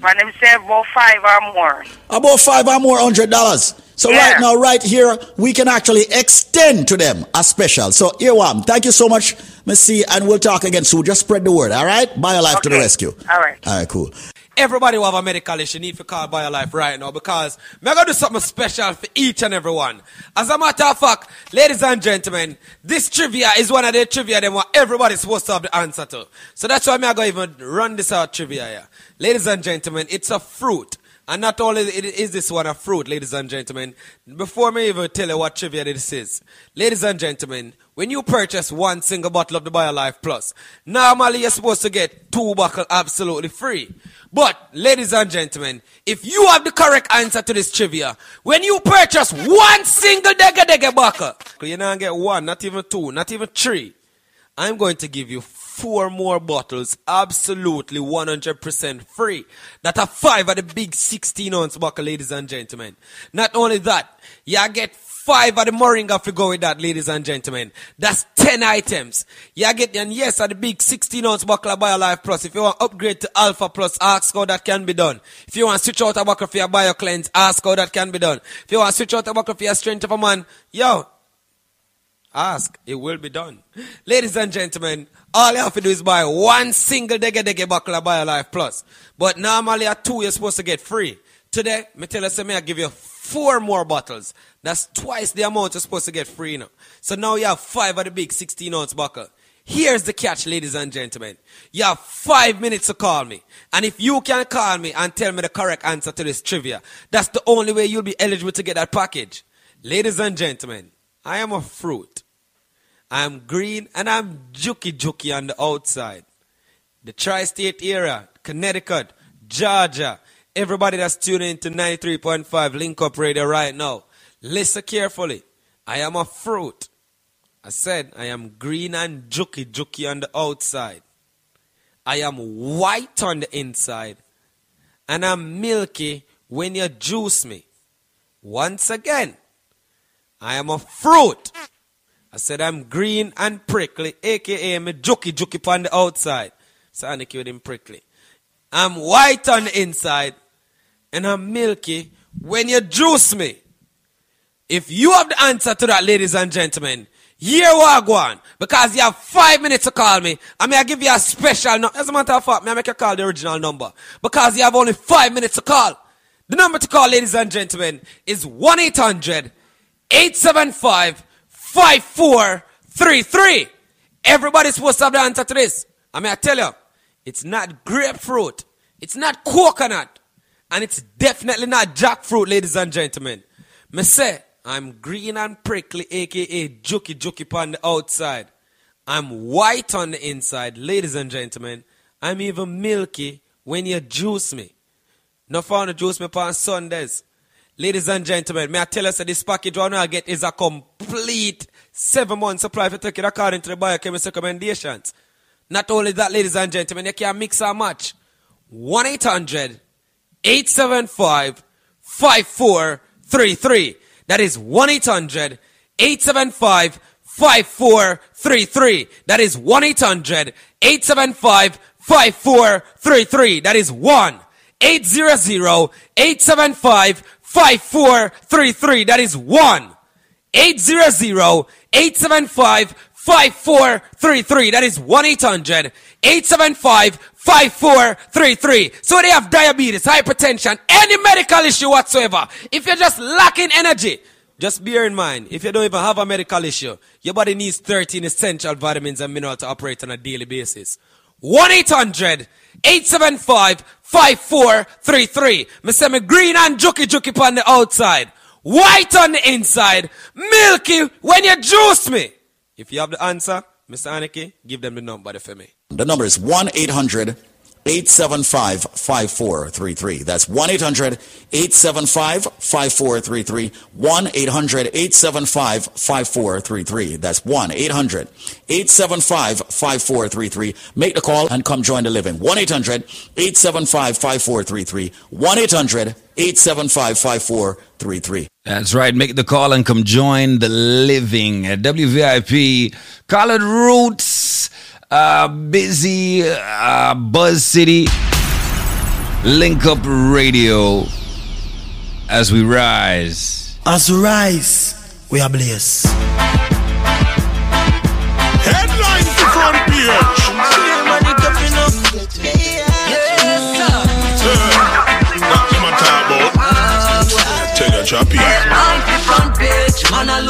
Speaker 36: For themselves, about five or more.
Speaker 15: About five or more hundred dollars. So
Speaker 36: Yeah.
Speaker 15: right now, right here, we can actually extend to them a special. So here one. Thank you so much, Miss C, and we'll talk again soon. Just spread the word, all right? BioLife to the rescue.
Speaker 36: All right.
Speaker 15: All right, cool.
Speaker 21: Everybody who have a medical issue need to call life right now because we're going to do something special for each and every one. As a matter of fact, ladies and gentlemen, this trivia is one of the trivia that everybody's supposed to have the answer to. So that's why I'm going to even run this out trivia here. Ladies and gentlemen, it's a fruit. And not only is this one a fruit, ladies and gentlemen, before me even tell you what trivia this is, ladies and gentlemen, when you purchase one single bottle of the BioLife Plus, normally you're supposed to get two bottles absolutely free. But, ladies and gentlemen, if you have the correct answer to this trivia, when you purchase one single Dega Dega bottle, you not get one, not even two, not even three, I'm going to give you four more bottles absolutely 100% free. That are five of the big 16 ounce bottle, ladies and gentlemen. Not only that, you get five of the Moringa you go with that, ladies and gentlemen. That's 10 items. You get, and yes, at the big 16 ounce bottle of BioLife Plus. If you want upgrade to Alpha Plus, ask how that can be done. If you want switch out a bottle for your BioCleanse, ask how that can be done. If you want switch out a bottle for your Strength of a Man, yo, Ask, it will be done. Ladies and gentlemen, all you have to do is buy one single Dege Dege bottle of BioLife Plus. But normally at two, you're supposed to get free. Today, me tell say, me I give you four more bottles. That's twice the amount you're supposed to get free you now. So now you have five of the big 16 ounce bottle. Here's the catch, ladies and gentlemen. You have five minutes to call me. And if you can call me and tell me the correct answer to this trivia, that's the only way you'll be eligible to get that package. Ladies and gentlemen, I am a fruit. I'm green and I'm jukey jukey on the outside. The tri state area, Connecticut, Georgia, everybody that's tuning into 93.5 Link Up Radio right now, listen carefully. I am a fruit. I said I am green and jukey jukey on the outside. I am white on the inside. And I'm milky when you juice me. Once again, I am a fruit. I said I'm green and prickly, aka me jokey jokey on the outside. Sonic with him prickly. I'm white on the inside, and I'm milky when you juice me. If you have the answer to that, ladies and gentlemen, here we go on. Because you have five minutes to call me. I I give you a special number. As a matter of fact, may I make you call the original number. Because you have only five minutes to call. The number to call, ladies and gentlemen, is 1 800 875 5433. Everybody's supposed to have the answer to this. I mean, I tell you, it's not grapefruit, it's not coconut, and it's definitely not jackfruit, ladies and gentlemen. Me say, I'm green and prickly, aka jokey jokey on the outside. I'm white on the inside, ladies and gentlemen. I'm even milky when you juice me. No fun to juice me on Sundays. Ladies and gentlemen, may I tell us that this package one I get is a complete seven months supply for it according to the biochemist recommendations. Not only that, ladies and gentlemen, you can mix and match. 1 800 875 5433. That is 1 800 875 5433. That is 1 800 875 5433. That is 1 800 875 5433. That is 1 800 875 5433. That is 1 800 875 5433. So they have diabetes, hypertension, any medical issue whatsoever. If you're just lacking energy, just bear in mind, if you don't even have a medical issue, your body needs 13 essential vitamins and minerals to operate on a daily basis. 1 800 875 5433. Me say me green and juky juky on the outside, white on the inside, milky when you juice me. If you have the answer, Mr. Aniki, give them the number for me.
Speaker 15: The number is 1 800 875 5433. That's 1 800 875 5433. 1 800 875 5433. That's 1 800 875 5433. Make the call and come join the living. 1 800 875 5433. 1 800 875 5433.
Speaker 5: That's right. Make the call and come join the living at WVIP, Collard Roots, uh, Busy, uh, Buzz City, Link Up Radio as we rise.
Speaker 13: As we rise, we are blessed.
Speaker 37: Headline to front page. Take a choppy.
Speaker 3: Headline for front page, man I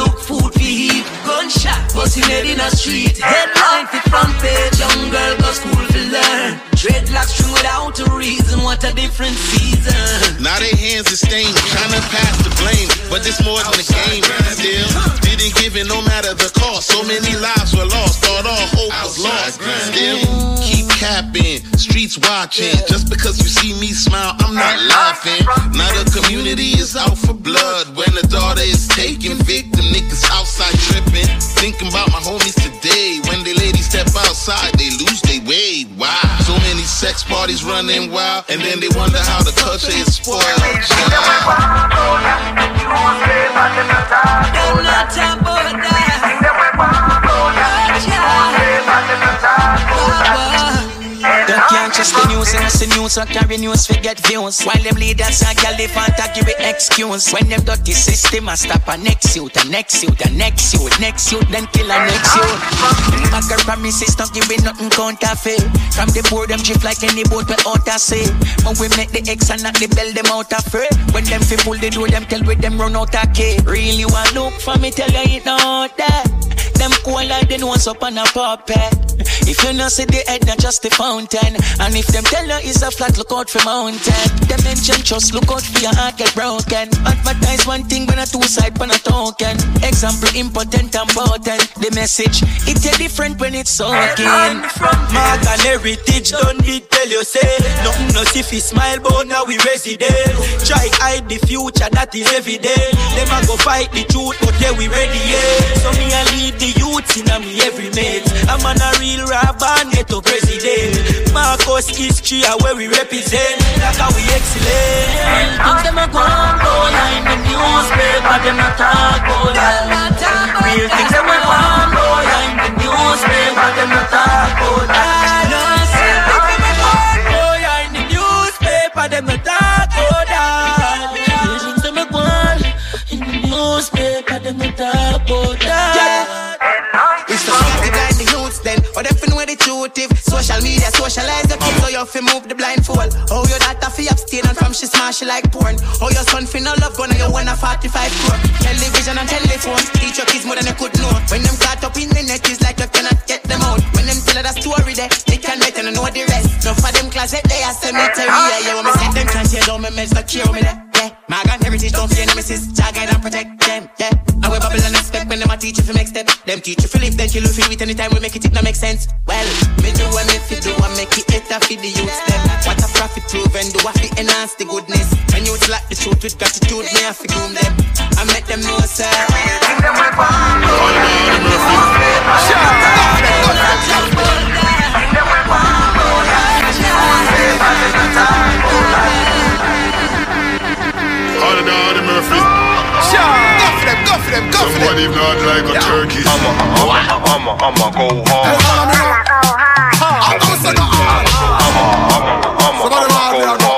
Speaker 3: Gunshot, busting head in a street. Headline for front page, young girl go school to learn. Dreadlocks string without a reason, what a different season.
Speaker 14: Now their hands are stained, trying to pass the blame. But it's more than a game. Still, didn't give it no matter the cost. So many lives were lost, thought all hope was lost. Still, keep capping, streets watching. Just because you see me smile, I'm not laughing. Now the community is out for blood. When the daughter is taken, victim niggas outside tripping. Thinking about my homies today. When they ladies step outside, they lose their way. Wow. So many sex parties running wild, and then they wonder how the culture is spoiled.
Speaker 3: Them
Speaker 27: Trust the news and it's the news so carry news forget views. While them leaders and gal they to give it excuse. When them dirty system a stop a next youth a next youth a next youth Next youth then kill a next youth Bagger promises don't give it nothing counterfeit. From the board them drift like any boat with out of sea. But we make the X and not the bell them out of free When them fi pull the door them tell with them run out of key. Really want look for me tell you it not that them cool like they know up on a puppet. If you not see the head, not just the fountain. And if them tell you it's a flat, look out for mountain. Them mention trust, look out for your heart get broken. Advertise one thing when a two side when a token. Example important and potent. The message, it's a different when it's soaking.
Speaker 3: Mark and heritage don't need tell you say Nothing no see he smile but now we resident Try hide the future that is evident Them a go fight the truth but yeah we ready yeah So me a lead the youth in a me every mate I'm on a real rabbi get to president Marcus history a where we represent. Like how we excellent. Things them a go on go in the newspaper them a talk about that. Real things them a go on go in the newspaper them a talk about that. No, say things them a go on go in the newspaper them a talk about that. Real things them a go on in the newspaper them a talk about that
Speaker 38: It's the something blind the youths then. Or them fin know the truth if Social media socialize the you fi move the blindfold. Oh your daughter fi abstain and from she smash she like porn. Oh your son fi no love gun and you want a 45 crore. Television and telephone Teach your kids more than you could know. When them caught up in the net It's like you cannot get them out. When them tell her the story there They can't wait and know the rest. No for them closet they are cemetery Yeah, yeah, when me set them can't down me mess no cure me there. Yeah, my gun heritage don't fear nemesis. Jah and protect them, yeah I will bubble and expect when them a teach you fi make step Them teach you fi live then kill you fi do it anytime we make it it no make sense Well, me do what me fi do I make it better fi the youth them What a profit prove and do I fi enhance the goodness When you
Speaker 39: like the truth with gratitude. Me have to groom them. I make them know, sir. Bring them with
Speaker 27: All
Speaker 37: for them, go for them.
Speaker 27: Somebody not like a turkey.
Speaker 37: I'ma, I'ma, I'ma, I'ma go hard. I'm gonna say no hard. Somebody hard, me a go.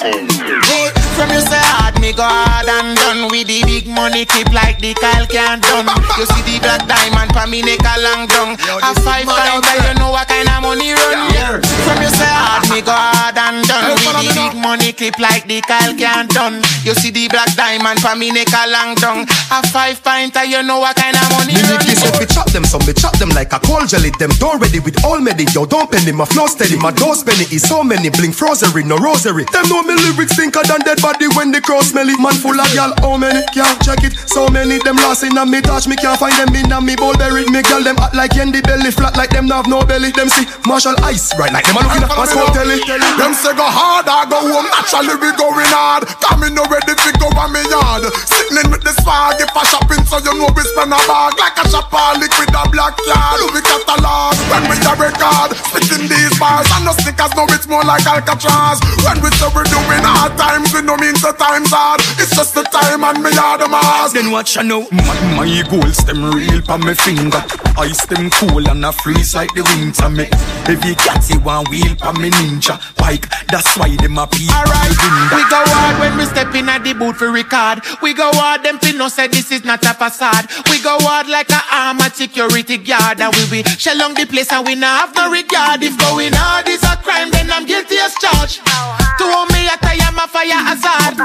Speaker 39: From you say hard, me go hard and done with the big money clip like the Kyle can't done. You see the black diamond for me neck a long down. A five times you know what kind of money run. From you say hard, me go hard and done with the big money clip like the Kyle can't done. You see the black diamond for me neck a long down. A five pint you know what kind of money
Speaker 31: Me
Speaker 39: run.
Speaker 31: Nicky said we chop them, some me chop them like a cold jelly. Them don't ready with all medi, yo don't penny. My flow steady, my dose penny is so many. Blink frozery, no rosary. Them know me lyrics thinker than dead body when they cross smelly. Man full of y'all, how many? Can't check it. So many them lost in a me touch, me can't find them in a me bowl buried. Me girl them act like Yendi belly, flat like them have no belly. Them see Marshall Ice, right like them a looking at my smoke telly.
Speaker 37: Them say go hard, I go home. Naturally we going hard. Coming no ready to go on me yard. Sitting with the swag if I shopping, so you know we spend a bag like a shopper liquid a black yard. Louis catalog when we a record, spitting these bars and no stickers. No, it's more like Alcatraz. When we say we're doing hard times, we no mean the times hard. It's just the time and me are the mask.
Speaker 40: Then watch I know my, my goals them real pa me finger Ice them cool and a freeze like the winter me Every catty one wheel pa me ninja Bike that's why them a peep
Speaker 39: Alright, we go hard when we step in at the booth for record. We go hard, them fin no say this is not a facade. We go hard like a armored security guard, and we be shell on the place and we not have no regard. If going hard is a crime, then I'm guilty as charged. To me, I tell you, I'm a fire hazard.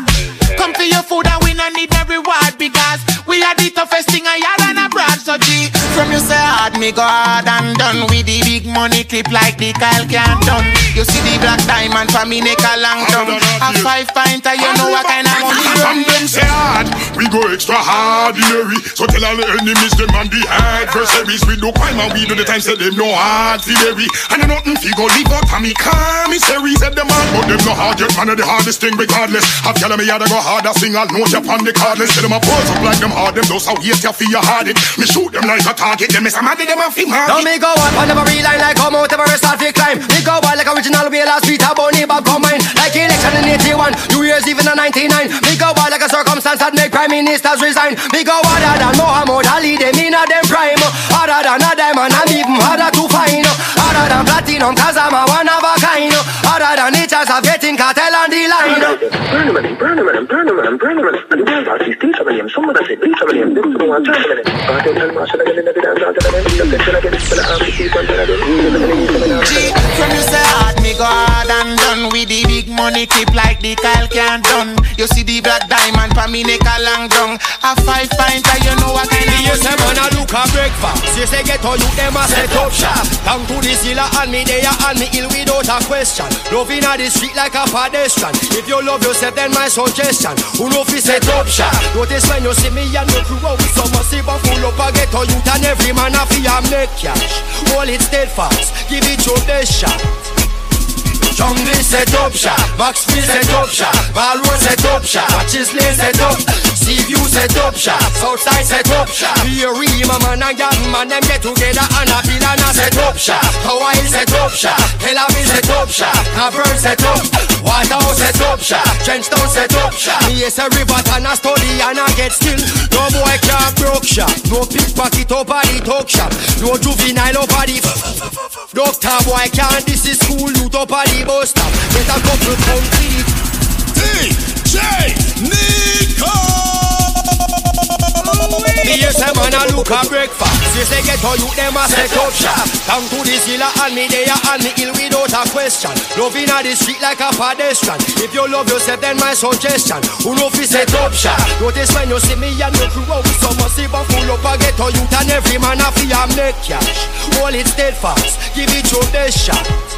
Speaker 39: Come for your food and we no need a reward because we are the toughest thing I had and abroad. So G, from you say hard, me go hard and done with the big money clip like the Kyle can't done. You see the black diamond for me neck a long down. A five pinter, you know what kind of money
Speaker 37: From them say hard, we go extra hard ordinary. So tell all the enemies them and the adversaries. We do crime and we do the time say them no hard theory. And I nothing fi go leave out for me commissary. Said them hard, but them no hard yet. Man of the hardest thing regardless. Have tell me how to go hard, I sing all note upon the cardless. Tell them I pose up like them hard, them those how hate you for your hard it. Me shoot them like a target, them is a mad them a fi hard
Speaker 25: Now
Speaker 37: it.
Speaker 25: me go on, on never reline like come out ever start to climb. Me go on like original way last beat a bunny but combine like election in 81, New Year's even in 99. Me go on like a circumstance that make prime ministers resign. Me go harder than Muhammad Ali, them in a them prime. Harder than a diamond, I'm even harder to find. Harder than platinum, cause I'm a one of a kind. Harder than the chance of getting cartel on the line.
Speaker 41: Burn and burn and burn and burn them and the world artists teach them and some of them say teach them and them so one time and I don't tell myself again the and then the the
Speaker 39: From you say hard, me go hard and done. With the big money clip like the Kyle can't done. You see the black diamond for me neck a long down. A five pinter, you know what kind of
Speaker 25: You say man a look a breakfast. You say get all you them a set up shop. Down to the zilla and me there and me ill without a question. Loving a the street like a pedestrian. If you love yourself then my suggestion. Who know fi set up shop? Notice when you see me and your crew out and full up a all youth and every man a fi make cash. Hold it steadfast, give it your best shot Jungle set up shop, Maxfield set up shop, Balroad set up shop, Matches Lane set up, Seaview set up shop, Southside set shop, Theory, my man and young man them get together and a a set up shop, Hawaii up shop, Tel Aviv up shop, Cavern up, Waterhouse set up shop, Trenchtown up shop, me is a river and a study and I get still, no boy can't broke shop, no pickpocket over the talk shop, no juvenile over the Doctor boy can't this is school youth over the bus stop. Get a couple complete.
Speaker 37: DJ Nico.
Speaker 25: Me hear say man a look a breakfast. Say say get all you them a set up shop. Down to the zilla and me there and me ill without a question. Loving a the street like a pedestrian. If you love yourself then my suggestion. Who know fi set up shop. Notice when you see me and your crew out with some massive and full up a get all youth and every man a fi a make cash. Hold it steadfast. Give it your best shot.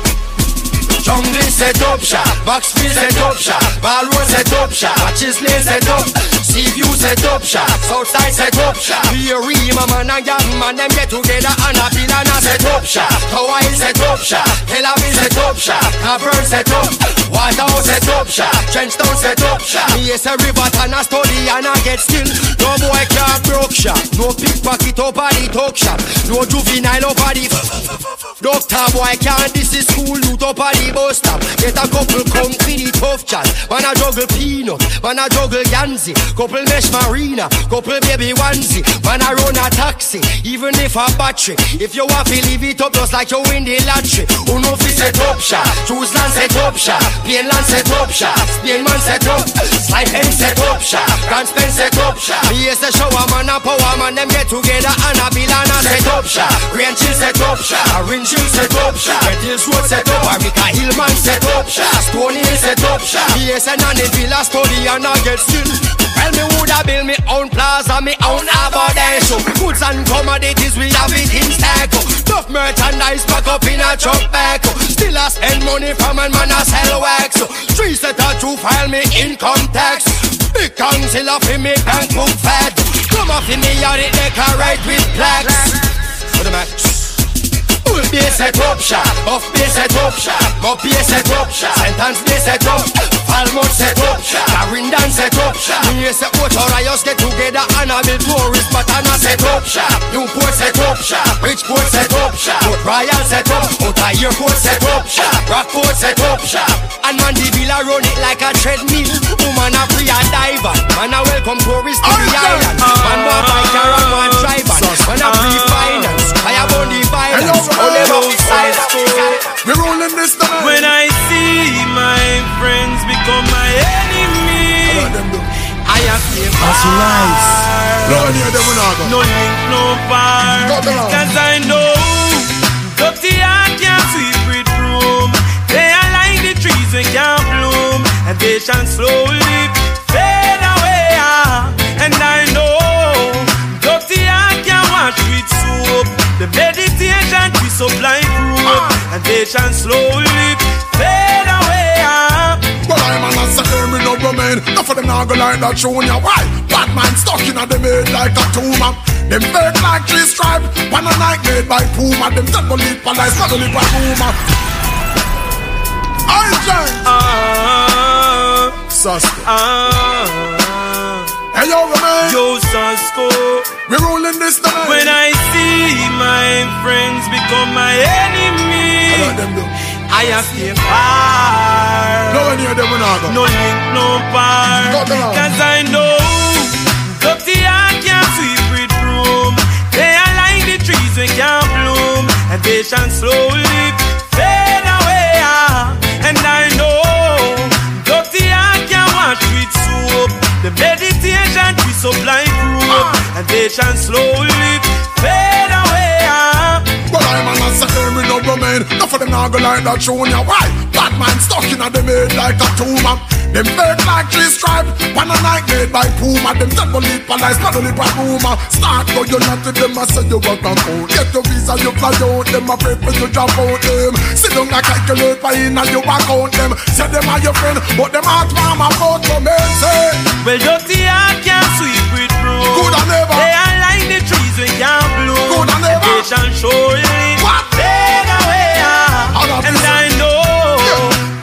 Speaker 25: Jungle set up shop, Box Maxfield set up shop, Balroad set up shop, Matches Lane set up, Seaview set up shop, Southside set up shop, Theory, man and young man them get together and a bill and a set up shop, Hawaii set up shop, Tel Aviv set up shop, Cavern set up,
Speaker 42: Waterhouse set up shop, Trenchtown set up shop. Me yes a river and a study and I get still. No boy can't broke shop, no pickpocket at the talk shop, no juvenile up at the. Doctor boy can't. This is school loot up at the bus stop. Get a couple come for the tough chat. Man a juggle peanut, man a juggle Yanzi, couple mesh marina, couple baby onesie. Man a run a taxi, even if a battery. If you want to leave it up just like you win the lottery. Who know fi set up shop, choose land set up shop, Plain land set up shop, Spain man set up, Slide M set up shop, Grand Spend set up shop. Me yes a shower man a power man them get together and a bill and a set up shop. Green chill set up shop, Orange chill set up shop, Red Hills Road set up, America Hillman set up shop, Stony set up shop. Me yes a nanny villa study and I get still. Well, me woulda build me own plaza, me own. So goods and commodities, we have it in stack. Tough merchandise back up in a truck back. Still I spend money from and man a sell wax. Three set a two file me income tax. Big council for me bank book fat. Come off in me yard it decorate with plaques. For the max. Full base set up shop, off base set up shop, up base set up shop, sentence base set up, Falmouth set up. Shop, Clarendon set up. Shop. Me say both our just get together and a build tourist but and a set up. Newport set up. Bridgeport set up. Shop, Port Royal set up, Outer Airport set up. Rockport set up. Shop, and Mandeville run it like a treadmill. Woman a free a diver, man a welcome tourists to the island. Man want bike and man driver, man a free finance, fire burn the violence. Only road side.
Speaker 37: We rolling this down.
Speaker 43: When I see my friends become my enemy, I have to
Speaker 37: That's right. No, near them we not go.
Speaker 43: No link, no bar.
Speaker 37: Cut them out.
Speaker 43: Cause I know dirty heart can't sweep with broom. They are like the trees we can't bloom, and they shall slowly fade away. And I know dirty heart can't wash with soap. The meditation we supply group, ah. and they shall slowly fade away. Ah.
Speaker 37: Well, I'm an answer, me no remain. Enough for them now go like that junior. Why? Bad man stuck in a them head like a tumor. Them fake like three stripe. One a night made by Puma. Them dead believe for lies, not believe by rumor. I join.
Speaker 43: Ah,
Speaker 37: Suspect.
Speaker 43: ah.
Speaker 37: Hey, yo, remain.
Speaker 43: Yo, Sasko.
Speaker 37: We rolling this down.
Speaker 43: When I see my friends become my enemy, I have to far.
Speaker 37: No one near them go.
Speaker 43: No link, no bar. Cause I know dirty heart can't sweep with broom. They are like the trees we can't bloom, and they shall slowly fade away. ah. And I know dirty heart can't wash with soap. The meditation we supply group, and they shall slowly fade away. Ah.
Speaker 37: Well, I'm an answer, me no remain. Enough of them now go like that junior. Why? Bad man stuck in a them head like a tumor. Them fake like three stripe. One a night made by Puma. Them dead for lies, not only by rumor. Start go you not to them, I say you work on phone. Get your visa, you fly out. Them a pray for you drop out them. Sit down and calculate for in and you account them. Say them are your friend, but them heart warm about to me. Say,
Speaker 43: Well, dirty heart can't sweep with broom.
Speaker 37: Good and never.
Speaker 43: They are like the trees we can't they surely fade away. ah. And. I know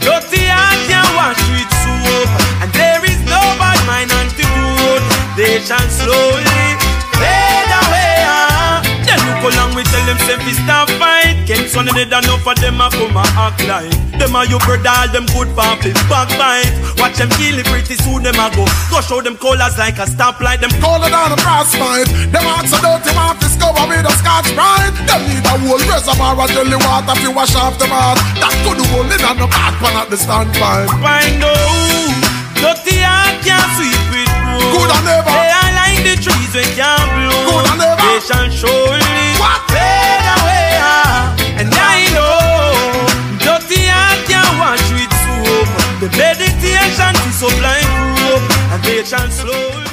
Speaker 43: dirty heart can't wash with soap. And there is no bad mind antidote. They shall slowly fade away. ah. Then look along, we tell them say we stop fight. Can't son of enough of them a come a act like them are your brother, all them good for flip backbite. Watch them kill it pretty soon them a go. Go show them colors like a stoplight. Them
Speaker 37: it on a brass fight. Them hearts so dirty, want to discover with a scotch bride. Them need a whole reservoir of jelly water to wash off them heart. That could hold it on the back pan at the standpipe.
Speaker 43: I know dirty heart can't sweep with.
Speaker 37: Good and never.
Speaker 43: They are like the trees we can't bloom.
Speaker 37: Good and never.
Speaker 43: They shall surely fade meditation to sublime group, and they shall slowly.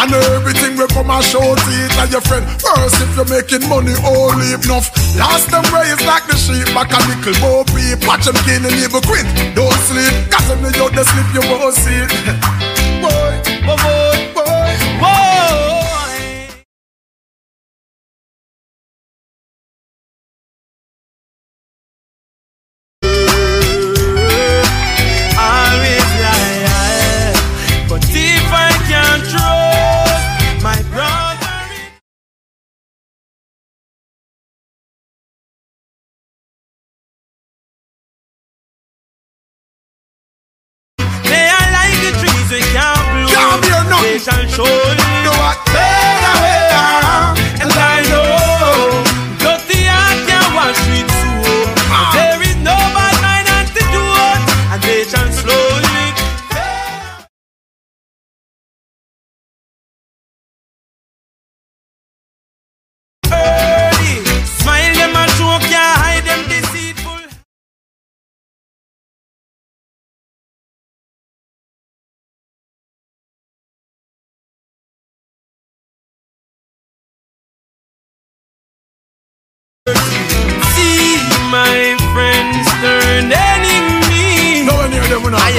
Speaker 37: And everything will come and show to it and your friend. First, if you're making money, all leave enough. Last them raised like the sheep, back a little more peep. Watch them killing evil quit. Don't sleep, cause when you out the sleep, you won't see it. boy, boy, boy.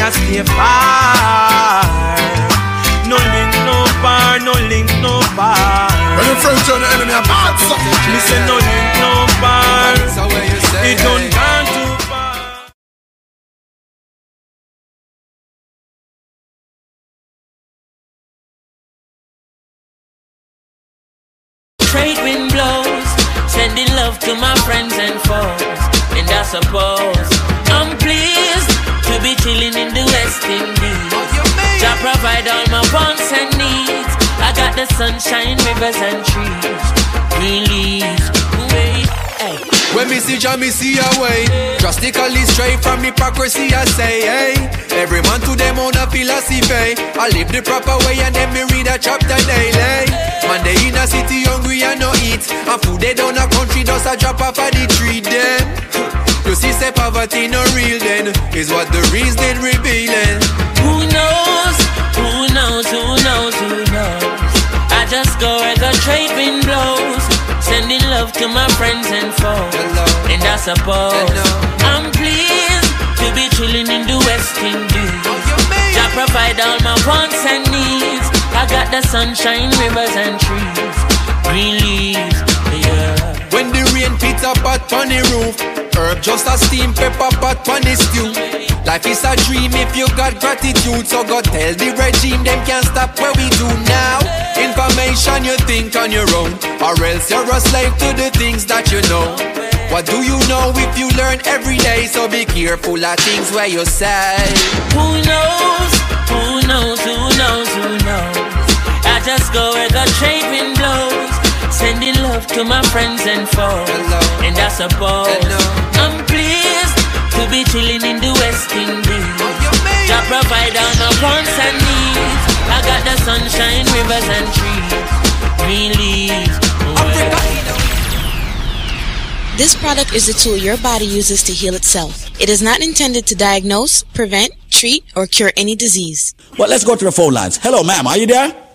Speaker 43: I stay far. No link, no bar, no link, no bar.
Speaker 37: When your friends turn the enemy, I'm bad.
Speaker 43: Me say no link, no bar. It don't gone too far.
Speaker 28: Trade wind blows, sending love to my friends and foes. And I suppose West Jah provide all my wants and needs. I got the sunshine, rivers and trees. Green leaves, wait, hey.
Speaker 25: When me see Jah, me see a way. Drastically straight from hypocrisy, I say, hey. Every man to them own a philosophy. I live the proper way and then me read a chapter daily. Man, they in a city hungry and no eat. And food they down a country just a drop off of the tree then. You see, say poverty no real then. Is what the reason revealing.
Speaker 28: Who knows? Who knows? Who knows? Who knows? I just go where the trade wind blows, sending love to my friends and foes. And I suppose I'm pleased to be chilling in the West Indies. Oh, Jah provide all my wants and needs. I got the sunshine, rivers and trees, green leaves. Yeah.
Speaker 25: When the rain pits up on the roof, herb just a steam pepper pot on the stew. Life is a dream if you got gratitude, so go tell the regime them can't stop what we do now. Information you think on your own, or else you're a slave to the things that you know. What do you know if you learn every day? So be careful of things where you say.
Speaker 28: Who knows? Who knows? Who knows? Who knows? I just go where the trade blows, sending love to my friends and foes. And I suppose I'm pleased to be chilling in the West Indies. Jah provide all my wants and needs. I got the sunshine, rivers and trees, green leaves.
Speaker 17: This product is a tool your body uses to heal itself. It is not intended to diagnose, prevent, treat, or cure any disease.
Speaker 15: Well, let's go to the phone lines. Hello, ma'am. Are you there?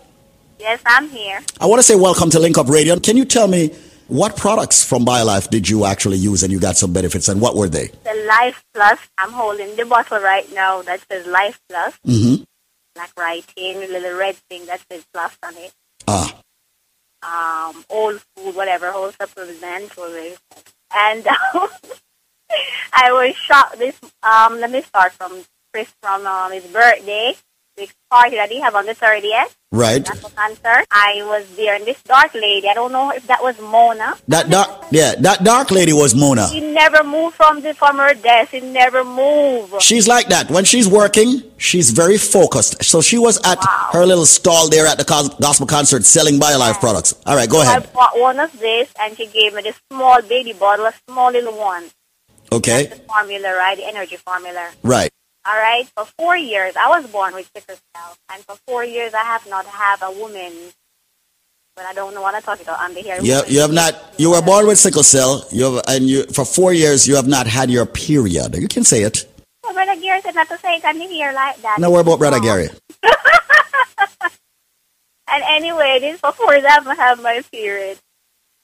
Speaker 44: Yes, I'm here.
Speaker 15: I want to say welcome to Link Up Radio. Can you tell me what products from BioLife did you actually use and you got some benefits and what were they?
Speaker 44: The Life Plus. I'm holding the bottle right now that says Life Plus.
Speaker 15: Mm-hmm.
Speaker 44: Like writing, a little red thing that says plus on it.
Speaker 15: Ah.
Speaker 44: Um, old food, whatever, whole supplement, whatever. And I was shocked. This um, let me start from Chris from um, his birthday. This party that he have on the 30th.
Speaker 15: Right.
Speaker 44: That's concert. I was there, and this dark lady. I don't know if that was Mona.
Speaker 15: That dark, yeah, that dark lady was Mona.
Speaker 44: She never moved from the from her desk. She never moved.
Speaker 15: She's like that. When she's working, she's very focused. So she was at her little stall there at the gospel concert selling BioLife products. All right, go
Speaker 44: So
Speaker 15: ahead.
Speaker 44: I bought one of this, and she gave me this small baby bottle, a small little one.
Speaker 15: Okay.
Speaker 44: The formula, right? The energy formula.
Speaker 15: Right.
Speaker 44: All right. For four years, I was born with sickle cell, and for four years, I have not had a woman. But I don't want to I'm about. I'm the here.
Speaker 15: You, you have not. You were born with sickle cell. You have, and you for four years you have not had your period. You can say it.
Speaker 44: Well, Brother Gary said not to say it on here like that.
Speaker 15: Now, what about Brother Gary?
Speaker 44: And anyway, this for four years I haven't had my period.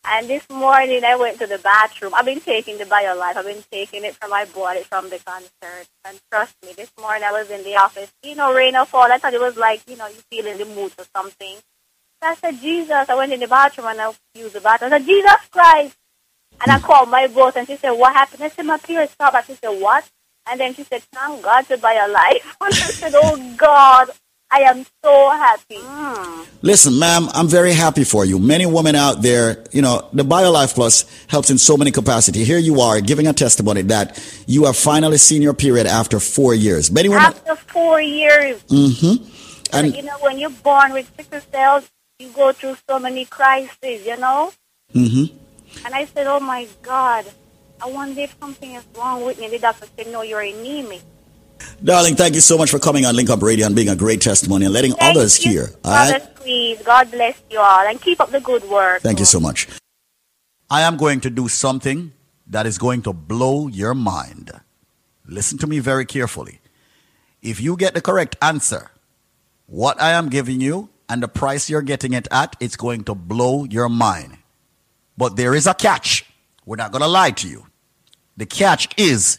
Speaker 44: And this morning I went to the bathroom. I've been taking the BioLife. I've been taking it from bought it from the concert. And trust me, this morning I was in the office. You know, rain or fall. I thought it was like, you know, you feel in the mood or something. So I said, Jesus. I went in the bathroom and I used the bathroom. I said, Jesus Christ. And I hmm. called my boss and she said, what happened? I said, my period stopped. And she said, what? And then she said, thank God to BioLife. and I said, oh God, I am so happy. Mm.
Speaker 15: Listen, ma'am, I'm very happy for you. Many women out there, you know, the BioLife Plus helps in so many capacity. Here you are giving a testimony that you have finally seen your period after four years. Many women.
Speaker 44: After four years,
Speaker 15: Mm-hmm. And
Speaker 44: you know, when you're born with sickle cells, you go through so many crises, you know?
Speaker 15: mm-hmm.
Speaker 44: And I said, oh my God, I wonder if something is wrong with me. The doctor said, no, you're anemic.
Speaker 15: Darling, thank you so much for coming on Link Up Radio and being a great testimony and letting
Speaker 44: Thank
Speaker 15: others
Speaker 44: you,
Speaker 15: hear. All right?
Speaker 44: Squeeze, God bless you all and keep up the good work.
Speaker 15: Thank you so much. I am going to do something that is going to blow your mind. Listen to me very carefully. If you get the correct answer, what I am giving you and the price you're getting it at, it's going to blow your mind. But there is a catch. We're not going to lie to you. The catch is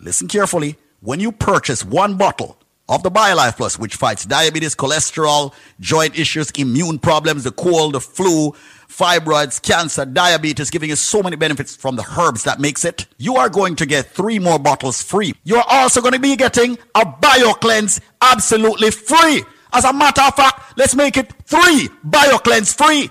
Speaker 15: Listen carefully. When you purchase one bottle of the BioLife Plus, which fights diabetes, cholesterol, joint issues, immune problems, the cold, the flu, fibroids, cancer, diabetes, giving you so many benefits from the herbs that makes it, you are going to get three more bottles free. You're also going to be getting a BioCleanse absolutely free. As a matter of fact, let's make it three BioCleanse free.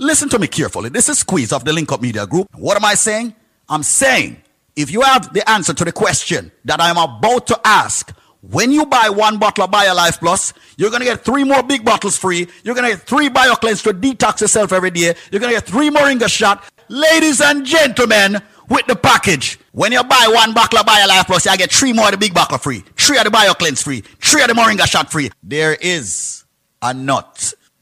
Speaker 15: Listen to me carefully. This is Squeeze of the Link Up Media Group. What am I saying? I'm saying if you have the answer to the question that I'm about to ask, when you buy one bottle of BioLife Plus, you're going to get three more big bottles free. You're going to get three BioCleanse to detox yourself every day. You're going to get three more Moringa shot. Ladies and gentlemen, with the package, when you buy one bottle of BioLife Plus, you get three more of the big bottle free, three of the BioCleanse free, three of the Moringa shot free. There is a nut.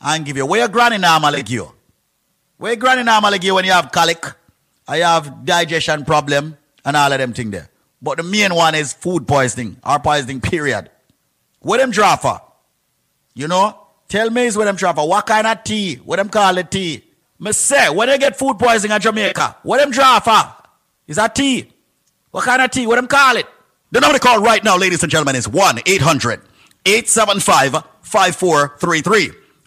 Speaker 15: and give you? Where your granny normally give you? Where granny normally give you when you have colic, you have digestion problem, and all of them thing there. But the main one is food poisoning or poisoning, period. What them draw for? You know? Tell me is what them draw for. What kind of tea? What them call it tea? Me say, when they get food poisoning in Jamaica, what them draw for? Is that tea? What kind of tea? What them call it? The number to call right now, ladies and gentlemen, is 1 800 875 5433.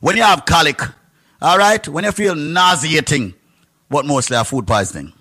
Speaker 15: when you have colic, all right, when you feel nauseating, what mostly have food poisoning.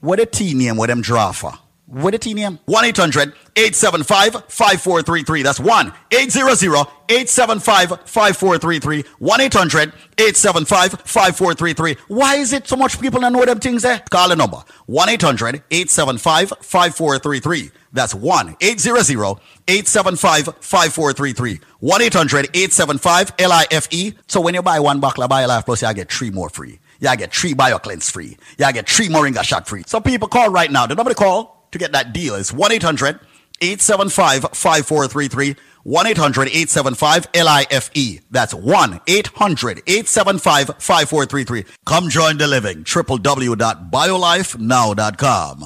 Speaker 15: What a tea name, what them draw for? What a name? 1 800 875 5433. That's 1 800 875 5433. 1 800 875 5433. Why is it so much people don't know them things there? Call the number 1 800 875 5433. That's 1 800 875 5433. 1 800 875 LIFE. So when you buy one bottle of BioLife Plus, you get three more free. You get three BioCleanse free. You get three Moringa shot free. So people call right now. The number to call to get that deal is 1 800 875 5433. 1 800 875 LIFE. That's 1 800 875 5433. Come join the living. www.biolifenow.com.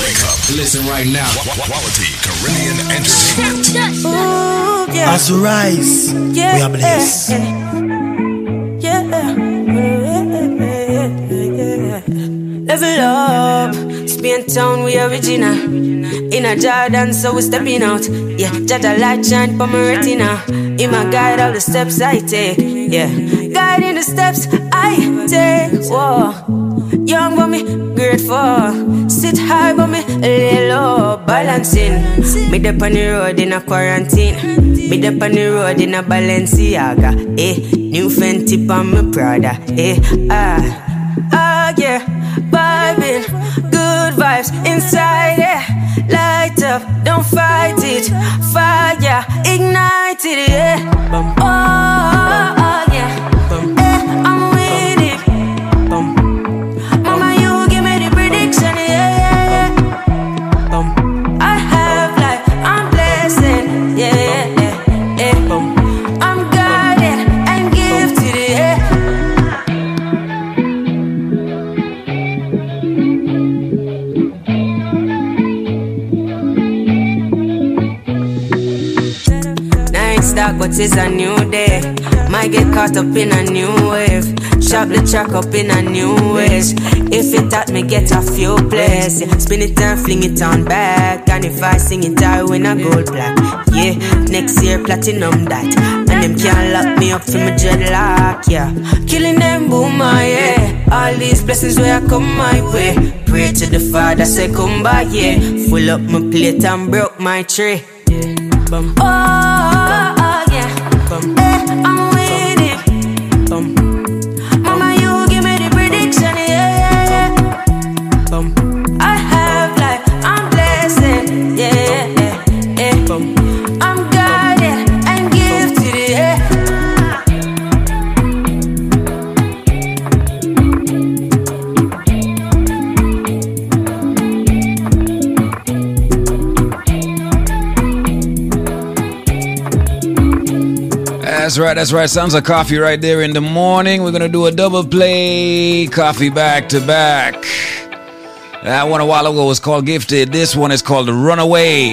Speaker 3: Wake up. Listen right now. Quality Caribbean entertainment.
Speaker 13: Ooh, yeah. As we rise,
Speaker 28: Yeah,
Speaker 13: we are blessed.
Speaker 28: Level up, Spain town, we original. In a Jordan, so we stepping out. Yeah, Jada light shine for my retina. In my guide, all the steps I take. Yeah, guiding the steps I take. Whoa, young but me grateful. Sit high but me lay low, balancing. Me dep on the road in a quarantine. Me dep on the road in a Balenciaga. Eh, new Fenty on me Prada. Eh. Ah, vibes inside it. Light up,
Speaker 24: don't fight it. Fire, ignite it, yeah. It's a new day. Might get caught up in a new wave. Shop the track up in a new ways. If it at me, get a few plays. Yeah. Spin it and fling it on back. And if I sing it, I win a gold plaque. Yeah, next year platinum that. And them can't lock me up for my dreadlock. Yeah, killing them boomer. Ah, yeah, all these blessings where I come my way. Pray to the Father, say come back. Yeah, full up my plate and broke my tree. Yeah. Oh,
Speaker 5: That's right, that's right. Sounds like coffee right there in the morning. We're gonna do a double play coffee back to back. That one a while ago was called Gifted. This one is called Runaway.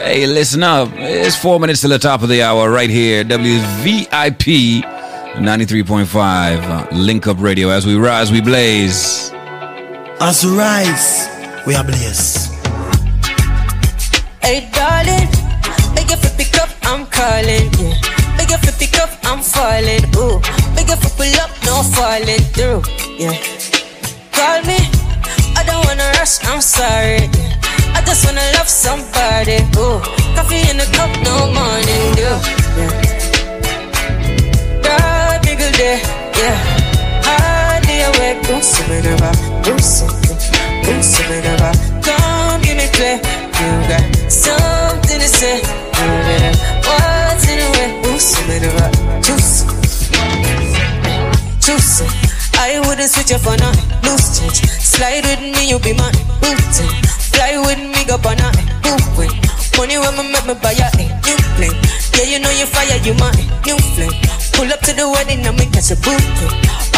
Speaker 5: Hey, listen up. It's four minutes to the top of the hour right here. WVIP 93.5 uh, Link Up Radio. As we rise, we blaze.
Speaker 13: As we rise, we are blaze.
Speaker 24: Falling. Ooh, if you pull up, no falling through. Yeah. Call me, I don't wanna rush, I'm sorry. I just wanna love somebody. Ooh, coffee in the cup, no morning dew. Yeah. God, big day, yeah. Hardly awake. Come give me play, you got something to say. What's in the way, juicy. I wouldn't switch up on a loose change. Slide with me, you be my booty. Fly with me, go on a moving. Money when me make me buy a new plane. Yeah, you know you fire, you my new flame. Pull up to the wedding and me catch a booty.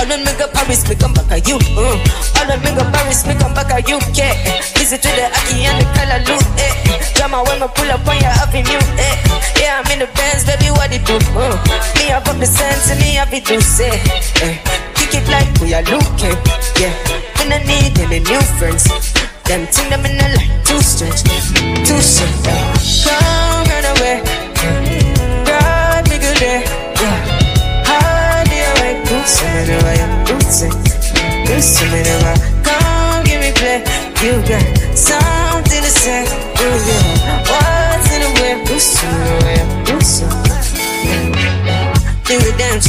Speaker 24: All of me go Paris, me come back at you. Uh. All of me go Paris, me come back at you. Yeah. Visit to the Aki and the color loot. Eh. Drama when me pull up on your avenue. Eh. Yeah, I'm in the Benz, baby, Me have up the sense and me have it to say. Eh. Kick it like we are looking. Yeah. Me no need any new friends. Them thing them in the line too stretch, too short. Come run away. God, me good. Yeah. Hard day away. Do some in the way. Some. Do some in the. Come give me play. You got something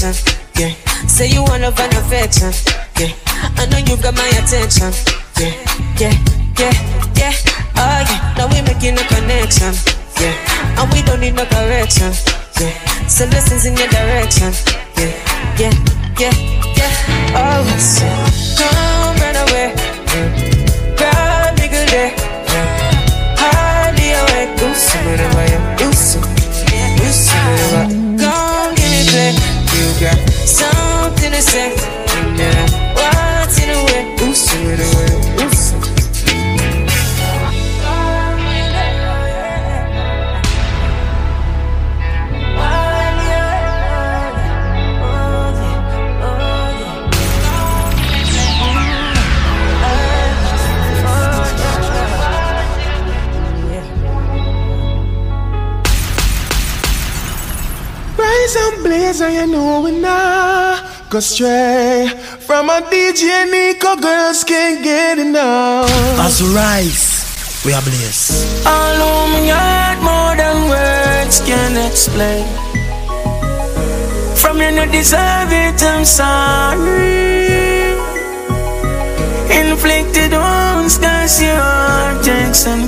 Speaker 24: redemption. Yeah. Say you want love and affection. Yeah. I know you got my attention. Yeah. Yeah. Yeah. Yeah. Oh yeah. Now we making a connection. Yeah. And we don't need no correction. Yeah. So blessings in your direction. Yeah. Yeah. Yeah. Yeah. Oh, so come run away. Say. What's in the way? Some of the way. Some.
Speaker 11: Rise and blaze, you know we not go stray from a DJ Nico. Girls can't get enough.
Speaker 13: As we rise, we are blaze.
Speaker 16: All on me heart more than words can explain. From you no deserve it, I'm sorry. Inflicted wounds, cause your heart takes and